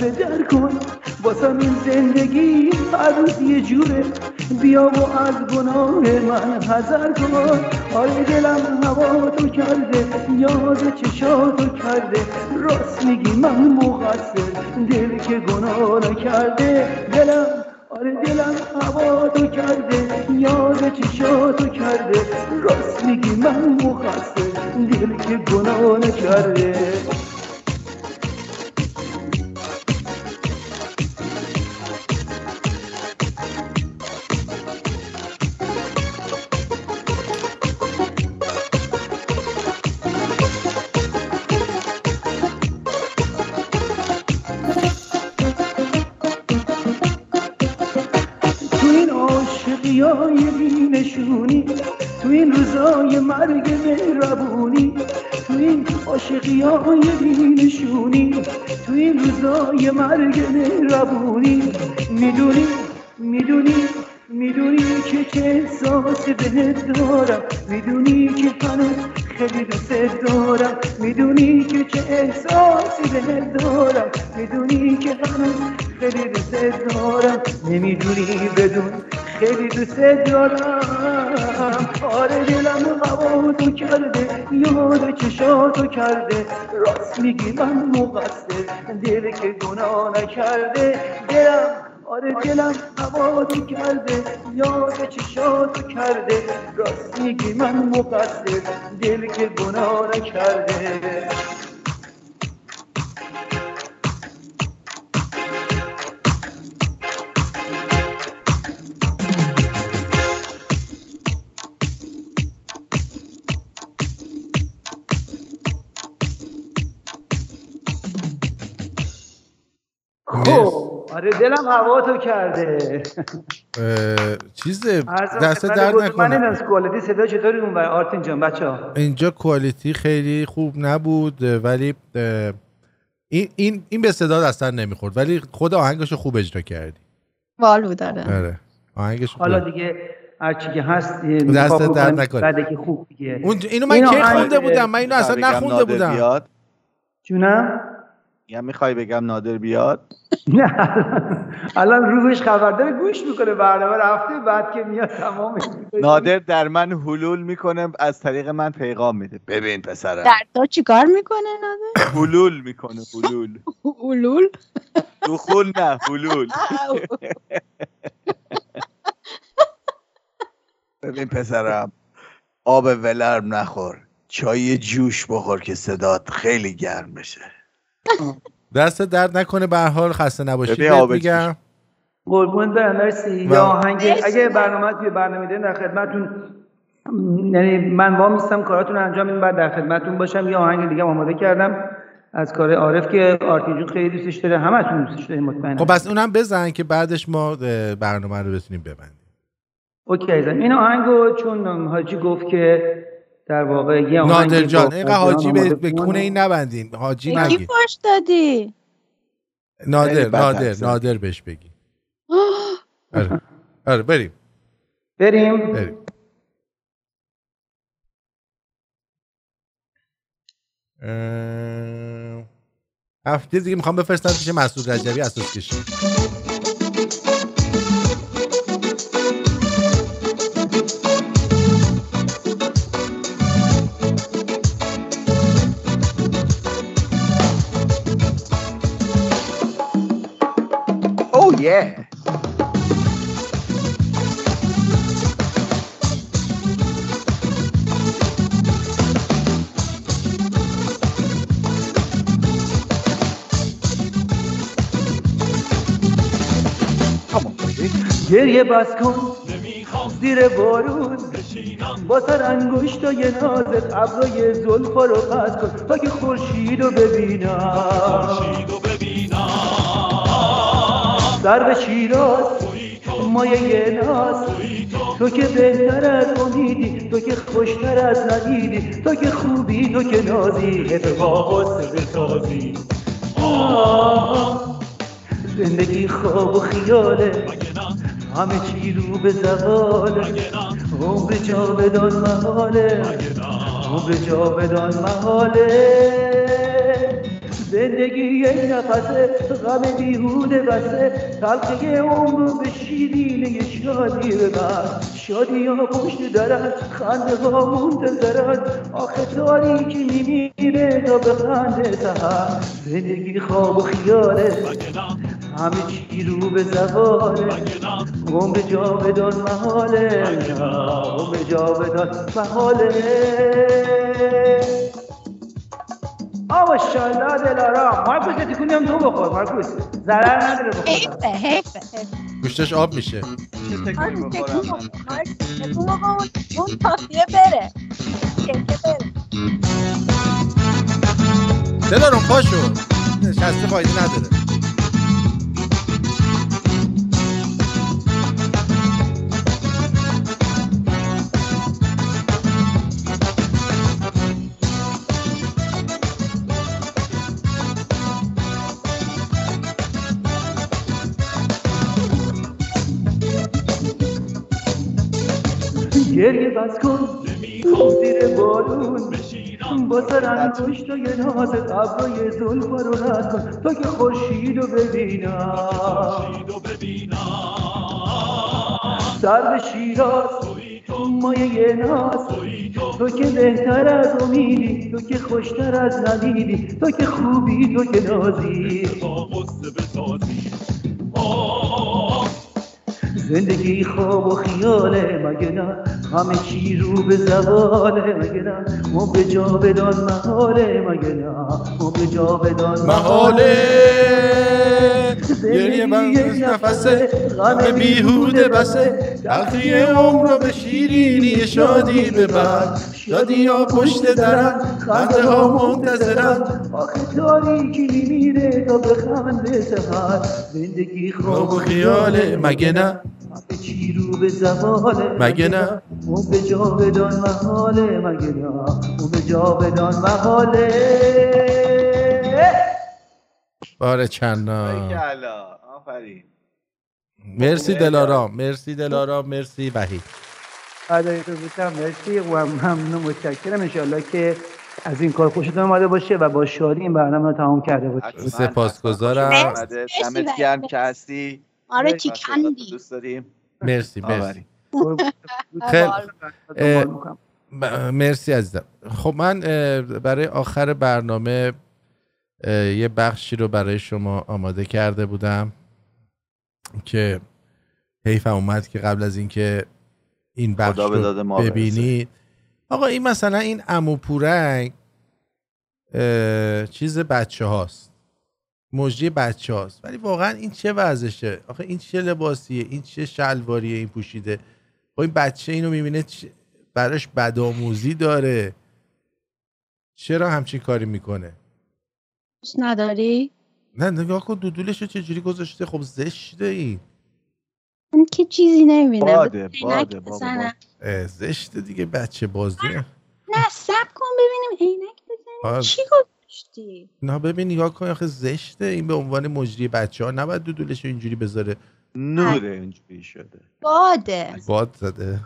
رو در کن. واسم این زندگی هر روز یه جوره. بیا و از گناه من حذر کن. آره دلم هوا تو کرده یاد چشاتو کرده. راست میگی من مقصر دل که گناه نکرده. دلم آره دلم هوا تو کرده یاد چشاتو کرده. راست میگی من مقصر دل که گناه نکرده. چشاتو کرده راست میگی من مقصر دل که گناه نکرده دلم آره دلم هواتو کرده یاد چشاتو کرده راست میگی من مقصر دل که گناه نکرده هوا تو کرده چیز دست درد بود. من نکنه. نمی‌دونم کوالیتی صدا چطوری اون برای آرتین جان بچه ها. اینجا کوالیتی خیلی خوب نبود ولی این این این به صدا اصلا نمی‌خورد ولی خود آهنگش رو خوب اجرا کردی. والو داره آره. آهنگش خوب. حالا دیگه هرچی که هست دست درد. نکنه. بعد که خوب دیگه. اون اینو من کی خونده بودم؟ من اینو اصلا نخونده بودم. بیاد. جونم؟ یا می‌خوای بگم نادر بیاد؟ نه. الان روحش خبر داره گوش می‌کنه برنامه رفته بعد که میاد تمام نادر در من حلول می‌کنه از طریق من پیغام میده. ببین پسرم. در تو چیکار می‌کنه نادر؟ حلول می‌کنه حلول. اولول دخول نه حلول. ببین پسرم آب ولرم نخور. چای جوش بخور که صدات خیلی گرم بشه. دست درد نکنه به حال خسته نباشید. آب میگم. قربون برم مرسی. یا آهنگ. اگه برنامه توی برنامه دارین در خدمتتون یعنی من وا میستم کاراتون انجام میدم بعد در خدمتتون باشم. یه آهنگ دیگه آماده کردم. از کار عارف که آرتین خیلی دوستش داره. همتون دوستش دارین مطمئنم. خب بس اونم بزن که بعدش ما برنامه رو بتونیم ببندیم. اوکی عزیزم. این آهنگو چون حاجی گفت که در واقع یه آهنگ نادر جان اینقدر حاجی به. کونه این نبندین. حاجی به کی نگی فاش دادی؟ نادر نادر. نادر بهش بگی. آره. آره بریم. بریم. بریم. اه، هفته دیگه می‌خوام بفرستم پیش مسعود رجبی اساس کشی گریه بس کن. زیر بارون. با سر انگشتای نازت ابرای زلفا رو پس کن تا که خورشید رو ببینم. سر به شیراز مایه ناز. تو که بهتر از امیدی تو که خوشتر از ندیدی تو که خوبی تو که نازی. اتفاق بسازی زندگی خواب و خیاله. همه چی رو به زواله عمر جاودان محاله عمر جاودان محاله زندگی یک نفسه غم بیهوده بسه عمر رو به شیرینه شادی ببر. شادی ها پشت درن خنده ها منتظرن آخه تاریکی میمیره تا به خنده سهر. زندگی خواب و خیاله همه چی رو به زواله عمر جاودان محاله. عمر جاودان محاله. ماشاءالله دلارام مارکوس یه تکونی هم تو بخور. مارکوس ضرر نداره بخور. حیفه حیفه. گوشتش آب میشه. آره، تکون بخور. آره، تکون بخور. اون- تافیه بره. دلارم پاشو. نشسته فایده نداره. گریه بس کن. زیر بارون با سر انگشتای نازت ابرای زلفا رو رد کن. تا که خورشید رو ببینم. سر به شیراز. مایه ناز. تو. که بهتر از امیدی تو که خوشتر از ندیدی. تو که خوبی تو که نازی. زندگی خواب و خیاله مگه نه؟ همه چی رو به زواله مگه نه؟ ما به جا بدان محاله مگه نه؟ ما به جا بدان محاله. گریه من نفسه. غم بیهوده بسه. تلخی عمر رو به شیرینی شادی ببر شادی ها پشت درن خنده ها منتظرن آخه تاریکی میره تا به خنده سهر زندگی خواب و خیاله مگه نه؟ به زواله مگه نه؟ ما به جا بدان محاله مگه نه؟ ما به جا بدان محاله. باره کلا آفرین. مرسی دلارام مرسی دلارام مرسی وحید. ادای تو بودم مرسی و ممنون متشکرم. انشالله که از این کار خوشتون اومده باشه و با شادی این برنامه رو تمام کرده باشید. سپاسگزارم. دمت گرم که هستی. آره مرسی. چیکندی دوست داریم. مرسی مرسی. خیلی مرسی عزیزم. خب من برای آخر برنامه یه بخشی رو برای شما آماده کرده بودم که حیفم اومد که قبل از اینکه این بخش رو ما ببینید. آقا این مثلا این امو پورنگ اه، چیز بچه هاست مجری بچه هاست. ولی واقعا این چه وضعشه آخه این چه لباسیه؟ این چه شلواریه این پوشیده؟ با این بچه اینو می‌بینه چ- براش بدآموزی داره. چرا همچین کاری می‌کنه؟ دوست نداری؟ نه نگاه کن دودولش رو چجوری گذاشته؟ خب زشته این. من که چیزی نمی‌بینم باده، باده، بابا، اه، زشته دیگه بچه بازیه نه سب کن ببینیم عینک آه. بزنیم چی گذاشتی؟ نه ببین نگاه کن آخه زشته. این به عنوان مجری بچه ها نباید دودولش رو اینجوری بذاره. نوره اینجوری شده. باده. باد زده.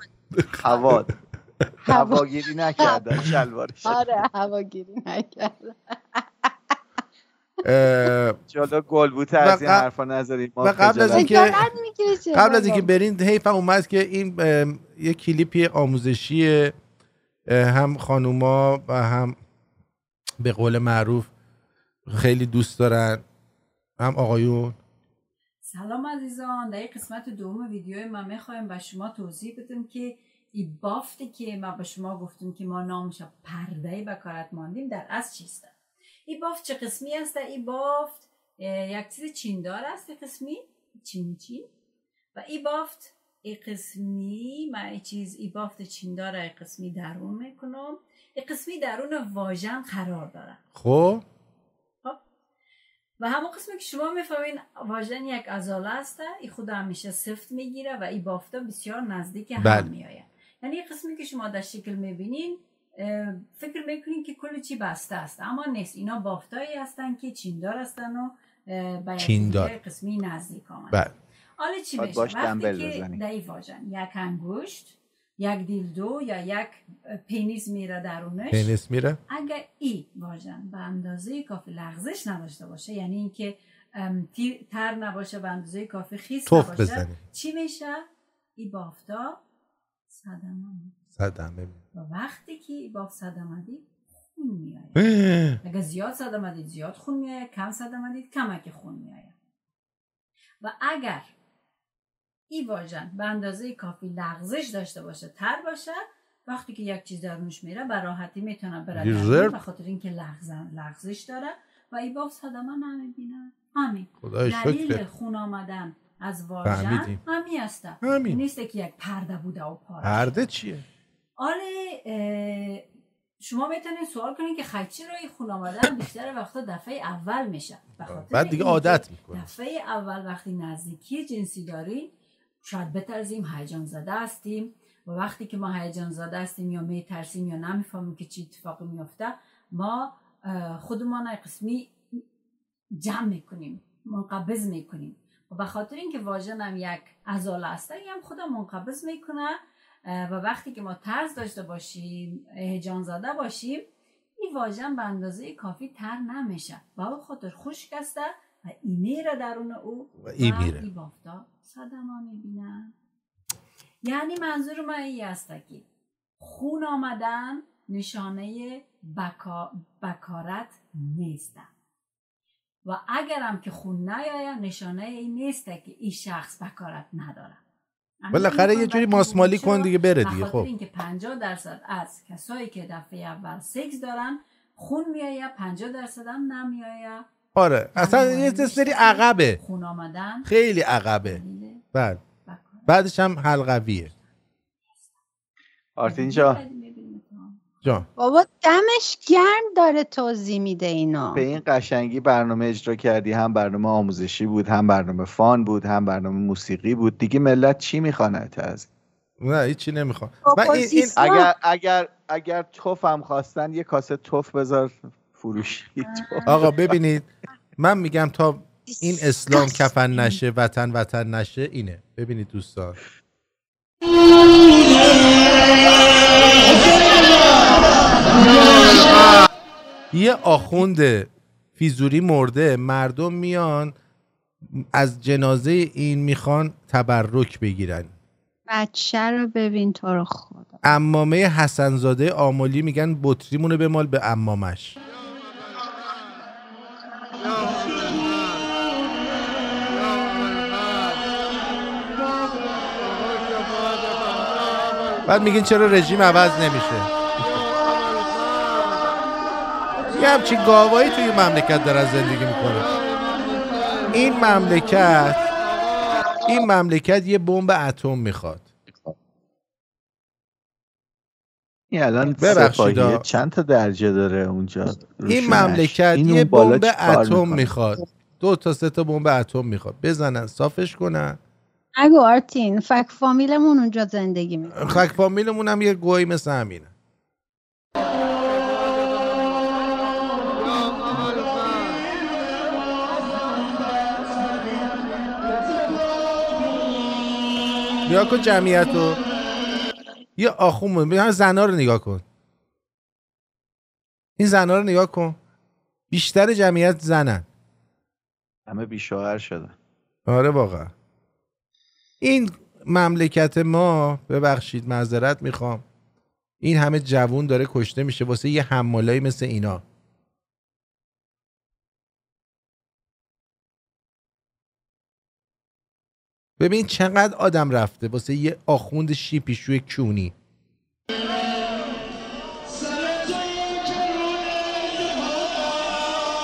هواد. هواگیری نکردن شلوارش آره هواگیری نکرد اه، جالا گل بوته از این حرفا نذارید ما و قبل از اینکه قبل از؟ اینکه برین حیفم اومد که این یه کلیپی آموزشی هم خانوما و هم به قول معروف خیلی دوست دارن. هم آقایون. سلام عزیزان. در قسمت دوم ویدیو من می‌خوایم به شما توضیح بدم که این بافتی که ما به شما گفتیم که ما نامش پرده بکارت ماندیم در اصل چیست؟ این بافت چه قسمی است؟ این بافت یک چیز چیندار است. قسمی چین چین. و این بافت این قسمی من این چیز این بافت چیندار این قسمی درون می‌کنم. قسمی درون واژن قرار داره خب؟ و همون قسمی که شما می‌فهمین واژن یک ازاله است این خود همیشه سفت می‌گیره و این بافتا بسیار نزدیک هم بله. میآید. یعنی قسمی که شما در شکل می‌بینین فکر می‌کنین که کل چی بسته است. اما نیست. اینا بافتایی هستن که چیندار هستن و به یک چیندار. قسمی نزدیک آمدن بله. حالا چی میشه وقتی که. در این واژن یک انگشت یک dildo یا یک penis میره درونش. penis میره؟ اگر این واژن به اندازه کافی لغزش نداشته باشه یعنی اینکه تر نباشه به اندازه کافی خیس نباشه بزنی. چی میشه؟ این بافتا صدمه. صدمه. و وقتی که این بافت صدمه دید خون میآید. اگر زیاد صدمه دید زیاد خون میآید کم صدمه دید کمک خون میآید. و اگر این واژن به اندازه کافی لغزش داشته باشه تر باشه. وقتی که یک چیز درونش میره به راحتی می‌تونه. درون به خاطر اینکه لغزن لغزش داره. و این باب صدمه نمی‌بینه. همین دلیل. خون آمدن از واژن. همین است. همین. نیست که یک پرده بوده و پاره پرده چیه؟ آره شما می‌تونید سوال کنید که خیلی روی خون آمدن؟ بیشتر وقتا دفعه اول میشه. بعد دیگه عادت می‌کنه. دفعه اول وقتی نزدیکی جنسی داریم شاید بترسیم هیجان زده هستیم و وقتی که ما هیجان زده هستیم یا میترسیم یا نمی‌فهمیم که چی اتفاقی میفته ما خودمان قسمی جمع می‌کنیم منقبض می‌کنیم و به خاطر اینکه واژن هم یک ازاله است هم خودم منقبض می‌کنه و وقتی که ما ترس داشته باشیم هیجان زده باشیم این واژن به اندازه کافی تر نمیشه و او خاطر خشک است و این میره درون او و این میره. صدما می‌بینن یعنی منظور من این است که خون آمدن نشانه بکا... بکارت نیست و اگرم که خون نیاید نشانه این نیست که این شخص بکارت نداره بالاخره یه جوری ماسمالی کن دیگه بره دیگه خب. اینکه 50 درصد از کسایی که دفعه اول سکس دارن خون میآید 50 درصد هم نمیآید. آره. اصلا یه سری عقبه. خون آمدن. خیلی عقبه. بعد بعدش هم حلقویه. آرتین جا جان. بابا دمش گرم داره توضیح میده اینا. به این قشنگی برنامه اجرا کردی. هم برنامه آموزشی بود هم برنامه فان بود هم برنامه موسیقی بود. دیگه ملت چی می‌خواند از نه هیچی نمی‌خوام من این, این اگر اگر اگر توف هم خواستن یه کاسه توف بذار. فروشی توف. آقا ببینید من میگم تا این اسلام کفن نشه وطن وطن نشه اینه. ببینید دوستان. یه آخوند فیزوری مرده مردم میان از جنازه این می‌خوان تبرک بگیرن. بچه رو ببین تو رو خدا. امامه حسنزاده آملی میگن بطریمونو بمال به امامش بعد میگین چرا رژیم عوض نمیشه یه همچین گاوایی توی مملکت دارن زندگی می‌کنه این مملکت این مملکت یه بمب اتم می‌خواد این الان آ. چند تا درجه داره اونجا این؟ مملکت این یه بمب اتم؟ می‌خواد دو تا سه تا بمب اتم می‌خواد بزنن صافش کنن نگو آرتین فک فامیلمون اونجا زندگی می‌کنه. خک فامیلمون هم یه گوی مثل همینه. نگاه کن جمعیت رو یه آخوم ببین زنا رو نگاه کن. این زنا رو نگاه کن. بیشتر جمعیت زنن. همه بیشوهر شدن. آره واقعا. این مملکت ما ببخشید معذرت می‌خوام. این همه جوون داره کشته میشه واسه یه حمالایی مثل اینا. ببین چقدر آدم رفته واسه یه آخوند شیپیشوی کونی.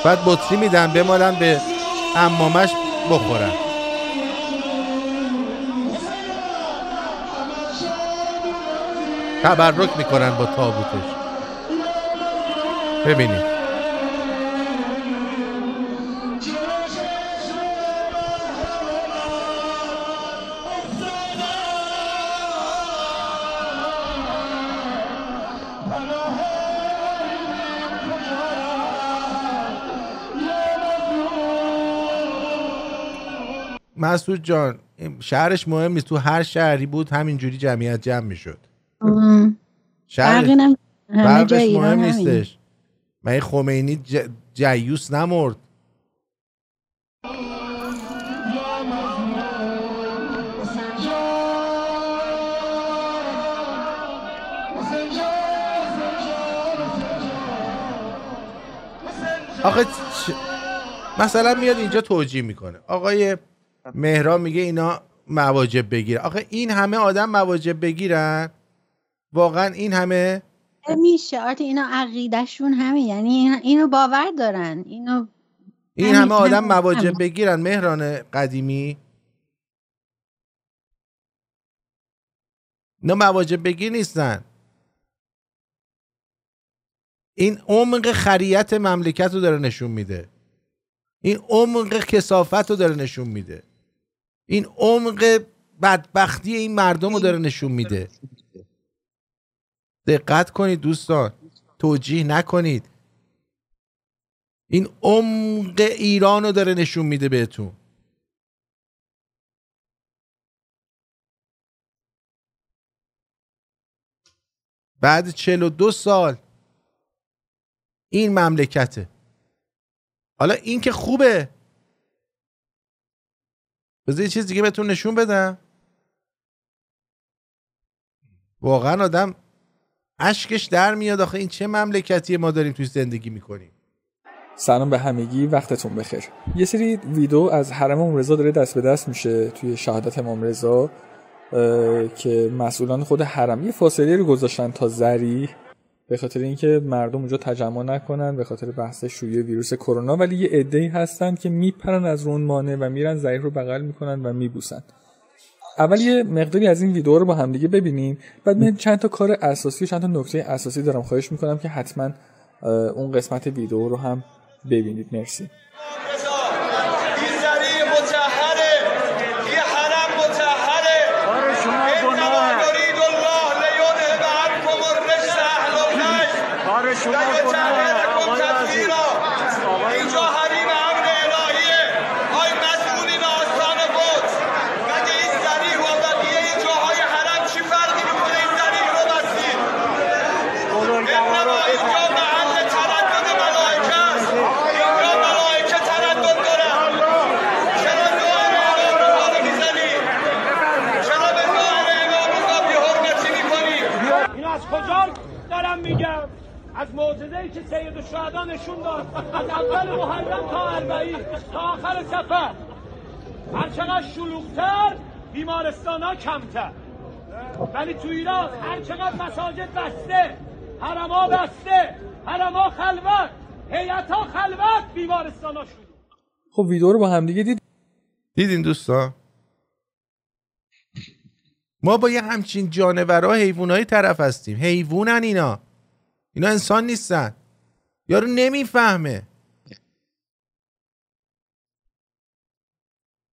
بعد بطری میدن بمالن به امامش بخورن تبرک می‌کنن با تابوتش. ببینید مسعود جان شهرش مهم نیست. تو هر شهری بود همینجوری جمعیت جمع می‌شد. ایران مهم. نیستش. من این خمینی ج... جیوس نمرد. آخه چ- مثلا میاد اینجا توجیه می‌کنه. آقای مهران میگه اینا مواجب بگیرن. آخه این همه آدم مواجب بگیرن؟ واقعا این همه میشه. آرتی اینا عقیدهشون همین. یعنی این- اینو باور دارن. اینو این همه آدم همین. بگیرن. مهران قدیمی. نه مواجب بگیر نیستن. این عمق خریت مملکت رو داره نشون میده. این عمق کسافت رو داره نشون میده. این عمق بدبختی این مردم رو داره نشون میده. دقت کنید دوستان. توجیه نکنید. این عمق ایران رو داره نشون میده بهتون. بعد 42 سال این مملکته. حالا این که خوبه. بذار یه چیز دیگه بهتون نشون بدم. واقعا آدم اشکش در میاد. آخه این چه مملکتی ما داریم توی زندگی می‌کنیم؟ سلام به همگی وقتتون بخیر. یه سری ویدیو از حرم امام رضا داره دست به دست میشه توی شهادت امام رضا که مسئولان خود حرم. یه فاصله رو گذاشتن تا زری به خاطر اینکه مردم اونجا تجمع نکنن به خاطر بحث شیوع ویروس کرونا. ولی یه عده‌ای هستن که میپرن از رونمانه و میرن ضریح رو بغل می‌کنن و میبوسن. اول یه مقداری از این ویدیو رو با همدیگه ببینیم بعد من چند تا کار اساسی و چند تا نکته اساسی دارم. خواهش می‌کنم که حتما اون قسمت ویدیو رو هم ببینید. مرسی این زری متحره این حرم متحره کار شما انما گناهه. یرید الله لیذهب عنکم الرجس اهل البیت کار شما و گناهه یطهرکم آقای عزیز تطهیرا آقای اینجا حریم امر الهیه آی مسئولین آستان قدس مگه این زری و بقیه این جاهای حرم چی فرقی می‌کنه این زری رو بستید انما اینجا محل تردد ملائکه است اینجا ملائکه تردد دارن چرا دعای امام رضا رو می‌زنی چرا به دعای امام رضا بی‌حرمتی می‌کنی اینو از کجا دارم میگم از معجزه‌ای که الشهدا نشون داد. از اول محرم تا اربعین تا آخر سفر هر چقدر شلوغتر بیمارستان ها کمتر. ولی تو ایران هر چقدر مساجد بسته حرما بسته حرما خلوت هیئت ها خلوت بیمارستان ها شلوغ. خب ویدیو رو با همدیگه دید. دیدین دوستان؟ ما با یه همچین جانورها حیوانای طرف هستیم. حیوانن اینا. اینا انسان نیستن. یارو نمی‌فهمه.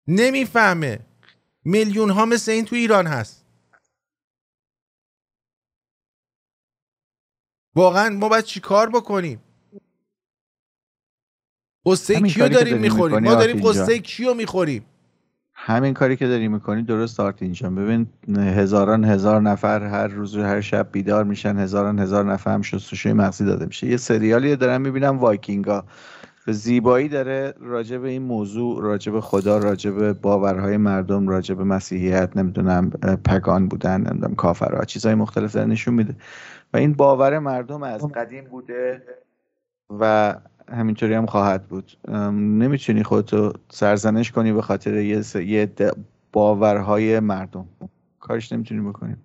نمی‌فهمه. میلیون ها مثل این تو ایران هست. واقعا ما باید چی کار بکنیم؟ غصه کیو داریم داری می‌خوریم؟ ما داریم غصه. کیو می‌خوریم؟ همین کاری که داری می‌کنی درست آرتین جان ببین هزاران هزار نفر هر روز و هر شب بیدار میشن هزاران هزار نفر هم شستشوی مغزی داده میشه. یه سریالی دارم می‌بینم وایکینگا. به زیبایی داره راجع به این موضوع راجع به خدا راجع به باورهای مردم راجع به مسیحیت نمی‌دونم پگان بودن نمی‌دونم کافرها. چیزهای مختلف داره نشون میده. و این باور مردم از قدیم بوده و همینطوری هم خواهد بود. نمی‌تونی خودتو سرزنش کنی به خاطر یه, س- یه باورهای مردم. کارش نمی‌تونی بکنی.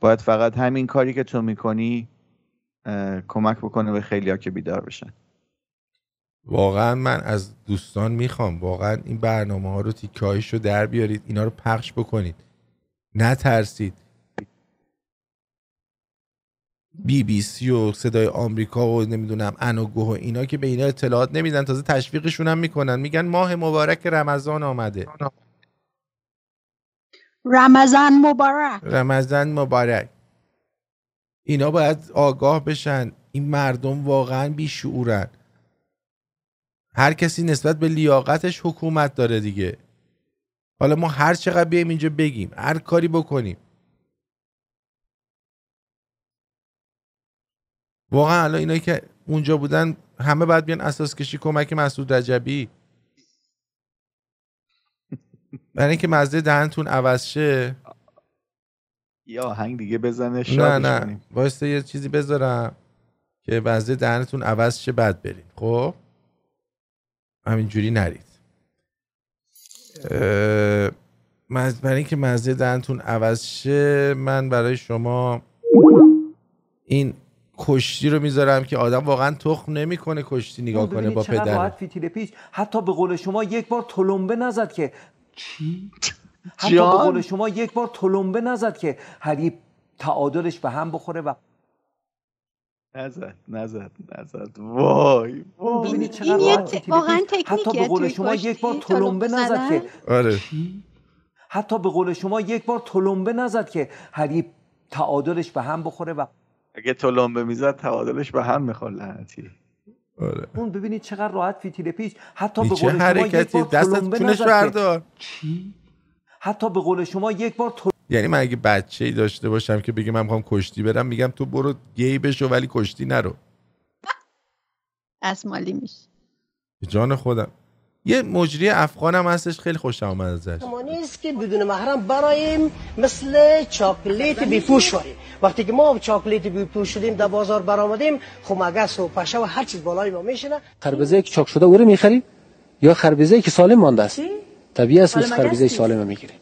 باید فقط همین کاری که تو می‌کنی کمک بکنه به خیلی که بیدار بشن. واقعا من از دوستان می‌خوام. واقعا این برنامه ها رو تیکه رو در بیارید. اینا رو پخش بکنید. نترسید. بی بی سی و صدای آمریکا و نمی‌دونم انوگوه و اینا که به اینا اطلاعات نمیدن تازه تشویقشون هم می‌کنن. میگن ماه مبارک رمضان آمده. رمضان مبارک. رمضان مبارک. اینا باید آگاه بشن. این مردم واقعا بیشعورن. هر کسی نسبت به لیاقتش حکومت داره دیگه. حالا ما هر چقدر بیایم اینجا بگیم. هر کاری بکنیم. واقعا الان اینایی که اونجا بودن همه باید بیان اساس کشی کمک مسعود رجبی. برای اینکه مزه دهنتون عوض شه. یا آهنگ دیگه بزنه نه نه. واسه یه چیزی بذارم که مزه دهنتون عوض شه بعد برین خب؟ همینجوری نرید. مز- برای اینکه مزه دهنتون عوض شه من برای شما این کشتی رو می‌ذارم که آدم واقعا تخم نمی‌کنه کشتی نگاه کنه ببینید با پدر راحت فیتیل پیش حتی به قول شما یک بار تلمبه نزد که چی حتی به؟ قول شما یک بار تلمبه نزد که حریب تعادلش به هم بخوره و نزد نزد نزد وای وای. این فیتیل واقعا حتی به قول شما یک بار تلمبه نزد که؟ آره حتی به قول شما یک بار تلمبه نزد که حریب تعادلش به هم بخوره و اگه تلمبه می‌زد تعادلش به هم میخور لعنتی. آره. اون ببینید چقدر راحت فیتیل پیش حتی به قول شما یک حرکتی؟ بار دست از تلمبه چونش بردار. چی؟ حتی به قول شما یک بار تل... یعنی من اگه بچه ای داشته باشم که بگه من می‌خوام کشتی برم میگم تو برو گی بشو ولی کشتی نرو. اسمالی میشه. به جان خودم. یه مجری افغانم هستش خیلی خوشم آمد ازش. نیست که بدون محرم برایم مثل چاکلیت بیپوش شدیم وقتی که ما چاکلیت بیپوش شدیم در بازار برآمدیم خب مگس و پشه و هر چیز بالای ما میشینه. خربزه که چاک شده او رو می‌خریم یا خربزه که سالم مانده است؟ طبیعی است مثل خربزه. سالم رو می‌گیریم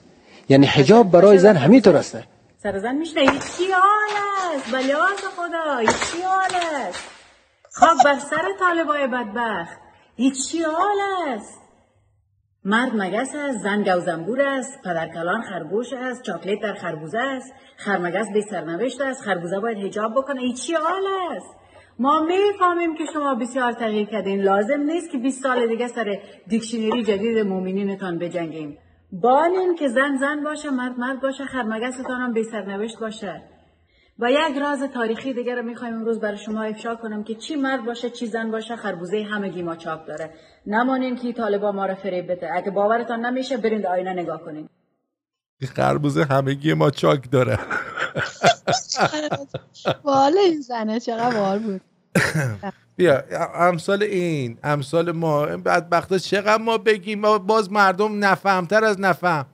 یعنی حجاب برای زن همینطور است. سر زن میشنه این چی حال است؟ بلیاز خدا چی حال است. خاک بر سر طالبای بدبخت. چی حال است. مرد مگس است زن گوزنبور است پدرکلان خرگوش است چاکلیت در خربوزه است. خرمگس بی سرنوشت است خربوزه باید حجاب بکنه. این چی حال است؟ ما می‌فهمیم که شما بسیار تغییر کردین. لازم نیست که 20 سال دیگه سر دیکشنری جدید مومنینتان بجنگیم. بالین که زن زن باشه مرد مرد باشه خرمگستان هم بی سرنوشت باشه. و یک راز تاریخی دیگه رو می‌خوایم امروز برای شما افشا کنم که چی مرد باشه چی زن باشه خربوزه همگی ما چاپ داره. نمانین که طالبا ما رو فریب بده. اگه باورتان نمیشه برین در آینه نگاه کنین. این خربوزه همگی ما چاک داره. بالا این زنه چقدر بال بود. بیا امثال این امثال ما. این بدبختا چقدر ما بگیم؟ ما باز مردم نفهمتر از نفهم.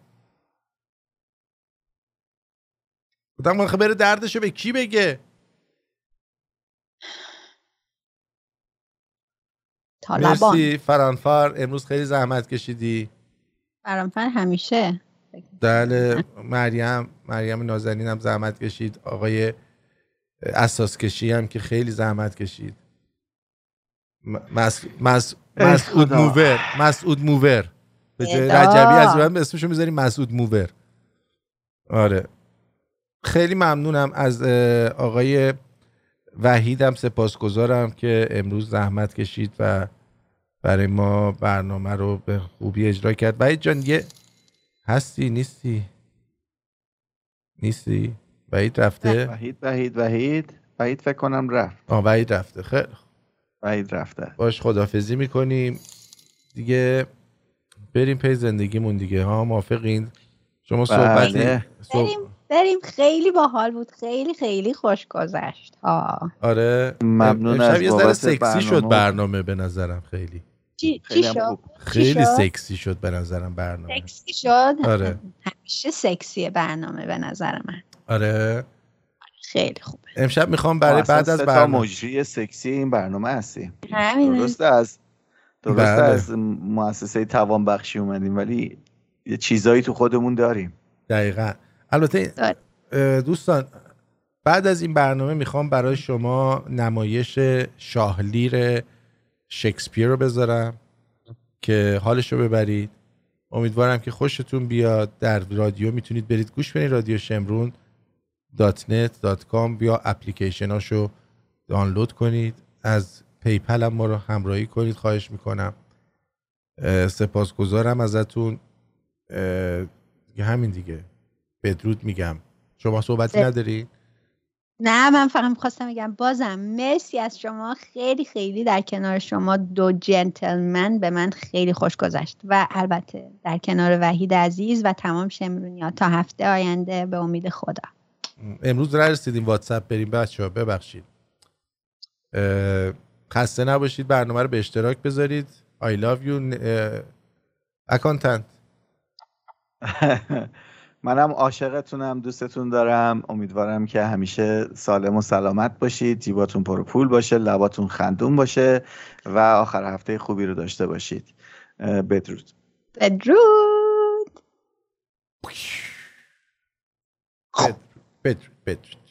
بودم آخه بره دردشو به کی بگه؟ طالبان. مرسی فرانفر. امروز خیلی زحمت کشیدی. فرانفر همیشه. بله مریم مریم نازنین هم زحمت کشید. آقای اساس کشی هم که خیلی زحمت کشید. مس... مس... مسعود. موور. مسعود موور. به جای. رجبی از من اسمشو می‌ذاریم مسعود موور. آره. خیلی ممنونم از آقای وحیدم سپاسگزارم که امروز زحمت کشید و برای ما برنامه رو به خوبی اجرا کرد. وحید جان یه هستی؟ نیستی؟ نیستی؟ وحید رفته؟ وحید وحید وحید. وحید فکر کنم رفت. آه وحید رفته. خیلی. وحید رفته. باش خدافزی می‌کنیم. دیگه بریم پی زندگیمون دیگه. ها موافقین؟ شما صحبتی بله. صحب- بریم. بریم. خیلی باحال بود. خیلی خیلی خوش گذشت ها آره. ممنون امشب از یه ذره سکسی برنامه. شد برنامه. به نظرم. خیلی. چی, خیلی چی شد؟ خوب. خیلی شد؟ سکسی شد به نظرم برنامه. سکسی شد؟ آره. همیشه سکسی برنامه به نظر من. آره. خیلی خوبه امشب می‌خوام برای بعد از برنامه. مجری سکسی این برنامه هستیم. همینه. درسته از درسته بله. از مؤسسه توانبخشی اومدیم ولی یه چیزایی تو خودمون داریم. دقیقا. البته دوستان بعد از این برنامه می‌خوام برای شما نمایش شاهلیر شکسپیر رو بذارم که حالش رو ببرید. امیدوارم که خوشتون بیاد. در رادیو می‌تونید برید. گوش بدید رادیو شمرون dot net dot com یا اپلیکیشناشو دانلود کنید. از PayPal هم ما رو همراهی کنید. خواهش می‌کنم. سپاسگزارم ازتون. همین دیگه. بدرود میگم. شما صحبتی نداری؟ نه من فقط می‌خواستم بگم بازم مرسی از شما. خیلی خیلی در کنار شما دو جنتلمن به من خیلی خوش گذشت و البته در کنار وحید عزیز و تمام شمرونیا تا هفته آینده به امید خدا. امروز نرسیدیم واتساپ بریم. بچه ها ببخشید خسته نباشید برنامه رو به اشتراک بذارید. I love you اکانتنت. منم عاشقتونم دوستتون دارم. امیدوارم که همیشه سالم و سلامت باشید. جیباتون پر پول باشه لباتون خندون باشه و آخر هفته خوبی رو داشته باشید. بدرود. بدرود. بدرود بدرود.